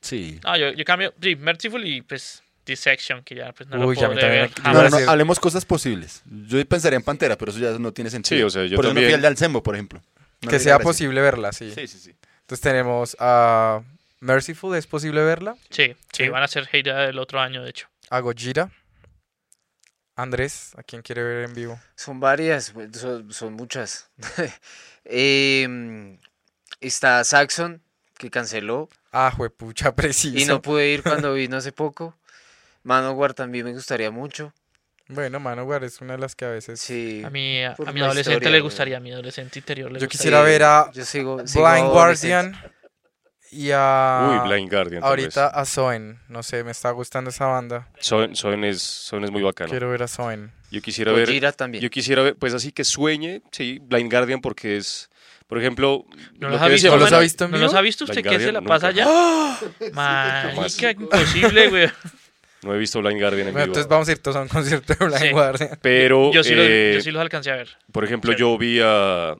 Sí. No, yo, yo cambio. Sí, Merciful y pues Dissection, que ya pues no Uy, lo también ver No, no, decir- hablemos cosas posibles. Yo pensaría en Pantera, pero eso ya no tiene sentido. Sí, o sea, yo Por eso no fui también- al de Alcembo, por ejemplo. No que sea gracia. posible verla, sí. Sí, sí, sí. Entonces tenemos a Merciful, ¿es posible verla? Sí, sí, Sí. van a ser gira del otro año, de hecho. A Gojira. Andrés, ¿a quién quiere ver en vivo? Son varias, son, son muchas. Em, está Saxon, que canceló Ah, juepucha, preciso. y no pude ir cuando vino hace poco. Manowar también me gustaría mucho. Bueno, Manowar es una de las que a veces... Sí. A mi, a, mi adolescente historia, le gustaría, a mi adolescente interior le Yo gustaría. quisiera ver a Yo sigo, sigo Blind adolescente. Guardian y a... Uy, Blind Guardian. Ahorita a Soen. No sé, me está gustando esa banda. Soen, Soen es, Soen es muy bacano. Quiero ver a Soen. Yo quisiera ver. Gojira también. Yo quisiera ver, pues así que sueñe, sí, Blind Guardian, porque es, por ejemplo, ¿No lo los ha visto? decíamos- ¿los ha mano? visto en ¿No los ha visto usted que se la pasa allá? Marica, imposible, güey. No he visto Blind Guardian en Bueno, vivo. entonces vamos a ir todos a un concierto de Blind Sí. Guardian. Pero, Yo sí, los, eh, yo sí los alcancé a ver. por ejemplo, yo vi a...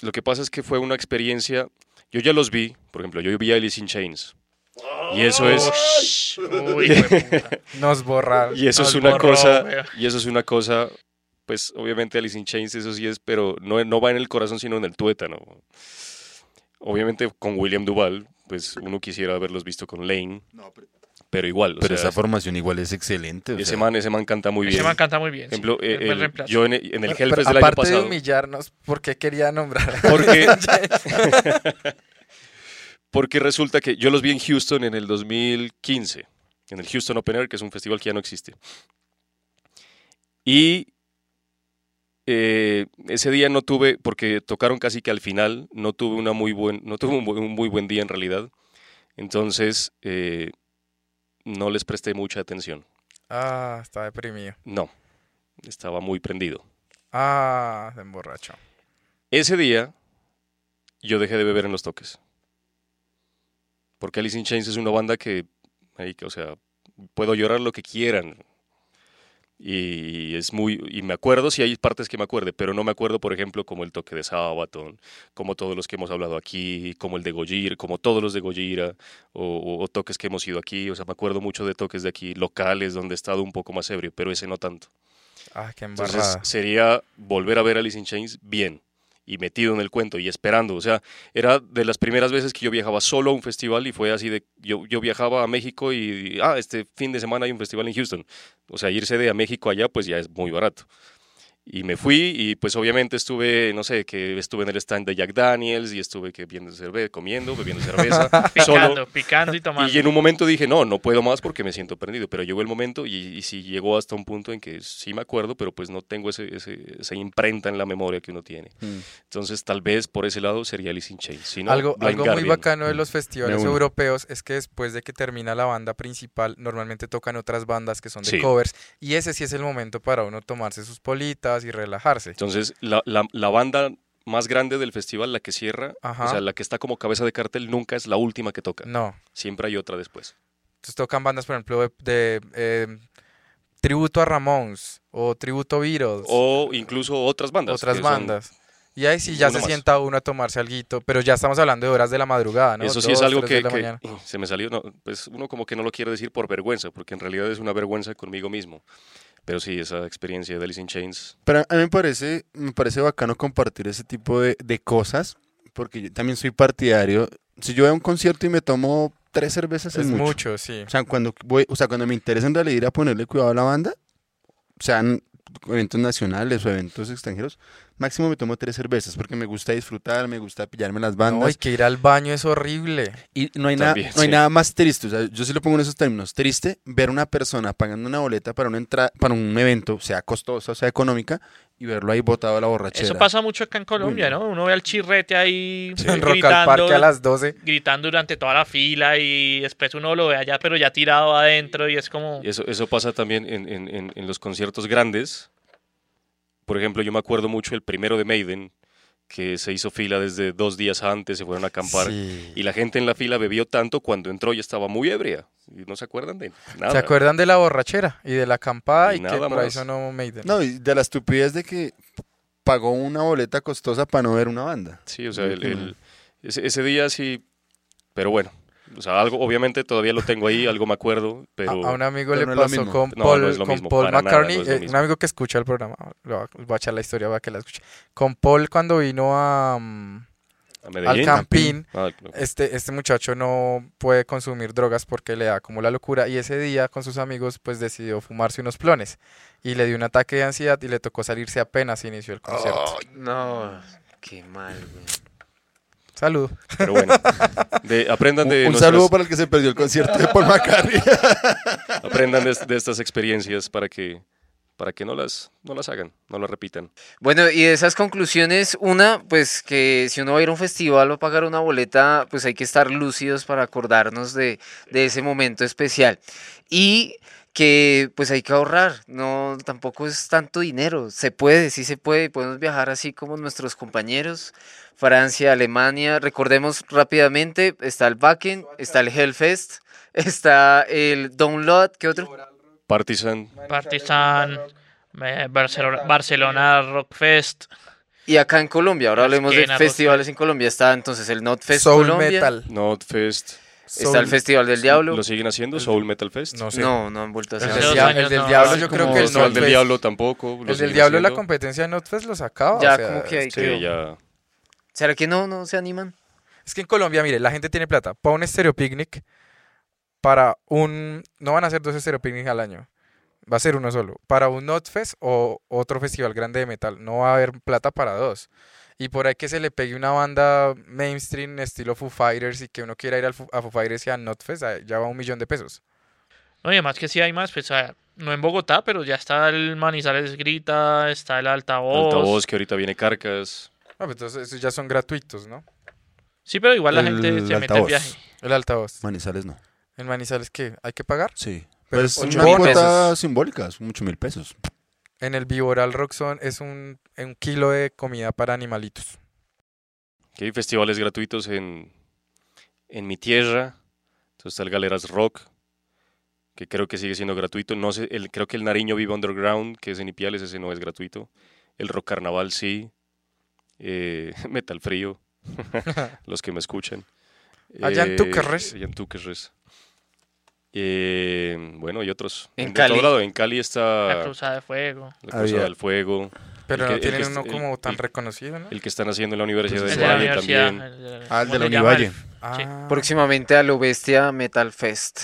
Lo que pasa es que fue una experiencia... Yo ya los vi, por ejemplo, yo vi a Alice in Chains. Y eso es... Uy, hijueputa. Nos borraron. Y eso es una borró, cosa, y eso es una cosa, pues obviamente Alice in Chains eso sí es, pero no, no va en el corazón sino en el tuétano. Obviamente con William Duval, pues uno quisiera haberlos visto con Lane, pero igual. o Pero sea, esa formación igual es excelente. o ese sea, man, ese man canta muy bien. Ese man canta muy bien. sí. ejemplo, eh, Es buen el- reemplazo. yo en, en el Pero Hellfest del año aparte de pasado, humillarnos, ¿por qué quería nombrar? a Porque- porque resulta que yo los vi en Houston en el 2015, en el Houston Open Air, que es un festival que ya no existe. Y eh, ese día no tuve, porque tocaron casi que al final, no tuve una muy buen, no tuve un, un muy buen día en realidad. Entonces, eh, no les presté mucha atención. Ah, está deprimido. No, estaba muy prendido. Ah, se emborrachó. Ese día yo dejé de beber en los toques. Porque Alice in Chains es una banda que, o sea, puedo llorar lo que quieran. Y es muy y me acuerdo si hay partes que me acuerde, pero no me acuerdo, por ejemplo, como el toque de Sabaton, como todos los que hemos hablado aquí, como el de Gojira, como todos los de Gojira, o, o- o toques que hemos ido aquí. O sea, me acuerdo mucho de toques de aquí, locales, donde he estado un poco más ebrio, pero ese no tanto. Ah, qué Entonces embarrada. sería volver a ver a Alice in Chains bien y metido en el cuento y esperando. O sea, era de las primeras veces que yo viajaba solo a un festival y fue así de, yo, yo viajaba a México y, ah, este fin de semana hay un festival en Houston. O sea, irse de a México allá pues ya es muy barato. Y me fui y pues obviamente estuve, no sé, que estuve en el stand de Jack Daniels y estuve que viendo cerveza, comiendo, bebiendo cerveza, Picando, solo. picando y tomando. Y en un momento dije, no, no puedo más porque me siento perdido. Pero llegó el momento y, y sí llegó hasta un punto en que sí me acuerdo, pero pues no tengo ese, ese- esa imprenta en la memoria que uno tiene. Mm. Entonces tal vez por ese lado sería Alice in Chains. Si no, algo algo muy bacano de los festivales europeos es que después de que termina la banda principal, normalmente tocan otras bandas que son de Sí. covers. Y ese sí es el momento para uno tomarse sus politas y relajarse. Entonces la, la- la banda más grande del festival, la que cierra, Ajá. o sea, la que está como cabeza de cartel, nunca es la última que toca. No. Siempre hay otra después. Entonces tocan bandas, por ejemplo, de, de, eh, tributo a Ramones o tributo a Beatles. O incluso otras bandas. otras son- bandas. Y ahí sí ya uno se más. sienta uno a tomarse algo, pero ya estamos hablando de horas de la madrugada, ¿no? Eso sí es Dos, algo tres que, se me salió, no, pues uno como que no lo quiere decir por vergüenza, porque en realidad es una vergüenza conmigo mismo. Pero sí, esa experiencia de Alice in Chains. Pero a mí me parece, me parece bacano compartir ese tipo de, de cosas, porque yo también soy partidario. Si yo voy a un concierto y me tomo tres cervezas es, Es mucho. mucho, sí. O sea, cuando voy, o sea, cuando me interesa en realidad ir a ponerle cuidado a la banda, sean eventos nacionales o eventos extranjeros, máximo me tomo tres cervezas porque me gusta disfrutar, me gusta pillarme las No, bandas. y que ir al baño es horrible. Y no hay, nada, no hay nada más triste, o sea, yo sí lo pongo en esos términos, triste ver una persona pagando una boleta para una entrada, para un evento, sea costosa o sea económica, y verlo ahí botado a la borrachera. Eso pasa mucho acá en Colombia, no. ¿no? Uno ve al chirrete ahí al Parque a las 12. gritando durante toda la fila y después uno lo ve allá, pero ya tirado adentro y es como... Y eso, eso pasa también en, en- en- en los conciertos grandes. Por ejemplo, yo me acuerdo mucho el primero de Maiden, que se hizo fila desde dos días antes, se fueron a acampar. Sí. Y la gente en la fila bebió tanto cuando entró y estaba muy ebria. Y no se acuerdan de nada. ¿Se acuerdan de la borrachera y de la acampada Y y, que nada por más. sonó Maiden? No, y de la estupidez de que pagó una boleta costosa para no ver una banda. Sí, o sea, el- el- ese, ese día sí. Pero bueno, o sea, algo, obviamente todavía lo tengo ahí, algo me acuerdo, pero. A, a un amigo pero le no pasó mismo. con No, Paul, no lo con mismo, Paul nada, McCartney, no lo eh, un amigo que escucha el programa, voy a- voy a echar la historia para que la escuche. Con Paul cuando vino a, a al. Campín, Ah, este, este muchacho no puede consumir drogas porque le da como la locura y ese día con sus amigos pues decidió fumarse unos plones y le dio un ataque de ansiedad y le tocó salirse apenas inició el concierto. No, qué mal, güey. Salud. Pero bueno, de- aprendan de un nuestras- saludo para el que se perdió el concierto de Paul McCartney. aprendan de, de estas experiencias para que para que no las no las hagan, no las repitan. Bueno, y de esas conclusiones, una, pues que si uno va a ir a un festival o a pagar una boleta, pues hay que estar lúcidos para acordarnos de, de ese momento especial. Y que pues hay que ahorrar, no, tampoco es tanto dinero, se puede, sí se puede, y podemos viajar así como nuestros compañeros, Francia, Alemania, recordemos rápidamente, está el Wacken, está el Hellfest, está el Download, ¿qué otro? Partisan, Partizan, eh, Barcelona, Barcelona Rock Fest. Y acá en Colombia, ahora hablemos de festivales en Colombia, está entonces el Notfest Soul Colombia. Metal. Notfest, Está el Festival del Diablo. ¿lo siguen haciendo? Soul Metal Fest. No sé. No, no han vuelto a El hacer. Dia- años el del no. Diablo yo creo que el Festival del Diablo tampoco. El del Diablo la competencia de Notfest los acaba. Ya, o sea, como que hay es Sí, que- ya. ¿Será que no, no se animan? Es que en Colombia, mire, la gente tiene plata. Para un Stereo Picnic, para un... No van a ser dos Stereo Picnic al año. Va a ser uno solo. Para un Notfest o otro festival grande de metal. No va a haber plata para dos. Y por ahí que se le pegue una banda mainstream estilo Foo Fighters y que uno quiera ir al Fu- a Foo Fighters y a Notfest, ah, ya va un millón de pesos. No, y además que sí hay más, pues no en Bogotá, pero ya está el Manizales Grita, está el altavoz. Altavoz, que ahorita viene Carcas. Ah, pues entonces esos ya son gratuitos, ¿no? Sí, pero igual la El gente se mete altavoz. viaje. El altavoz. Manizales no. ¿En Manizales qué? ¿Hay que pagar? Sí. Pero Pues ocho una cuota simbólica, son mucho mil pesos. En el Viboral Roxon es un, un kilo de comida para animalitos. Que hay festivales gratuitos en, en mi tierra. Entonces está el Galeras Rock, que creo que sigue siendo gratuito. No sé, el, creo que el Nariño Vive Underground, que es en Ipiales, ese no es gratuito. El Rock Carnaval sí. Eh, Metal Frío, los que me escuchan. Allá en Eh, Túquerres. allá en Túquerres. Eh, bueno, y otros. En de Cali. todo lado. En Cali La está Cruzada de Fuego. la Cruzada Había- del Fuego. Pero El no tienen uno el- como tan el- reconocido, ¿no? El que están haciendo en la Universidad Pues de El de la Valle universidad. también. Ah, el ¿cómo de la? Univalle. Ah, Próximamente a lo bestia Metal Fest.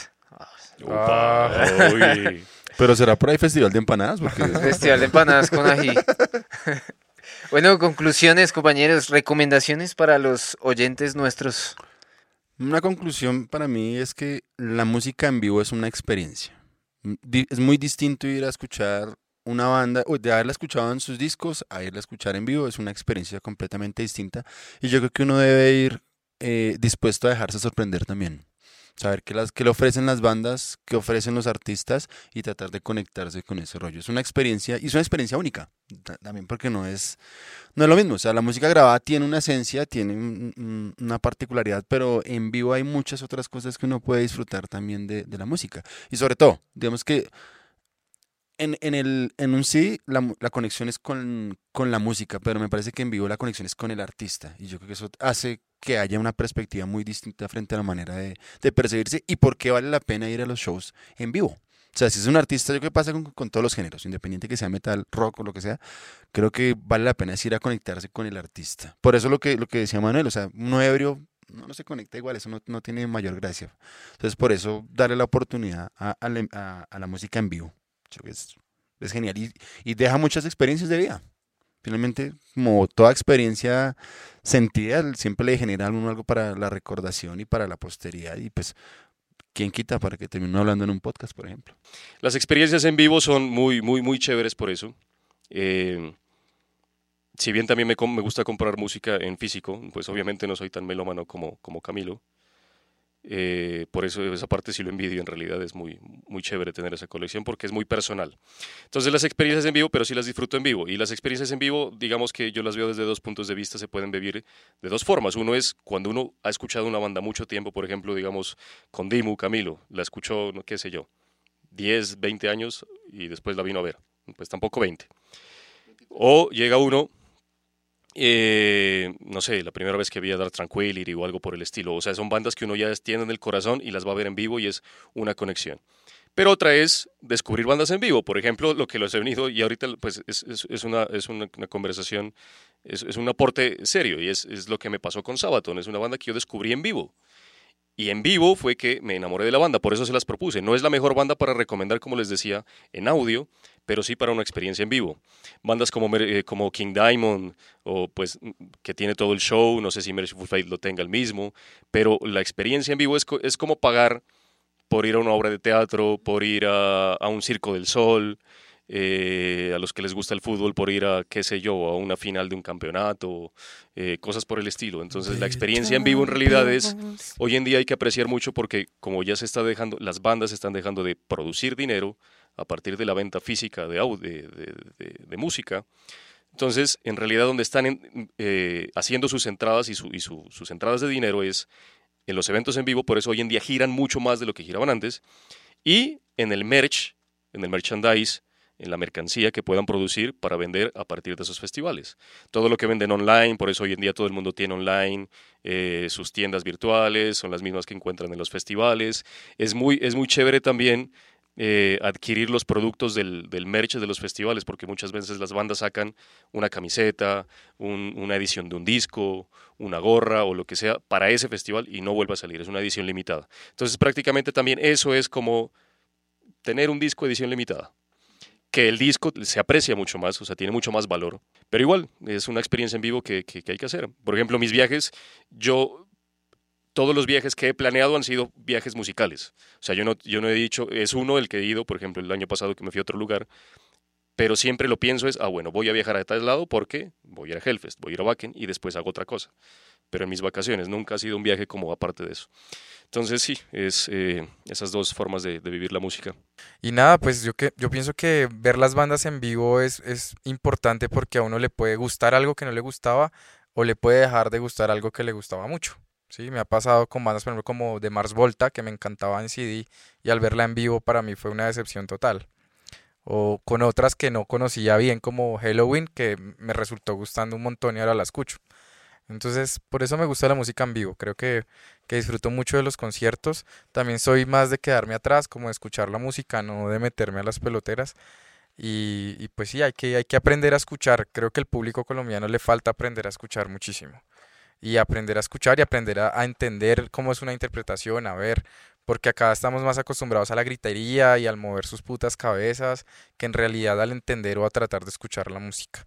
Upa, Ah. uy. Pero será por ahí festival de empanadas, porque Festival de empanadas con ají. bueno, conclusiones, compañeros, recomendaciones para los oyentes nuestros. una conclusión para mí es que la música en vivo es una experiencia. Es muy distinto ir a escuchar una banda, de haberla escuchado en sus discos, a irla a escuchar en vivo, es una experiencia completamente distinta. Y yo creo que uno debe ir eh, dispuesto a dejarse sorprender también. Saber qué, las, qué le ofrecen las bandas, qué ofrecen los artistas y tratar de conectarse con ese rollo. Es una experiencia, y es una experiencia única, ta- también porque no es, no es lo mismo. O sea, la música grabada tiene una esencia, tiene un- un- una particularidad, pero en vivo hay muchas otras cosas que uno puede disfrutar también de, de la música. Y sobre todo, digamos que en, en, el, en un sí la, la conexión es con, con la música, pero me parece que en vivo la conexión es con el artista. Y yo creo que eso hace que haya una perspectiva muy distinta frente a la manera de, de percibirse y por qué vale la pena ir a los shows en vivo. O sea, si es un artista, yo creo que pasa con, con todos los géneros, independiente que sea metal, rock o lo que sea, creo que vale la pena es ir a conectarse con el artista. Por eso lo que, lo que decía Manuel, o sea, uno ebrio no, no se conecta igual, eso no, no tiene mayor gracia. Entonces, por eso, darle la oportunidad a- a la música en vivo. Es, genial y, y deja muchas experiencias de vida. Finalmente, como toda experiencia sentida, siempre le genera algo para la recordación y para la posteridad. Y pues, ¿quién quita para que termine hablando en un podcast, por ejemplo? Las experiencias en vivo son muy, muy, muy chéveres por eso. Eh, si bien también me, me gusta comprar música en físico, pues obviamente no soy tan melómano como, como Camilo. Eh, por eso esa parte sí lo envidio, en realidad es muy, muy chévere tener esa colección porque es muy personal. Entonces las experiencias en vivo, pero sí las disfruto en vivo. Y las experiencias en vivo, digamos que yo las veo desde dos puntos de vista, se pueden vivir de dos formas. Uno es cuando uno ha escuchado una banda mucho tiempo, por ejemplo, digamos, con Dimu, Camilo, la escuchó, no, qué sé yo, 10, 20 años y después la vino a ver. Pues tampoco 20. O llega uno, eh, no sé, la primera vez que vi a Dark Tranquility o algo por el estilo. O sea, son bandas que uno ya tiene en el corazón y las va a ver en vivo y es una conexión. Pero otra es descubrir bandas en vivo. Por ejemplo, lo que los he venido y ahorita pues es, una, es una, conversación, es, es un aporte serio y es, es lo que me pasó con Sabaton. Es una banda que yo descubrí en vivo. Y en vivo fue que me enamoré de la banda, por eso se las propuse. No es la mejor banda para recomendar, como les decía, en audio, pero sí para una experiencia en vivo. Bandas como, eh, como King Diamond, o pues que tiene todo el show, no sé si Merciful Fate lo tenga el mismo, pero la experiencia en vivo es, co- es como pagar por ir a una obra de teatro, por ir a, a un circo del sol, eh, a los que les gusta el fútbol, por ir a, qué sé yo, a una final de un campeonato, eh, cosas por el estilo. Entonces la experiencia en vivo en realidad es, hoy en día hay que apreciar mucho porque como ya se está dejando, las bandas están dejando de producir dinero a partir de la venta física de, de, de- música. Entonces, en realidad donde están eh, haciendo sus entradas y, su- y su- sus entradas de dinero es en los eventos en vivo, por eso hoy en día giran mucho más de lo que giraban antes, y en el merch, en el merchandise, en la mercancía que puedan producir para vender a partir de esos festivales. Todo lo que venden online, por eso hoy en día todo el mundo tiene online eh, sus tiendas virtuales, son las mismas que encuentran en los festivales. Es muy, es muy chévere también eh, adquirir los productos del, merch de los festivales, porque muchas veces las bandas sacan una camiseta, un- una edición de un disco, una gorra o lo que sea para ese festival y no vuelve a salir, es una edición limitada. Entonces prácticamente también eso es como tener un disco edición limitada. Que el disco se aprecia mucho más, o sea, tiene mucho más valor. Pero igual, es una experiencia en vivo que, que- que hay que hacer. Por ejemplo, mis viajes, yo, todos los viajes que he planeado han sido viajes musicales. O sea, yo no, yo no he dicho, es uno el que he ido, por ejemplo, el año pasado que me fui a otro lugar, pero siempre lo pienso es, ah, bueno, voy a viajar a tal lado porque voy a ir a Hellfest, voy a ir a Wacken y después hago otra cosa. Pero en mis vacaciones nunca ha sido un viaje como aparte de eso. Entonces sí, es eh, esas dos formas de, de vivir la música. Y nada, pues yo, que, yo pienso que ver las bandas en vivo es, es importante porque a uno le puede gustar algo que no le gustaba o le puede dejar de gustar algo que le gustaba mucho. Sí, me ha pasado con bandas, por ejemplo, como de Mars Volta, que me encantaba en CD y al verla en vivo para mí fue una decepción total. O con otras que no conocía bien, como Halloween, que me resultó gustando un montón y ahora la escucho. Entonces, por eso me gusta la música en vivo. Creo que, que disfruto mucho de los conciertos. También soy más de quedarme atrás, como de escuchar la música, no de meterme a las peloteras. Y, y pues sí, hay que, hay que aprender a escuchar. Creo que el público colombiano le falta aprender a escuchar muchísimo. Y aprender a escuchar y aprender a, entender cómo es una interpretación, a ver, porque acá estamos más acostumbrados a la gritería y al mover sus putas cabezas, que en realidad al entender o a tratar de escuchar la música.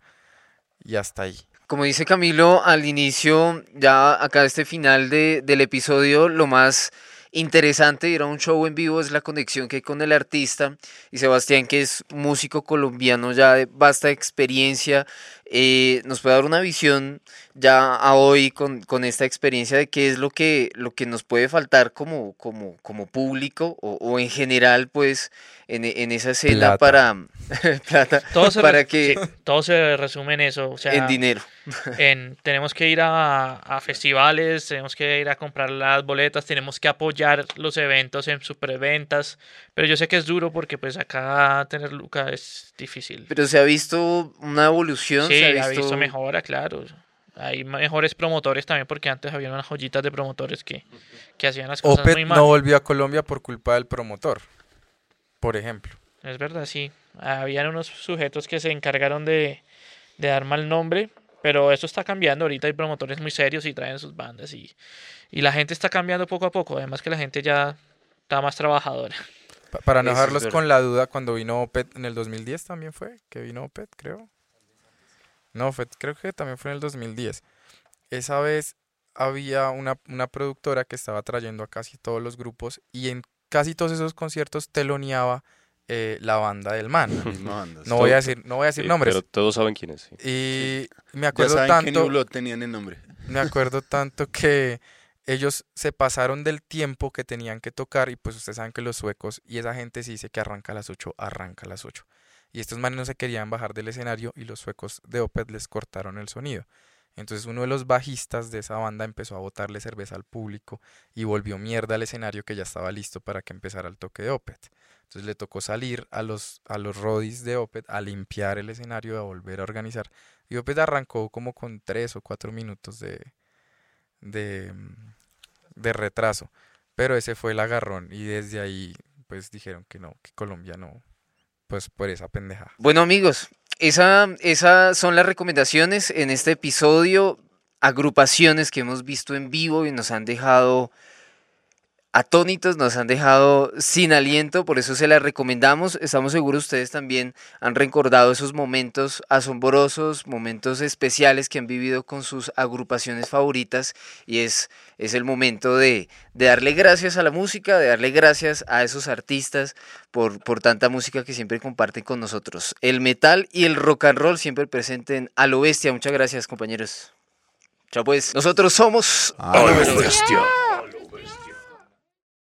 Y hasta ahí. Como dice Camilo al inicio, ya acá este final de, del episodio, lo más interesante de ir a un show en vivo es la conexión que hay con el artista. Y Sebastián, que es músico colombiano ya de vasta experiencia, eh, nos puede dar una visión ya a hoy con, con esta experiencia de qué es lo que, lo que nos puede faltar como, como, como público o, o en general, pues, en, en esa escena Plata. para plata, Todo se, para que sí, todo se resume en eso. O sea, en dinero. en- tenemos que ir a, a festivales, tenemos que ir a comprar las boletas, tenemos que apoyar los eventos en superventas. Pero yo sé que es duro porque pues acá tener Luca es difícil. Pero se ha visto una evolución, Sí, se ha visto mejora, claro. Hay mejores promotores también porque antes había unas joyitas de promotores que, que hacían las cosas Opet muy mal. no volvió a Colombia por culpa del promotor, por ejemplo. Es verdad, sí. Habían unos sujetos que se encargaron de, de dar mal nombre, pero eso está cambiando. Ahorita hay promotores muy serios y traen sus bandas y, y la gente está cambiando poco a poco. Además que la gente ya está más trabajadora. Pa- para no dejarlos con la duda, cuando vino Opet en el 2010 también fue, que vino Opet, creo. No, fue, creo que también fue en el 2010. Esa vez había una, una productora que estaba trayendo a casi todos los grupos y en casi todos esos conciertos teloneaba eh, la banda del man. Banda. No voy a decir, no voy a decir Sí, nombres. Pero todos saben quién es. sí. Y me Ya acuerdo que tanto. El nombre. Me acuerdo tanto que ellos se pasaron del tiempo que tenían que tocar y pues ustedes saben que los suecos y esa gente sí dice que arranca a las 8, arranca a las 8. Y estos manes no se querían bajar del escenario y los suecos de Opeth les cortaron el sonido. Entonces uno de los bajistas de esa banda empezó a botarle cerveza al público y volvió mierda al escenario que ya estaba listo para que empezara el toque de Opeth. Entonces le tocó salir a los, a los rodis de Opeth a limpiar el escenario, a volver a organizar. Y Opeth arrancó como con tres o cuatro minutos de, de, mm, de retraso. Pero ese fue el agarrón y desde ahí pues dijeron que no, que Colombia no, pues por esa pendeja. Bueno amigos, esa, esas son las recomendaciones en este episodio, agrupaciones que hemos visto en vivo y nos han dejado atónitos, nos han dejado sin aliento, por eso se las recomendamos. Estamos seguros ustedes también han recordado esos momentos asombrosos, momentos especiales que han vivido con sus agrupaciones favoritas y es, es el momento de, de darle gracias a la música, de darle gracias a esos artistas por, por tanta música que siempre comparten con nosotros. El metal y el rock and roll siempre presenten a lo bestia. Muchas gracias compañeros. Chao pues, nosotros somos... A lo bestia. Bestia.